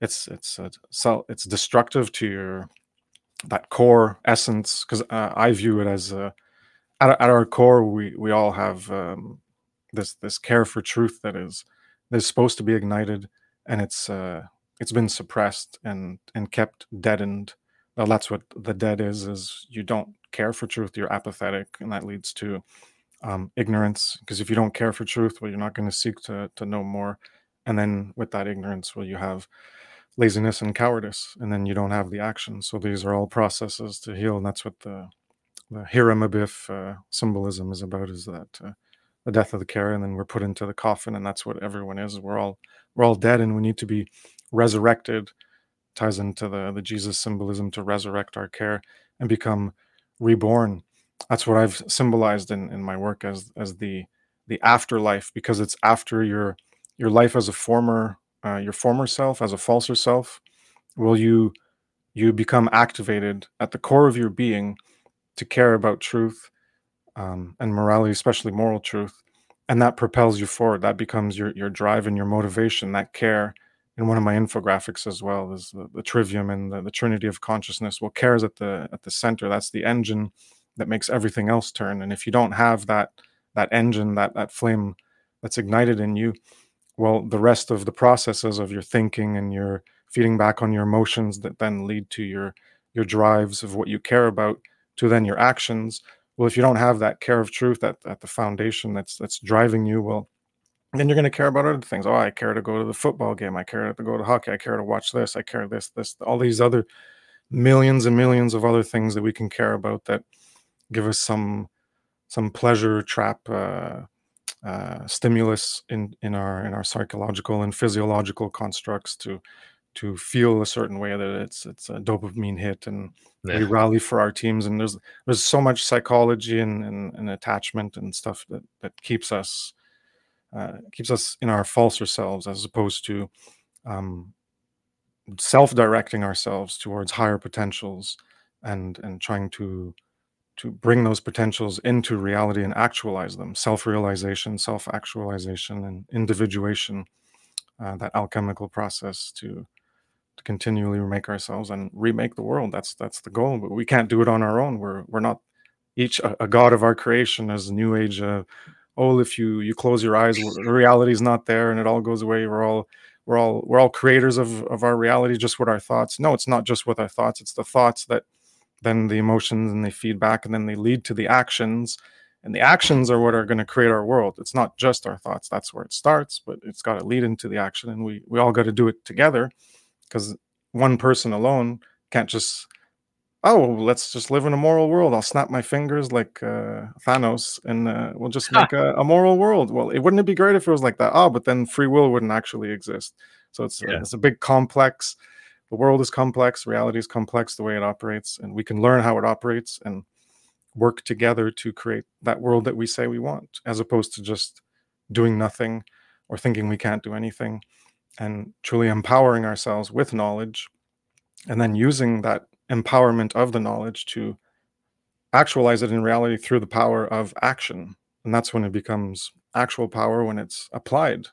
it's it's uh, so it's destructive to your that core essence because uh, i view it as uh, at, at our core we we all have um, this this care for truth that is that is supposed to be ignited and it's uh it's been suppressed and and kept deadened well that's what the dead is is you don't care for truth you're apathetic and that leads to um, ignorance because if you don't care for truth well you're not going to seek to to know more and then with that ignorance well you have laziness and cowardice and then you don't have the action. So these are all processes to heal and that's what the the Hiram Abiff uh, symbolism is about is that uh, the death of the care and then we're put into the coffin and that's what everyone is. We're all we're all dead and we need to be resurrected ties into the the jesus symbolism to resurrect our care and become reborn. That's what i've symbolized in in my work as as the the afterlife because it's after your your life as a former uh, your former self as a falser self will you you become activated at the core of your being to care about truth um, and morality especially moral truth and that propels you forward. That becomes your your drive and your motivation that care in one of my infographics as well is the, the trivium and the, the trinity of consciousness. Well care is at the at the center? That's the engine that makes everything else turn. And if you don't have that that engine that that flame that's ignited in you well the rest of the processes of your thinking and your feeding back on your emotions that then lead to your your drives of what you care about to then your actions. Well if you don't have that care of truth at, at the foundation that's that's driving you well then you're going to care about other things. Oh i care to go to the football game. I care to go to hockey. I care to watch this. I care this this all these other millions and millions of other things that we can care about that give us some some pleasure trap uh, uh, stimulus in in our in our psychological and physiological constructs to to feel a certain way that it's it's a dopamine hit and yeah. we rally for our teams. And there's there's so much psychology and, and, and attachment and stuff that that keeps us uh, keeps us in our falser selves as opposed to um, self-directing ourselves towards higher potentials and and trying to to bring those potentials into reality and actualize them. Self-realization self-actualization and individuation uh, that alchemical process to to continually remake ourselves and remake the world. That's that's the goal but we can't do it on our own. We're we're not each a, a god of our creation as new age uh, oh if you you close your eyes reality is not there and it all goes away. We're all we're all we're all creators of of our reality just with our thoughts. No it's not just with our thoughts. It's the thoughts that then the emotions and they feed back and then they lead to the actions. And the actions are what are going to create our world. It's not just our thoughts. That's where it starts but it's got to lead into the action and we we all got to do it together because one person alone can't just oh let's just live in a moral world. I'll snap my fingers like uh, thanos and uh, we'll just make a, a, moral world. Well it wouldn't it be great if it was like that? Oh but then free will wouldn't actually exist. So it's, yeah. it's a big complex. The world is complex. Reality is complex the way it operates and we can learn how it operates and work together to create that world that we say we want as opposed to just doing nothing or thinking we can't do anything and truly empowering ourselves with knowledge and then using that empowerment of the knowledge to actualize it in reality through the power of action. And that's when it becomes actual power when it's applied.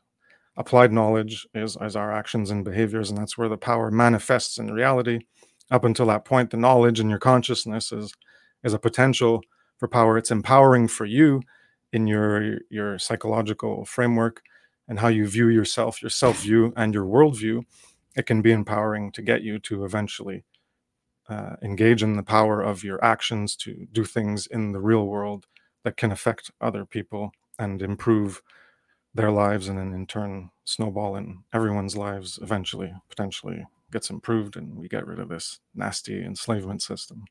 Applied knowledge is, is our actions and behaviors and that's where the power manifests in reality. Up until that point the knowledge and your consciousness is is a potential for power. It's empowering for you in your your psychological framework and how you view yourself your self view and your worldview. It can be empowering to get you to eventually uh, engage in the power of your actions to do things in the real world that can affect other people and improve their lives and then in turn snowball in everyone's lives eventually potentially gets improved and we get rid of this nasty enslavement system.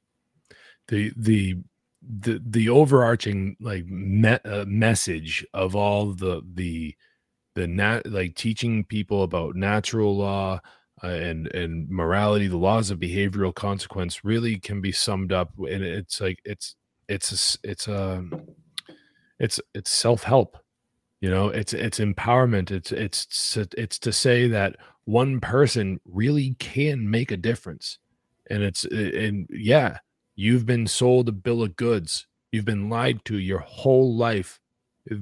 The the the the overarching like me- uh, message of all the the the nat like teaching people about natural law uh, and and morality the laws of behavioral consequence really can be summed up and it's like it's it's a, it's a it's it's self-help you know? It's it's empowerment. It's it's it's to say that one person really can make a difference. And it's and yeah you've been sold a bill of goods. You've been lied to your whole life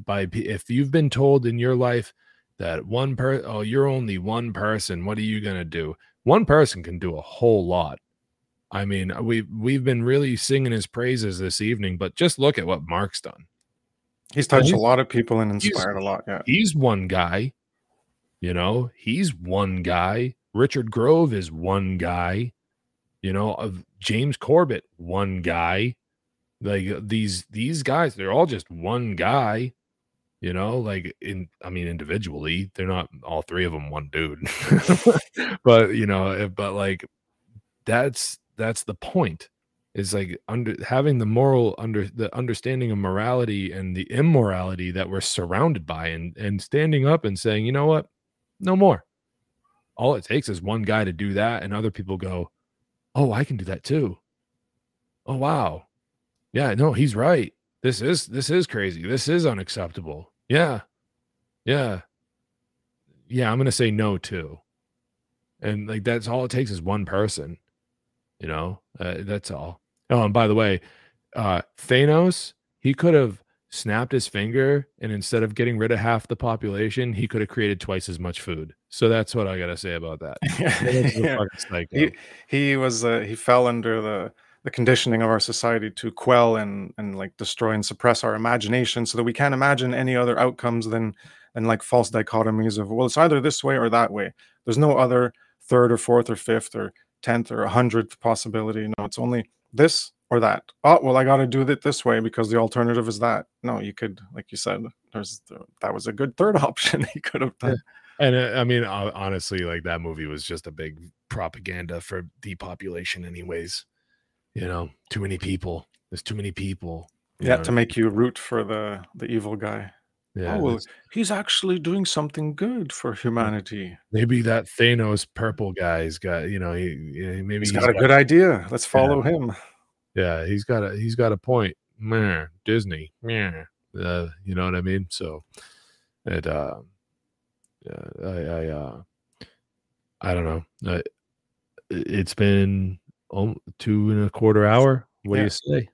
by if you've been told in your life that one per oh you're only one person what are you going to do one person can do a whole lot i mean we we've been really singing his praises this evening but just look at what mark's done He's touched he's, a lot of people and inspired a lot. Yeah. He's one guy. You know, he's one guy. Richard Grove is one guy. You know, of James Corbett, one guy. Like uh, these these guys, they're all just one guy. You know, like in I mean individually, they're not all three of them one dude. but you know, eh, but like that's that's the point is like under having the moral under the understanding of morality and the immorality that we're surrounded by and and standing up and saying you know what? No more. All it takes is one guy to do that and other people go oh i can do that too. Oh wow. Yeah no he's right. This is this is crazy. This is unacceptable yeah. Yeah. Yeah i'm gonna say no too. And like that's all it takes is one person you know? Uh, that's all. Oh, and by the way, uh, Thanos, he could have snapped his finger and instead of getting rid of half the population, he could have created twice as much food. So that's what I gotta say about that. He, he was uh, he fell under the the conditioning of our society to quell and and like destroy and suppress our imagination so that we can't imagine any other outcomes than than like false dichotomies of well it's either this way or that way. There's no other third or fourth or fifth or tenth or a hundredth possibility. No it's only this or that. Oh well i got to do it this way because the alternative is that. No you could like you said there's that was a good third option he could have done. And uh, i mean honestly like that movie was just a big propaganda for depopulation anyways you know too many people there's too many people yeah to make you root for the the evil guy yeah, oh, well, he's actually doing something good for humanity. Maybe that Thanos purple guy's got, you know, he, maybe he's, he's got, got, a good idea. Let's follow yeah. him. Yeah, he's got a he's got a point. Meh, Disney. Meh. Uh, you know what I mean? So it uh yeah, I I uh I don't know. I, it's been oh, two and a quarter hour. What yeah. do you say?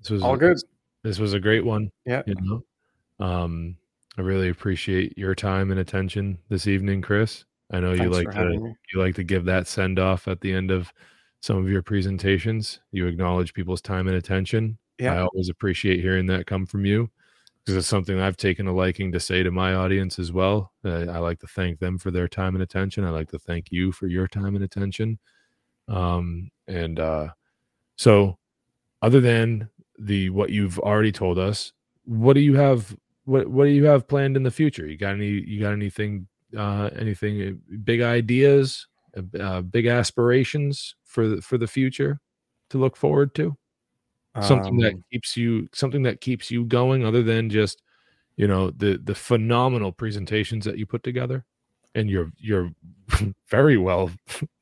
This was all a, good. This was a great one. Yeah. You know, um, I really appreciate your time and attention this evening, Kris. I know Thanks you like to me. you like to give that send off at the end of some of your presentations. You acknowledge people's time and attention. Yeah. I always appreciate hearing that come from you because it's something I've taken a liking to say to my audience as well. Uh, I like to thank them for their time and attention. I like to thank you for your time and attention. Um, and uh, so, other than the what you've already told us, what do you have? What what do you have planned in the future? You got any? You got anything? Uh, anything? Uh, big ideas? Uh, uh, big aspirations for the, for the future to look forward to? Something um, that keeps you something that keeps you going, other than just you know the the phenomenal presentations that you put together and you're you're very well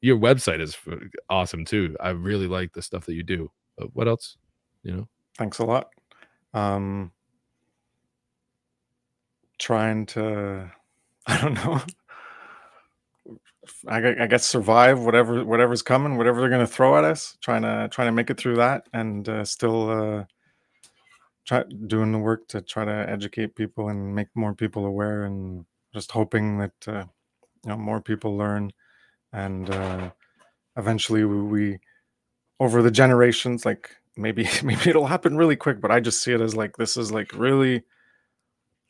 your website is awesome too. I really like the stuff that you do. But what else you know? Thanks a lot. Um trying to i don't know. I, I guess survive whatever whatever's coming whatever they're going to throw at us trying to trying to make it through that and uh, still uh try doing the work to try to educate people and make more people aware and just hoping that uh, you know more people learn and uh, eventually we, we over the generations like maybe maybe it'll happen really quick but i just see it as like this is like really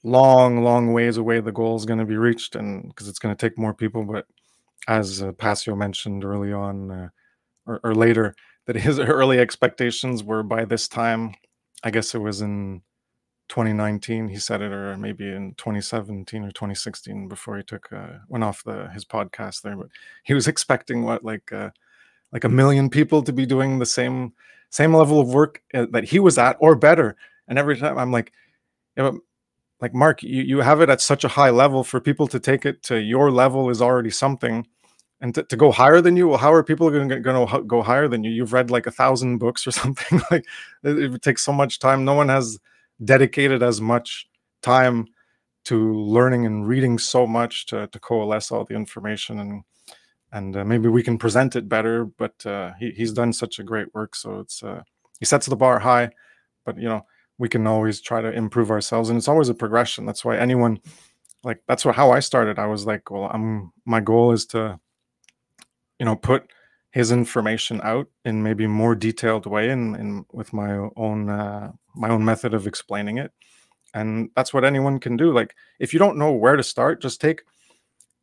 long long ways away the goal is going to be reached and because it's going to take more people but as uh, mentioned early on uh, or, or later that his early expectations were by this time i guess it was in 2019 he said it or maybe in 2017 or 2016 before he took uh, went off the his podcast there but he was expecting what like uh, like a million people to be doing the same same level of work uh, that he was at or better. And every time i'm like yeah, but, like mark you, you have it at such a high level. For people to take it to your level is already something. And to, to go higher than you well how are people going to go higher than you? You've read like a thousand books or something like it, it takes so much time. No one has dedicated as much time to learning and reading so much to, to coalesce all the information and and uh, maybe we can present it better but uh, he, he's done such a great work so it's uh, he sets the bar high but you know we can always try to improve ourselves and it's always a progression. That's why anyone like that's what how i started. I was like well i'm my goal is to you know put his information out in maybe more detailed way and, with my own uh, my own method of explaining it. And that's what anyone can do. Like if you don't know where to start just take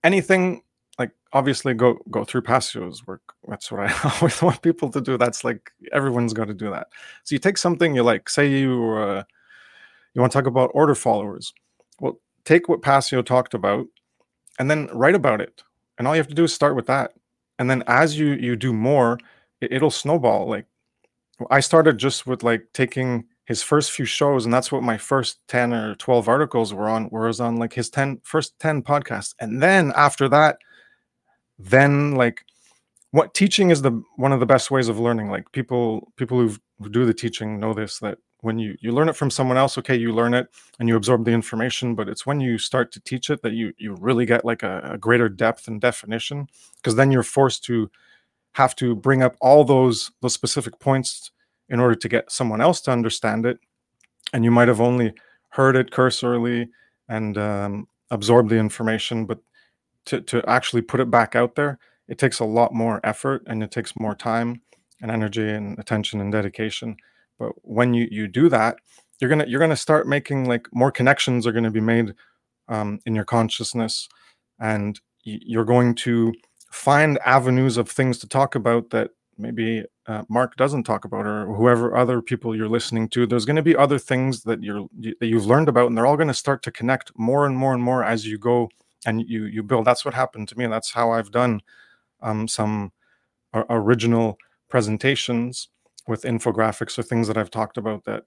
anything like obviously go go through Passio's work. That's what i always want people to do. That's like everyone's got to do that. So you take something you like say you uh, you want to talk about order followers. Well take what Pasio talked about and then write about it. And all you have to do is start with that and then as you you do more it, it'll snowball like i started just with like taking his first few shows and that's what my first 10 or 12 articles were on was on like his 10 first 10 podcasts. And then after that then like what teaching is the one of the best ways of learning. Like people people who do the teaching know this that when you you learn it from someone else okay you learn it and you absorb the information but it's when you start to teach it that you you really get like a, a greater depth and definition because then you're forced to have to bring up all those those specific points in order to get someone else to understand it and you might have only heard it cursorily and um, absorbed the information, but to to actually put it back out there, it takes a lot more effort and it takes more time and energy and attention and dedication. But when you you do that, you're gonna you're gonna start making like more connections are gonna be made um, in your consciousness, and you're going to find avenues of things to talk about that maybe uh, Mark doesn't talk about, or whoever other people you're listening to. There's going to be other things that you're that you've learned about, and they're all going to start to connect more and more and more as you go and you you build. That's what happened to me. And that's how I've done um, some original presentations with infographics or things that I've talked about that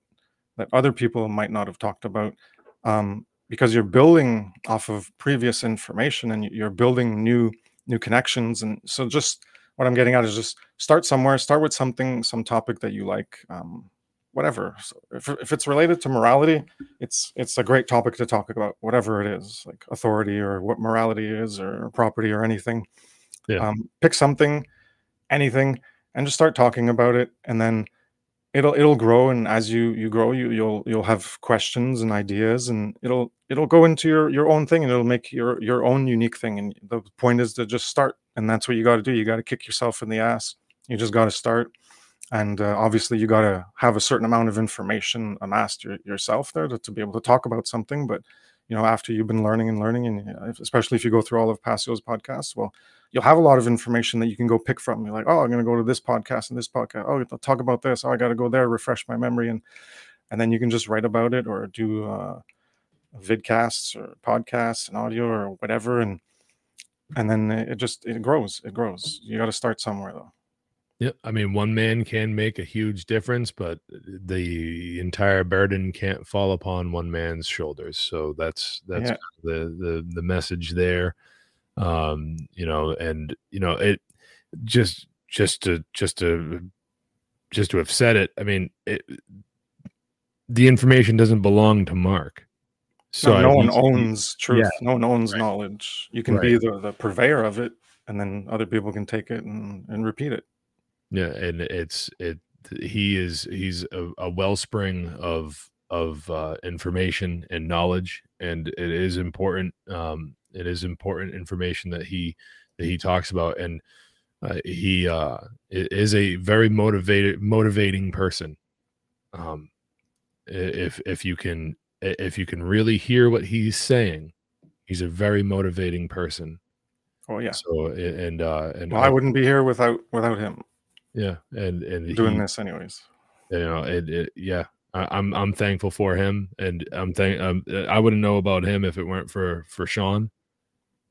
that other people might not have talked about. Um, because you're building off of previous information and you're building new new connections and so just what i'm getting at is just start somewhere start with something some topic that you like um, whatever so if, if it's related to morality it's it's a great topic to talk about whatever it is like authority or what morality is or property or anything yeah. um, pick something anything and just start talking about it and then it'll it'll grow and as you you grow you you'll you'll have questions and ideas and it'll it'll go into your your own thing and it'll make your your own unique thing and the point is to just start and that's what you got to do. You got to kick yourself in the ass. You just got to start and uh, obviously you got to have a certain amount of information amassed your, yourself there to, to be able to talk about something but you know after you've been learning and learning and especially if you go through all of Passio's podcasts well you'll have a lot of information that you can go pick from. You're like oh i'm going to go to this podcast and this podcast. Oh I'll talk about this. Oh i got to go there refresh my memory and and then you can just write about it or do uh, vidcasts or podcasts and audio or whatever and and then it just it grows it grows. You got to start somewhere though yeah, I mean, one man can make a huge difference, but the entire burden can't fall upon one man's shoulders. So that's that's yeah. the the the message there. Um, you know, and you know, it just just to just to just to have said it. I mean, it, the information doesn't belong to Mark. So no, no one owns truth. Yeah. No one owns right. knowledge. You can right. be the, the purveyor of it, and then other people can take it and, and repeat it. Yeah, and it's it. He is he's a, a wellspring of of uh, information and knowledge, and it is important. Um, it is important information that he that he talks about, and uh, he uh, is a very motivated motivating person. Um, if if you can if you can really hear what he's saying, he's a very motivating person. Oh yeah. So and uh and well, I, I wouldn't be here without without him. Yeah, and and doing he, this anyways. You know, it, it yeah. I, am I'm thankful for him, and I'm thank um, I wouldn't know about him if it weren't for for Sean.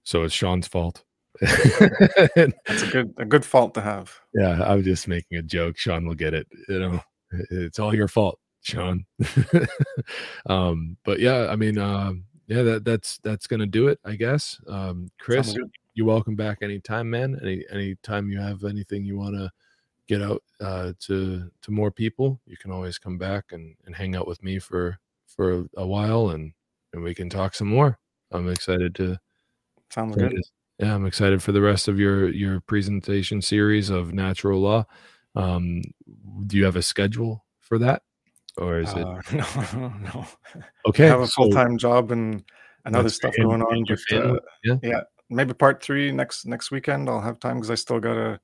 So it's Sean's fault. That's a good a good fault to have. Yeah, I was just making a joke. Sean will get it. You know, it's all your fault, Sean. um, but yeah, I mean, uh, yeah, that that's that's gonna do it, I guess. Um, Kris, you're welcome back anytime, man. Any anytime you have anything you want to get out uh, to to more people, you can always come back and, and hang out with me for for a while, and and we can talk some more. I'm excited to. Sounds good. Yeah, I'm excited for the rest of your your presentation series of natural law. Um, do you have a schedule for that, or is it? Uh, no, no. Okay, I have a full time so, job and and other stuff going on. But, uh, yeah, yeah, maybe part three next next weekend. I'll have time because I still gotta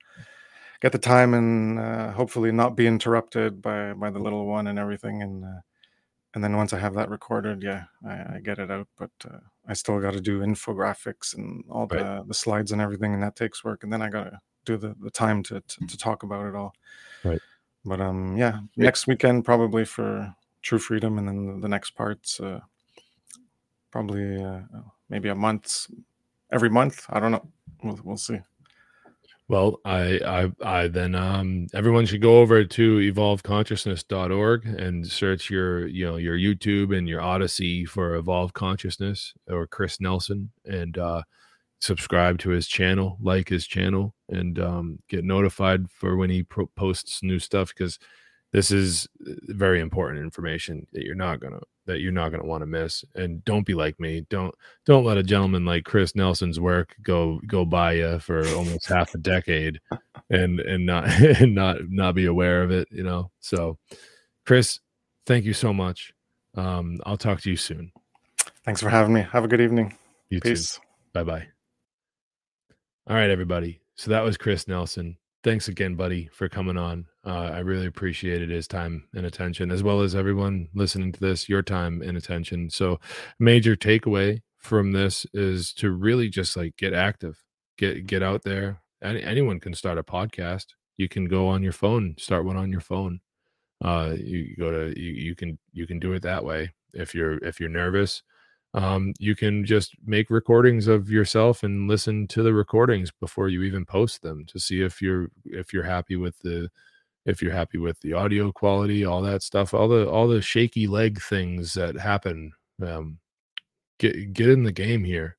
get the time and uh, hopefully not be interrupted by by the little one and everything and uh, and then once i have that recorded yeah i, I get it out but uh, i still got to do infographics and all the right. the slides and everything and that takes work and then i gotta do the the time to to, to talk about it all. Right. But um yeah next weekend probably for true freedom and then the, the next parts uh probably uh maybe a month every month i don't know. We'll, we'll see well, I, I, I then um, everyone should go over to evolveconsciousness.org and search your, you know, your YouTube and your Odysee for Evolve Consciousness or Kris Nelson, and uh, subscribe to his channel, like his channel, and um, get notified for when he pro- posts new stuff because this is uh, very important information that you're not gonna that you're not gonna want to miss. And don't be like me. Don't don't let a gentleman like Kris Nelson's work go go by you for almost half a decade and and not and not not be aware of it. You know. So, Kris, thank you so much. Um, I'll talk to you soon. Thanks for having me. Have a good evening. You Peace. Bye bye. All right, everybody. So that was Kris Nelson. Thanks again, buddy, for coming on. Uh, I really appreciated his time and attention, as well as everyone listening to this, your time and attention. So, major takeaway from this is to really just like get active, get get out there. Any, anyone can start a podcast. You can go on your phone, start one on your phone. Uh, you go to you, you can you can do it that way if you're if you're nervous um, you can just make recordings of yourself and listen to the recordings before you even post them to see if you're if you're happy with the if you're happy with the audio quality all that stuff all the all the shaky leg things that happen um, get get in the game here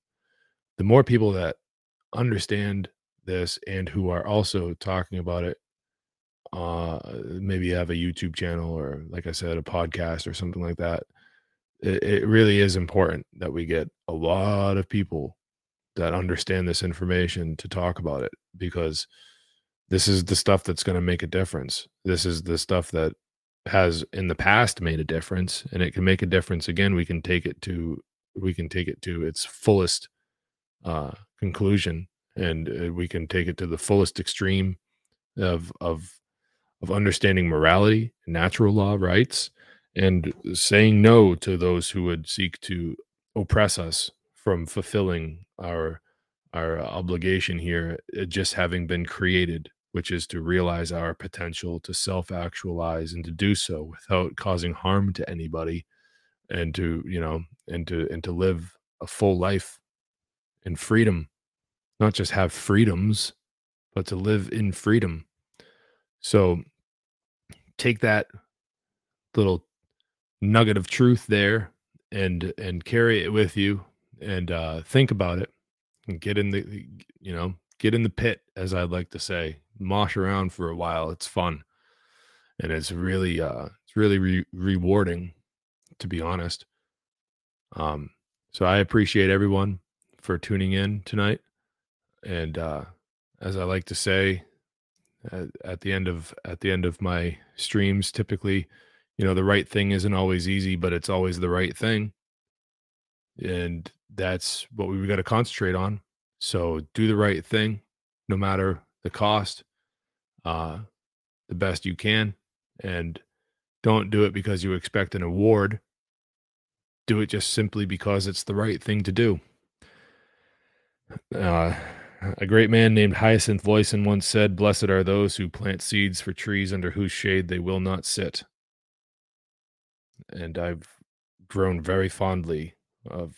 the more people that understand this and who are also talking about it uh maybe have a youtube channel or like i said a podcast or something like that it, it really is important that we get a lot of people that understand this information to talk about it because this is the stuff that's going to make a difference. This is the stuff that has in the past made a difference and it can make a difference again we can take it to we can take it to its fullest uh conclusion and uh, we can take it to the fullest extreme of of of understanding morality natural law rights and saying no to those who would seek to oppress us from fulfilling our our obligation here uh, just having been created which is to realize our potential to self-actualize and to do so without causing harm to anybody and to you know and to and to live a full life in freedom. Not just have freedoms but to live in freedom. So take that little nugget of truth there and and carry it with you and uh think about it and get in the you know get in the pit as i'd like to say mosh around for a while it's fun. And it's really uh it's really re- rewarding to be honest. Um so i appreciate everyone for tuning in tonight. And uh as i like to say at, at the end of at the end of my streams typically you know the right thing isn't always easy but it's always the right thing. And that's what we've got to concentrate on. So do the right thing no matter the cost uh the best you can and don't do it because you expect an award. Do it just simply because it's the right thing to do. Uh a great man named Hyacinth Voisin once said, Blessed are those who plant seeds for trees under whose shade they will not sit. And I've grown very fondly of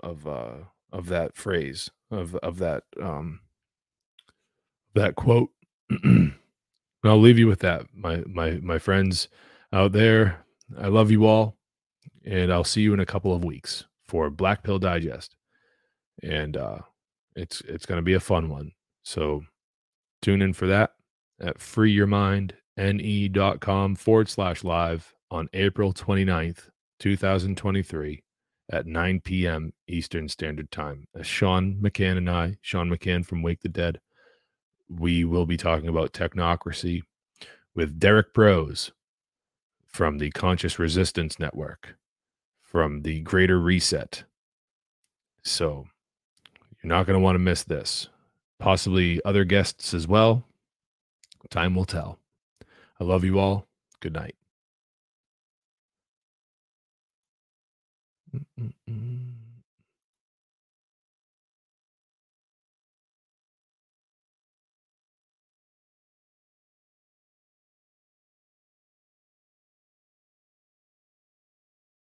of uh of that phrase of of that um that quote. I'll leave you with that, my my my friends out there. I love you all, and I'll see you in a couple of weeks for Black Pill Digest, and uh, it's it's going to be a fun one. So tune in for that at freeyourmindne.com forward slash live on April 29th, 2023 at 9 p.m. Eastern Standard Time. As Sean McCann and I, Sean McCann from Wake the Dead, we will be talking about technocracy with Derrick Broze from the Conscious Resistance Network, from the Greater Reset. So you're not going to want to miss this. Possibly other guests as well. Time will tell. I love you all. Good night. Mm-mm-mm.